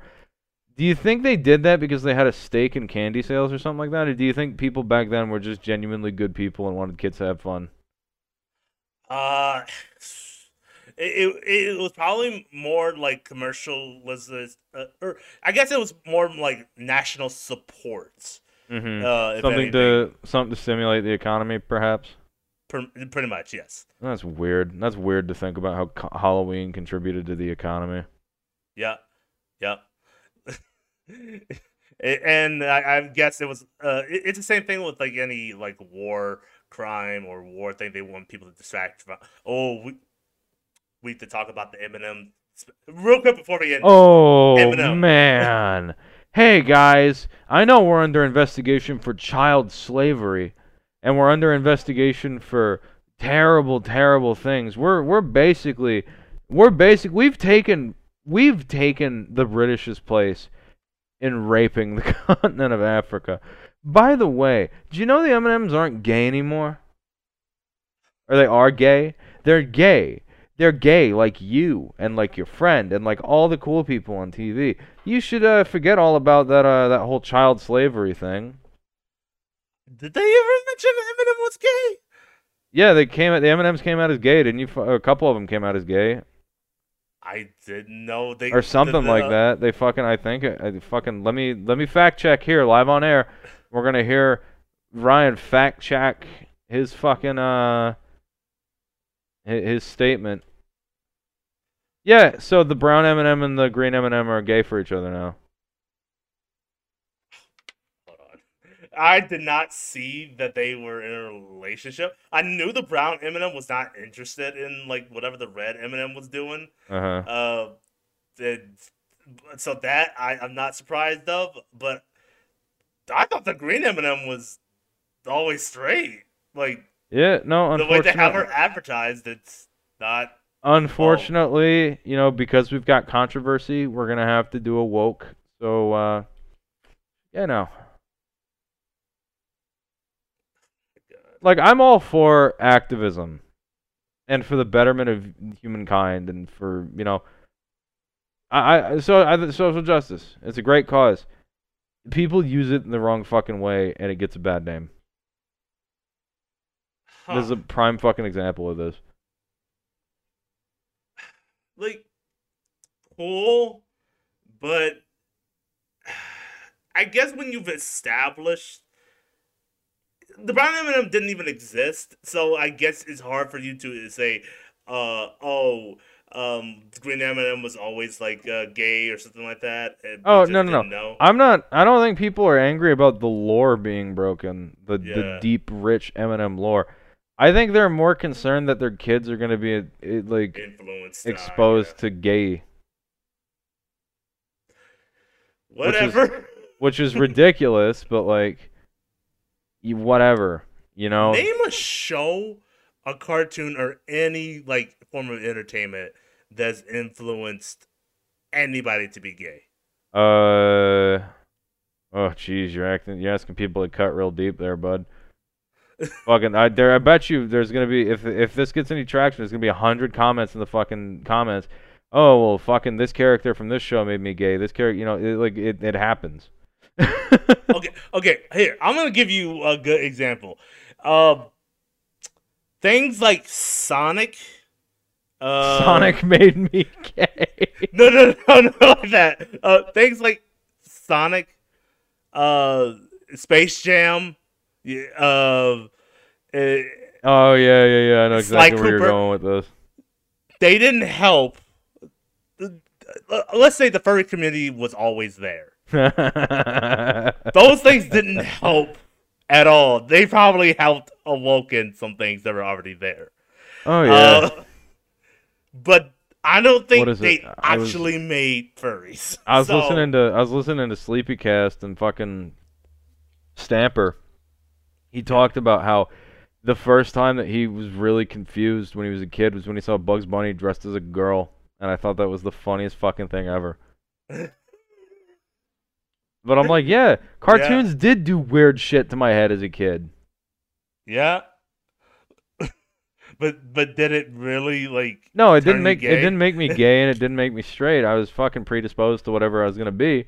Do you think they did that because they had a stake in candy sales or something like that, or do you think people back then were just genuinely good people and wanted kids to have fun? Uh, it, it, it was probably more like commercialism, uh, or I guess it was more like national support. Mm-hmm. Uh, something to something to stimulate the economy, perhaps. Pre- pretty much, yes. That's weird. That's weird to think about how co- Halloween contributed to the economy. Yeah, yeah. And I, I guess it was. Uh, it- it's the same thing with like any like war crime or war thing. They want people to distract from. Oh, we we need to talk about the M&M real quick before we end. Oh M&M. man. hey guys, I know we're under investigation for child slavery and we're under investigation for terrible terrible things. We're we're basically we're basic we've taken we've taken the British's place in raping the continent of Africa. By the way, do you know the M&Ms aren't gay anymore? Or they are gay? They're gay. They're gay like you and like your friend and like all the cool people on TV. You should uh, forget all about that uh, that whole child slavery thing. Did they ever mention M&M was gay? Yeah, they came. The M&Ms came out as gay, didn't you? A couple of them came out as gay I didn't know they or something the- like uh, that. They fucking, I think, uh, I fucking. Let me let me fact check here live on air. We're gonna hear Ryan fact check his fucking uh his statement. Yeah, so the brown M&M and the green M&M are gay for each other now. Hold on. I did not see that they were in a relationship. I knew the brown M&M was not interested in like whatever the red M&M was doing. Uh huh. Uh, so that I, I'm not surprised of, but I thought the green M&M was always straight. Like Yeah, no, unfortunately. the way they have her advertised, it's not. unfortunately, you know, because we've got controversy, we're gonna have to do a woke. So, uh, you know, like I'm all for activism and for the betterment of humankind and for you know, I, I so I social justice. It's a great cause. People use it in the wrong fucking way, and it gets a bad name. This is a prime fucking example of this. like cool, but I guess when you've established the brown M&M didn't even exist, so I guess it's hard for you to say, uh, oh, um, Green M&M was always like uh, gay or something like that. and Oh no no no! know. I'm not. I don't think people are angry about the lore being broken. The the Yeah. deep, rich M&M lore. I think they're more concerned that their kids are gonna be uh, like Influenced. uh, exposed yeah. to gay, which is- Whatever. which is ridiculous. but like, whatever. You know. Name a show, a cartoon, or any like form of entertainment that's influenced anybody to be gay. Uh. Oh, jeez, you're acting. You're asking people to cut real deep there, bud. Fucking, I there. I bet you there's gonna be if if this gets any traction, there's gonna be a hundred comments in the fucking comments. Oh well, fucking this character from this show made me gay. This character, you know, it, like it, it happens. okay, okay. Here, I'm gonna give you a good example. Um, things like Sonic. Uh, Sonic made me gay. No, no, no, no, like that. Uh, things like Sonic, uh, Space Jam. Yeah, uh, uh, Oh yeah, yeah, yeah. I know Sly exactly where you're going with this. they didn't help. Uh, Let's say the furry community was always there. Those things didn't help at all. They probably helped awaken some things that were already there. oh yeah. Uh, but I don't think they it? I was- actually made furries. I was So- listening to I was listening to Sleepycast and fucking Stamper. He talked about how the first time that he was really confused when he was a kid was when he saw Bugs Bunny dressed as a girl, and I thought that was the funniest fucking thing ever. But I'm like, yeah, cartoons did do weird shit to my head as a kid. Yeah. but but did it really like No, it didn't make it didn't make me gay and it didn't make me straight. I was fucking predisposed to whatever I was gonna be.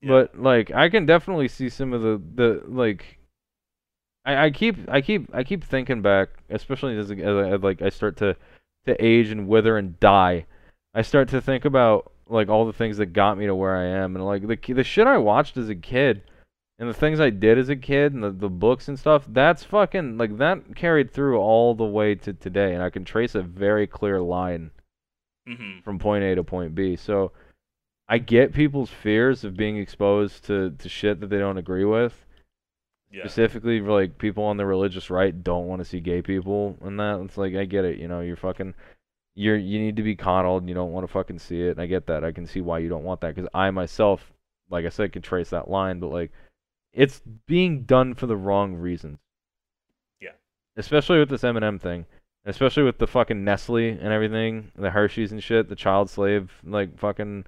Yeah. But like I can definitely see some of the the like I, I keep I keep I keep thinking back, especially as, I- as I like I start to to age and wither and die. I start to think about like all the things that got me to where I am and like the the shit I watched as a kid and the things I did as a kid and the, the books and stuff, that's fucking like that carried through all the way to today and I can trace a very clear line hmm from point A to point B. So I get people's fears of being exposed to, to shit that they don't agree with. Yeah. Specifically, like people on the religious right don't want to see gay people and that. It's like I get it. You know, you're fucking, you're you need to be coddled. And you don't want to fucking see it. And I get that. I can see why you don't want that because I myself, like I said, can trace that line. But like, it's being done for the wrong reasons. Yeah. Especially with this M&M thing. Especially with the fucking Nestle and everything, the Hershey's and shit, the child slave, like fucking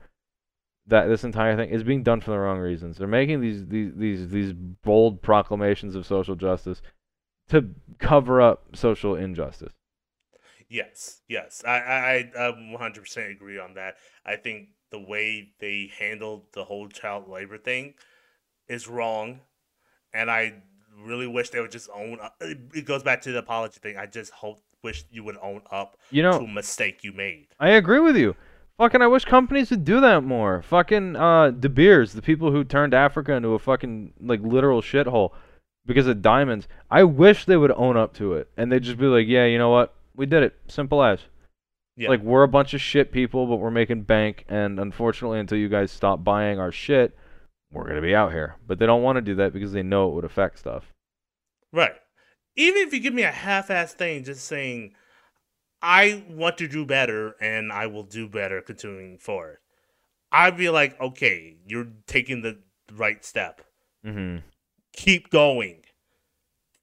that this entire thing is being done for the wrong reasons. They're making these these these these bold proclamations of social justice to cover up social injustice. Yes, yes, I, I, I um, 100% agree on that. I think the way they handled the whole child labor thing is wrong, and I really wish they would just own. Up. It goes back to the apology thing. I just hope, wish you would own up You to know, a mistake you made. I agree with you. Fucking, I wish companies would do that more. Fucking, uh, De Beers, the people who turned Africa into a fucking like literal shithole because of diamonds. I wish they would own up to it and they'd just be like, yeah, you know what, we did it. Simple as. Yeah. Like we're a bunch of shit people, but we're making bank, and unfortunately, until you guys stop buying our shit, we're gonna be out here. But they don't want to do that because they know it would affect stuff. Right. Even if you give me a half-ass thing, just saying, I want to do better and I will do better continuing forward. I'd be like, okay, you're taking the right step. Mm-hmm. Keep going.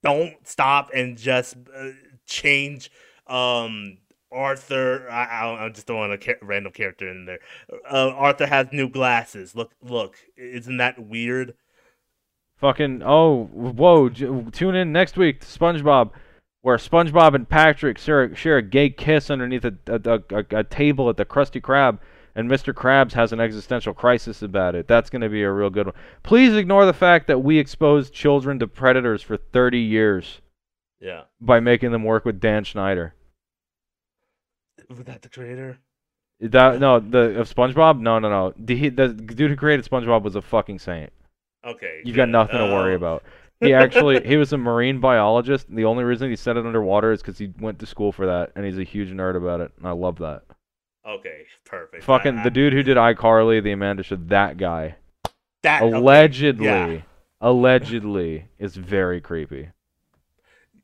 Don't stop and just uh, change um, Arthur. I, I'm just throwing a cha- random character in there. Uh, Arthur has new glasses. Look, look. Isn't that weird? Fucking oh whoa! j- Tune in next week SpongeBob, where SpongeBob and Patrick share, share a gay kiss underneath a a, a a table at the Krusty Krab, and Mr. Krabs has an existential crisis about it. That's gonna be a real good one. Please ignore the fact that we exposed children to predators for 30 years Yeah. by making them work with Dan Schneider. Was that the creator? That no the of SpongeBob? No no no. The, the dude who created SpongeBob was a fucking saint. Okay. You've got nothing to worry Oh. about. He actually he was a marine biologist. And the only reason he said it underwater is because he went to school for that, and he's a huge nerd about it. And I love that. Okay, perfect. Fucking I- the dude who did iCarly, the Amanda Show, that guy. that okay, allegedly, yeah. allegedly is very creepy.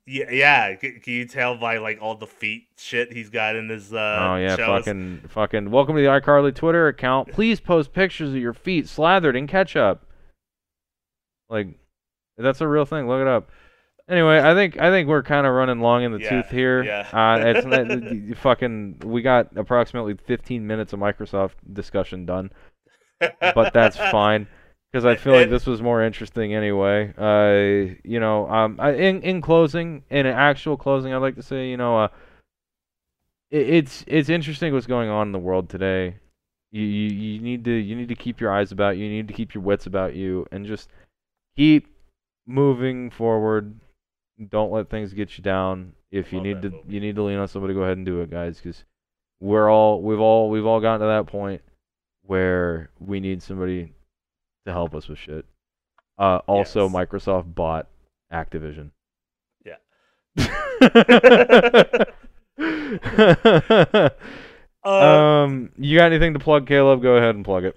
Yeah, yeah. Can you tell by like all the feet shit he's got in his uh oh yeah, shows? fucking, fucking. Welcome to the iCarly Twitter account. Please post pictures of your feet slathered in ketchup. Like, that's a real thing. Look it up. Anyway, I think I think we're kind of running long in the Yeah, tooth here. yeah. Uh, it's not, fucking. We got approximately 15 minutes of Microsoft discussion done. but that's fine because I feel like And- this was more interesting anyway. Uh, you know, um, I, in in closing, in an actual closing, I'd like to say, you know, uh, it, it's it's interesting what's going on in the world today. You, you you need to you need to keep your eyes about you. You need to keep your wits about you, and just keep moving forward. Don't let things get you down. If you need to movie. you need to lean on somebody, go ahead and do it, guys, because we're all we've all we've all gotten to that point where we need somebody to help us with shit. Uh, also, Yes. Microsoft bought Activision. Yeah. Uh, um, you got anything to plug, Caleb? Go ahead and plug it.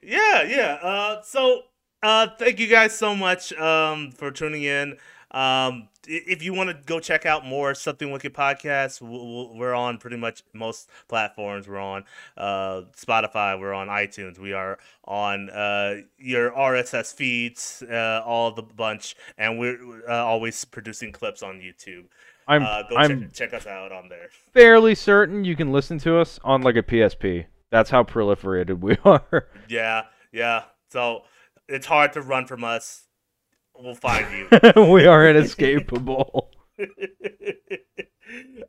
Yeah, yeah. Uh, so, uh, thank you guys so much um, for tuning in. Um, if you want to go check out more Something Wicked w- we're on pretty much most platforms. We're on uh, Spotify. We're on iTunes. We are on uh, your RSS feeds, uh, all the bunch, and we're uh, always producing clips on YouTube. I'm uh, go I'm check, check us out on there. fairly certain you can listen to us on like a PSP. That's how proliferated we are. Yeah, yeah. So it's hard to run from us. We'll find you. we are inescapable.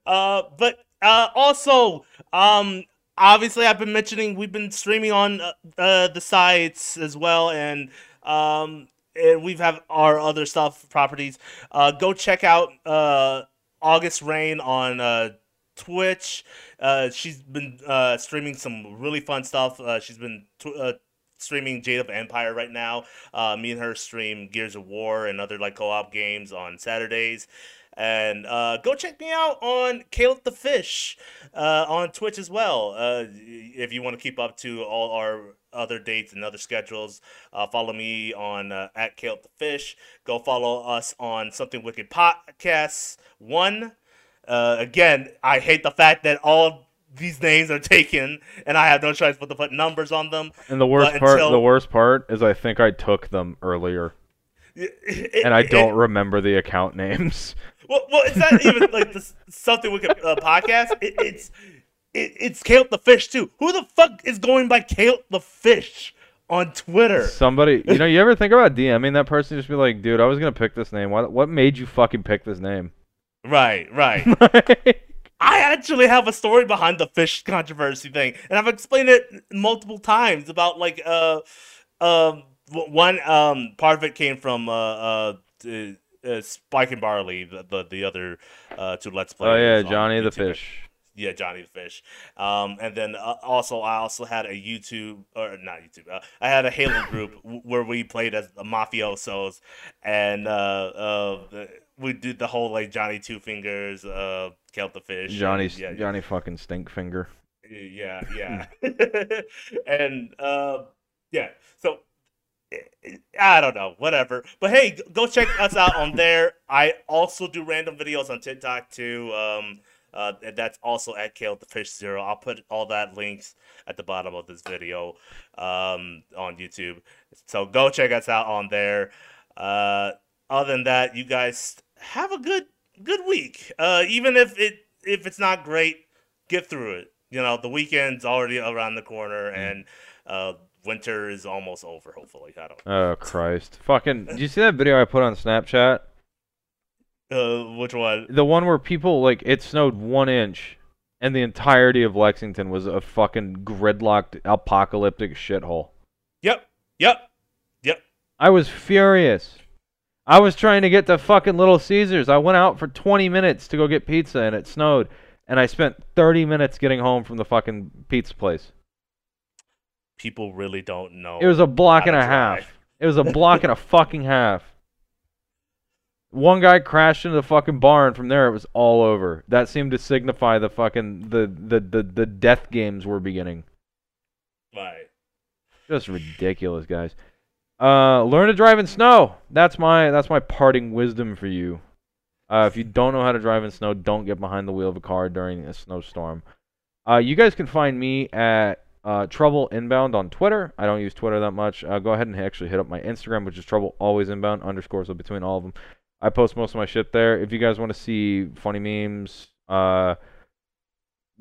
uh, but uh, also, um, obviously, I've been mentioning we've been streaming on uh, uh, the sites as well, and um, and we've have our other stuff properties. Uh, go check out uh, August Rain on uh, Twitch. Uh, she's been uh, streaming some really fun stuff. Uh, she's been tw- uh, streaming Jade of Empire right now. Uh, me and her stream Gears of War and other like co-op games on Saturdays. And uh, go check me out on Caleb the Fish uh, on Twitch as well. Uh, if you want to keep up to all our other dates and other schedules, uh, follow me on uh, at Caleb the Fish. Go follow us on Something Wicked Podcasts One. Uh, again, I hate the fact that all these names are taken, and I have no choice but to put numbers on them. And the worst part, until- the worst part is I think I took them earlier, It- and I don't remember the account names. Well, well, it's not even like this something wicked uh, podcast. It, it's it, it's Caleb the Fish too. Who the fuck is going by Caleb the Fish on Twitter? Somebody, you know, you ever think about DMing that person? Just be like, dude, I was gonna pick this name. What, what made you fucking pick this name? Right, right. I actually have a story behind the fish controversy thing, and I've explained it multiple times about like uh um one um part of it came from uh uh, uh, uh Spike and Barley, the the, the other uh two let's play. oh yeah, Johnny the Fish. Yeah, Johnny the Fish. Um, and then uh, also I also had a YouTube or not YouTube. Uh, I had a Halo group where we played as the mafiosos, and uh, uh, we did the whole like Johnny Two Fingers, Kelp the Fish, and- Johnny, yeah, Johnny fucking Stinkfinger. yeah, yeah, and uh, yeah. So I don't know, whatever. But hey, go check us out on there. I also do random videos on TikTok too. Um, uh, and that's also at Kale the Fish Zero. I'll put all that links at the bottom of this video um, on YouTube. So go check us out on there. Uh, other than that, you guys have a good good week. Uh, even if it if it's not great, get through it. You know, the weekend's already around the corner, and uh, winter is almost over. Hopefully, I don't. Oh Christ, fucking! Did you see that video I put on Snapchat? Uh, which one? The one where people like it snowed one inch, and the entirety of Lexington was a fucking gridlocked apocalyptic shithole. Yep, yep, yep. I was furious. I was trying to get to fucking Little Caesars. I went out for 20 minutes to go get pizza and it snowed. And I spent 30 minutes getting home from the fucking pizza place. People really don't know. It was a block and a half. It was a block and a fucking half. One guy crashed into the fucking barn. From there, it was all over. That seemed to signify the fucking the the the, the death games were beginning. Right. Just ridiculous, guys. Uh, learn to drive in snow. That's my that's my parting wisdom for you. Uh, if you don't know how to drive in snow, don't get behind the wheel of a car during a snowstorm. Uh, you guys can find me at uh, Trouble Inbound on Twitter. I don't use Twitter that much. Uh, go ahead and actually hit up my Instagram, which is Trouble Always Inbound underscores between all of them. I post most of my shit there. If you guys want to see funny memes, uh,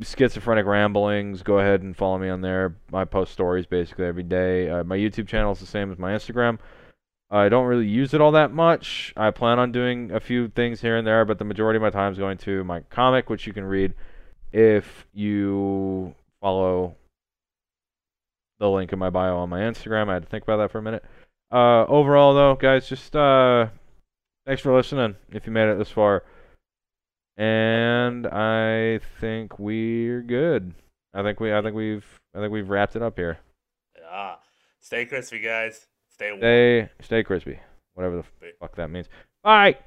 schizophrenic ramblings, go ahead and follow me on there. I post stories basically every day. Uh, my YouTube channel is the same as my Instagram. I don't really use it all that much. I plan on doing a few things here and there, but the majority of my time is going to my comic, which you can read if you follow the link in my bio on my Instagram. I had to think about that for a minute. Uh, overall, though, guys, just uh, thanks for listening. If you made it this far, and I think we're good. I think we, I think we've, I think we've wrapped it up here. Yeah. Stay crispy, guys. Stay warm. Stay, stay crispy. Whatever the fuck that means. Bye.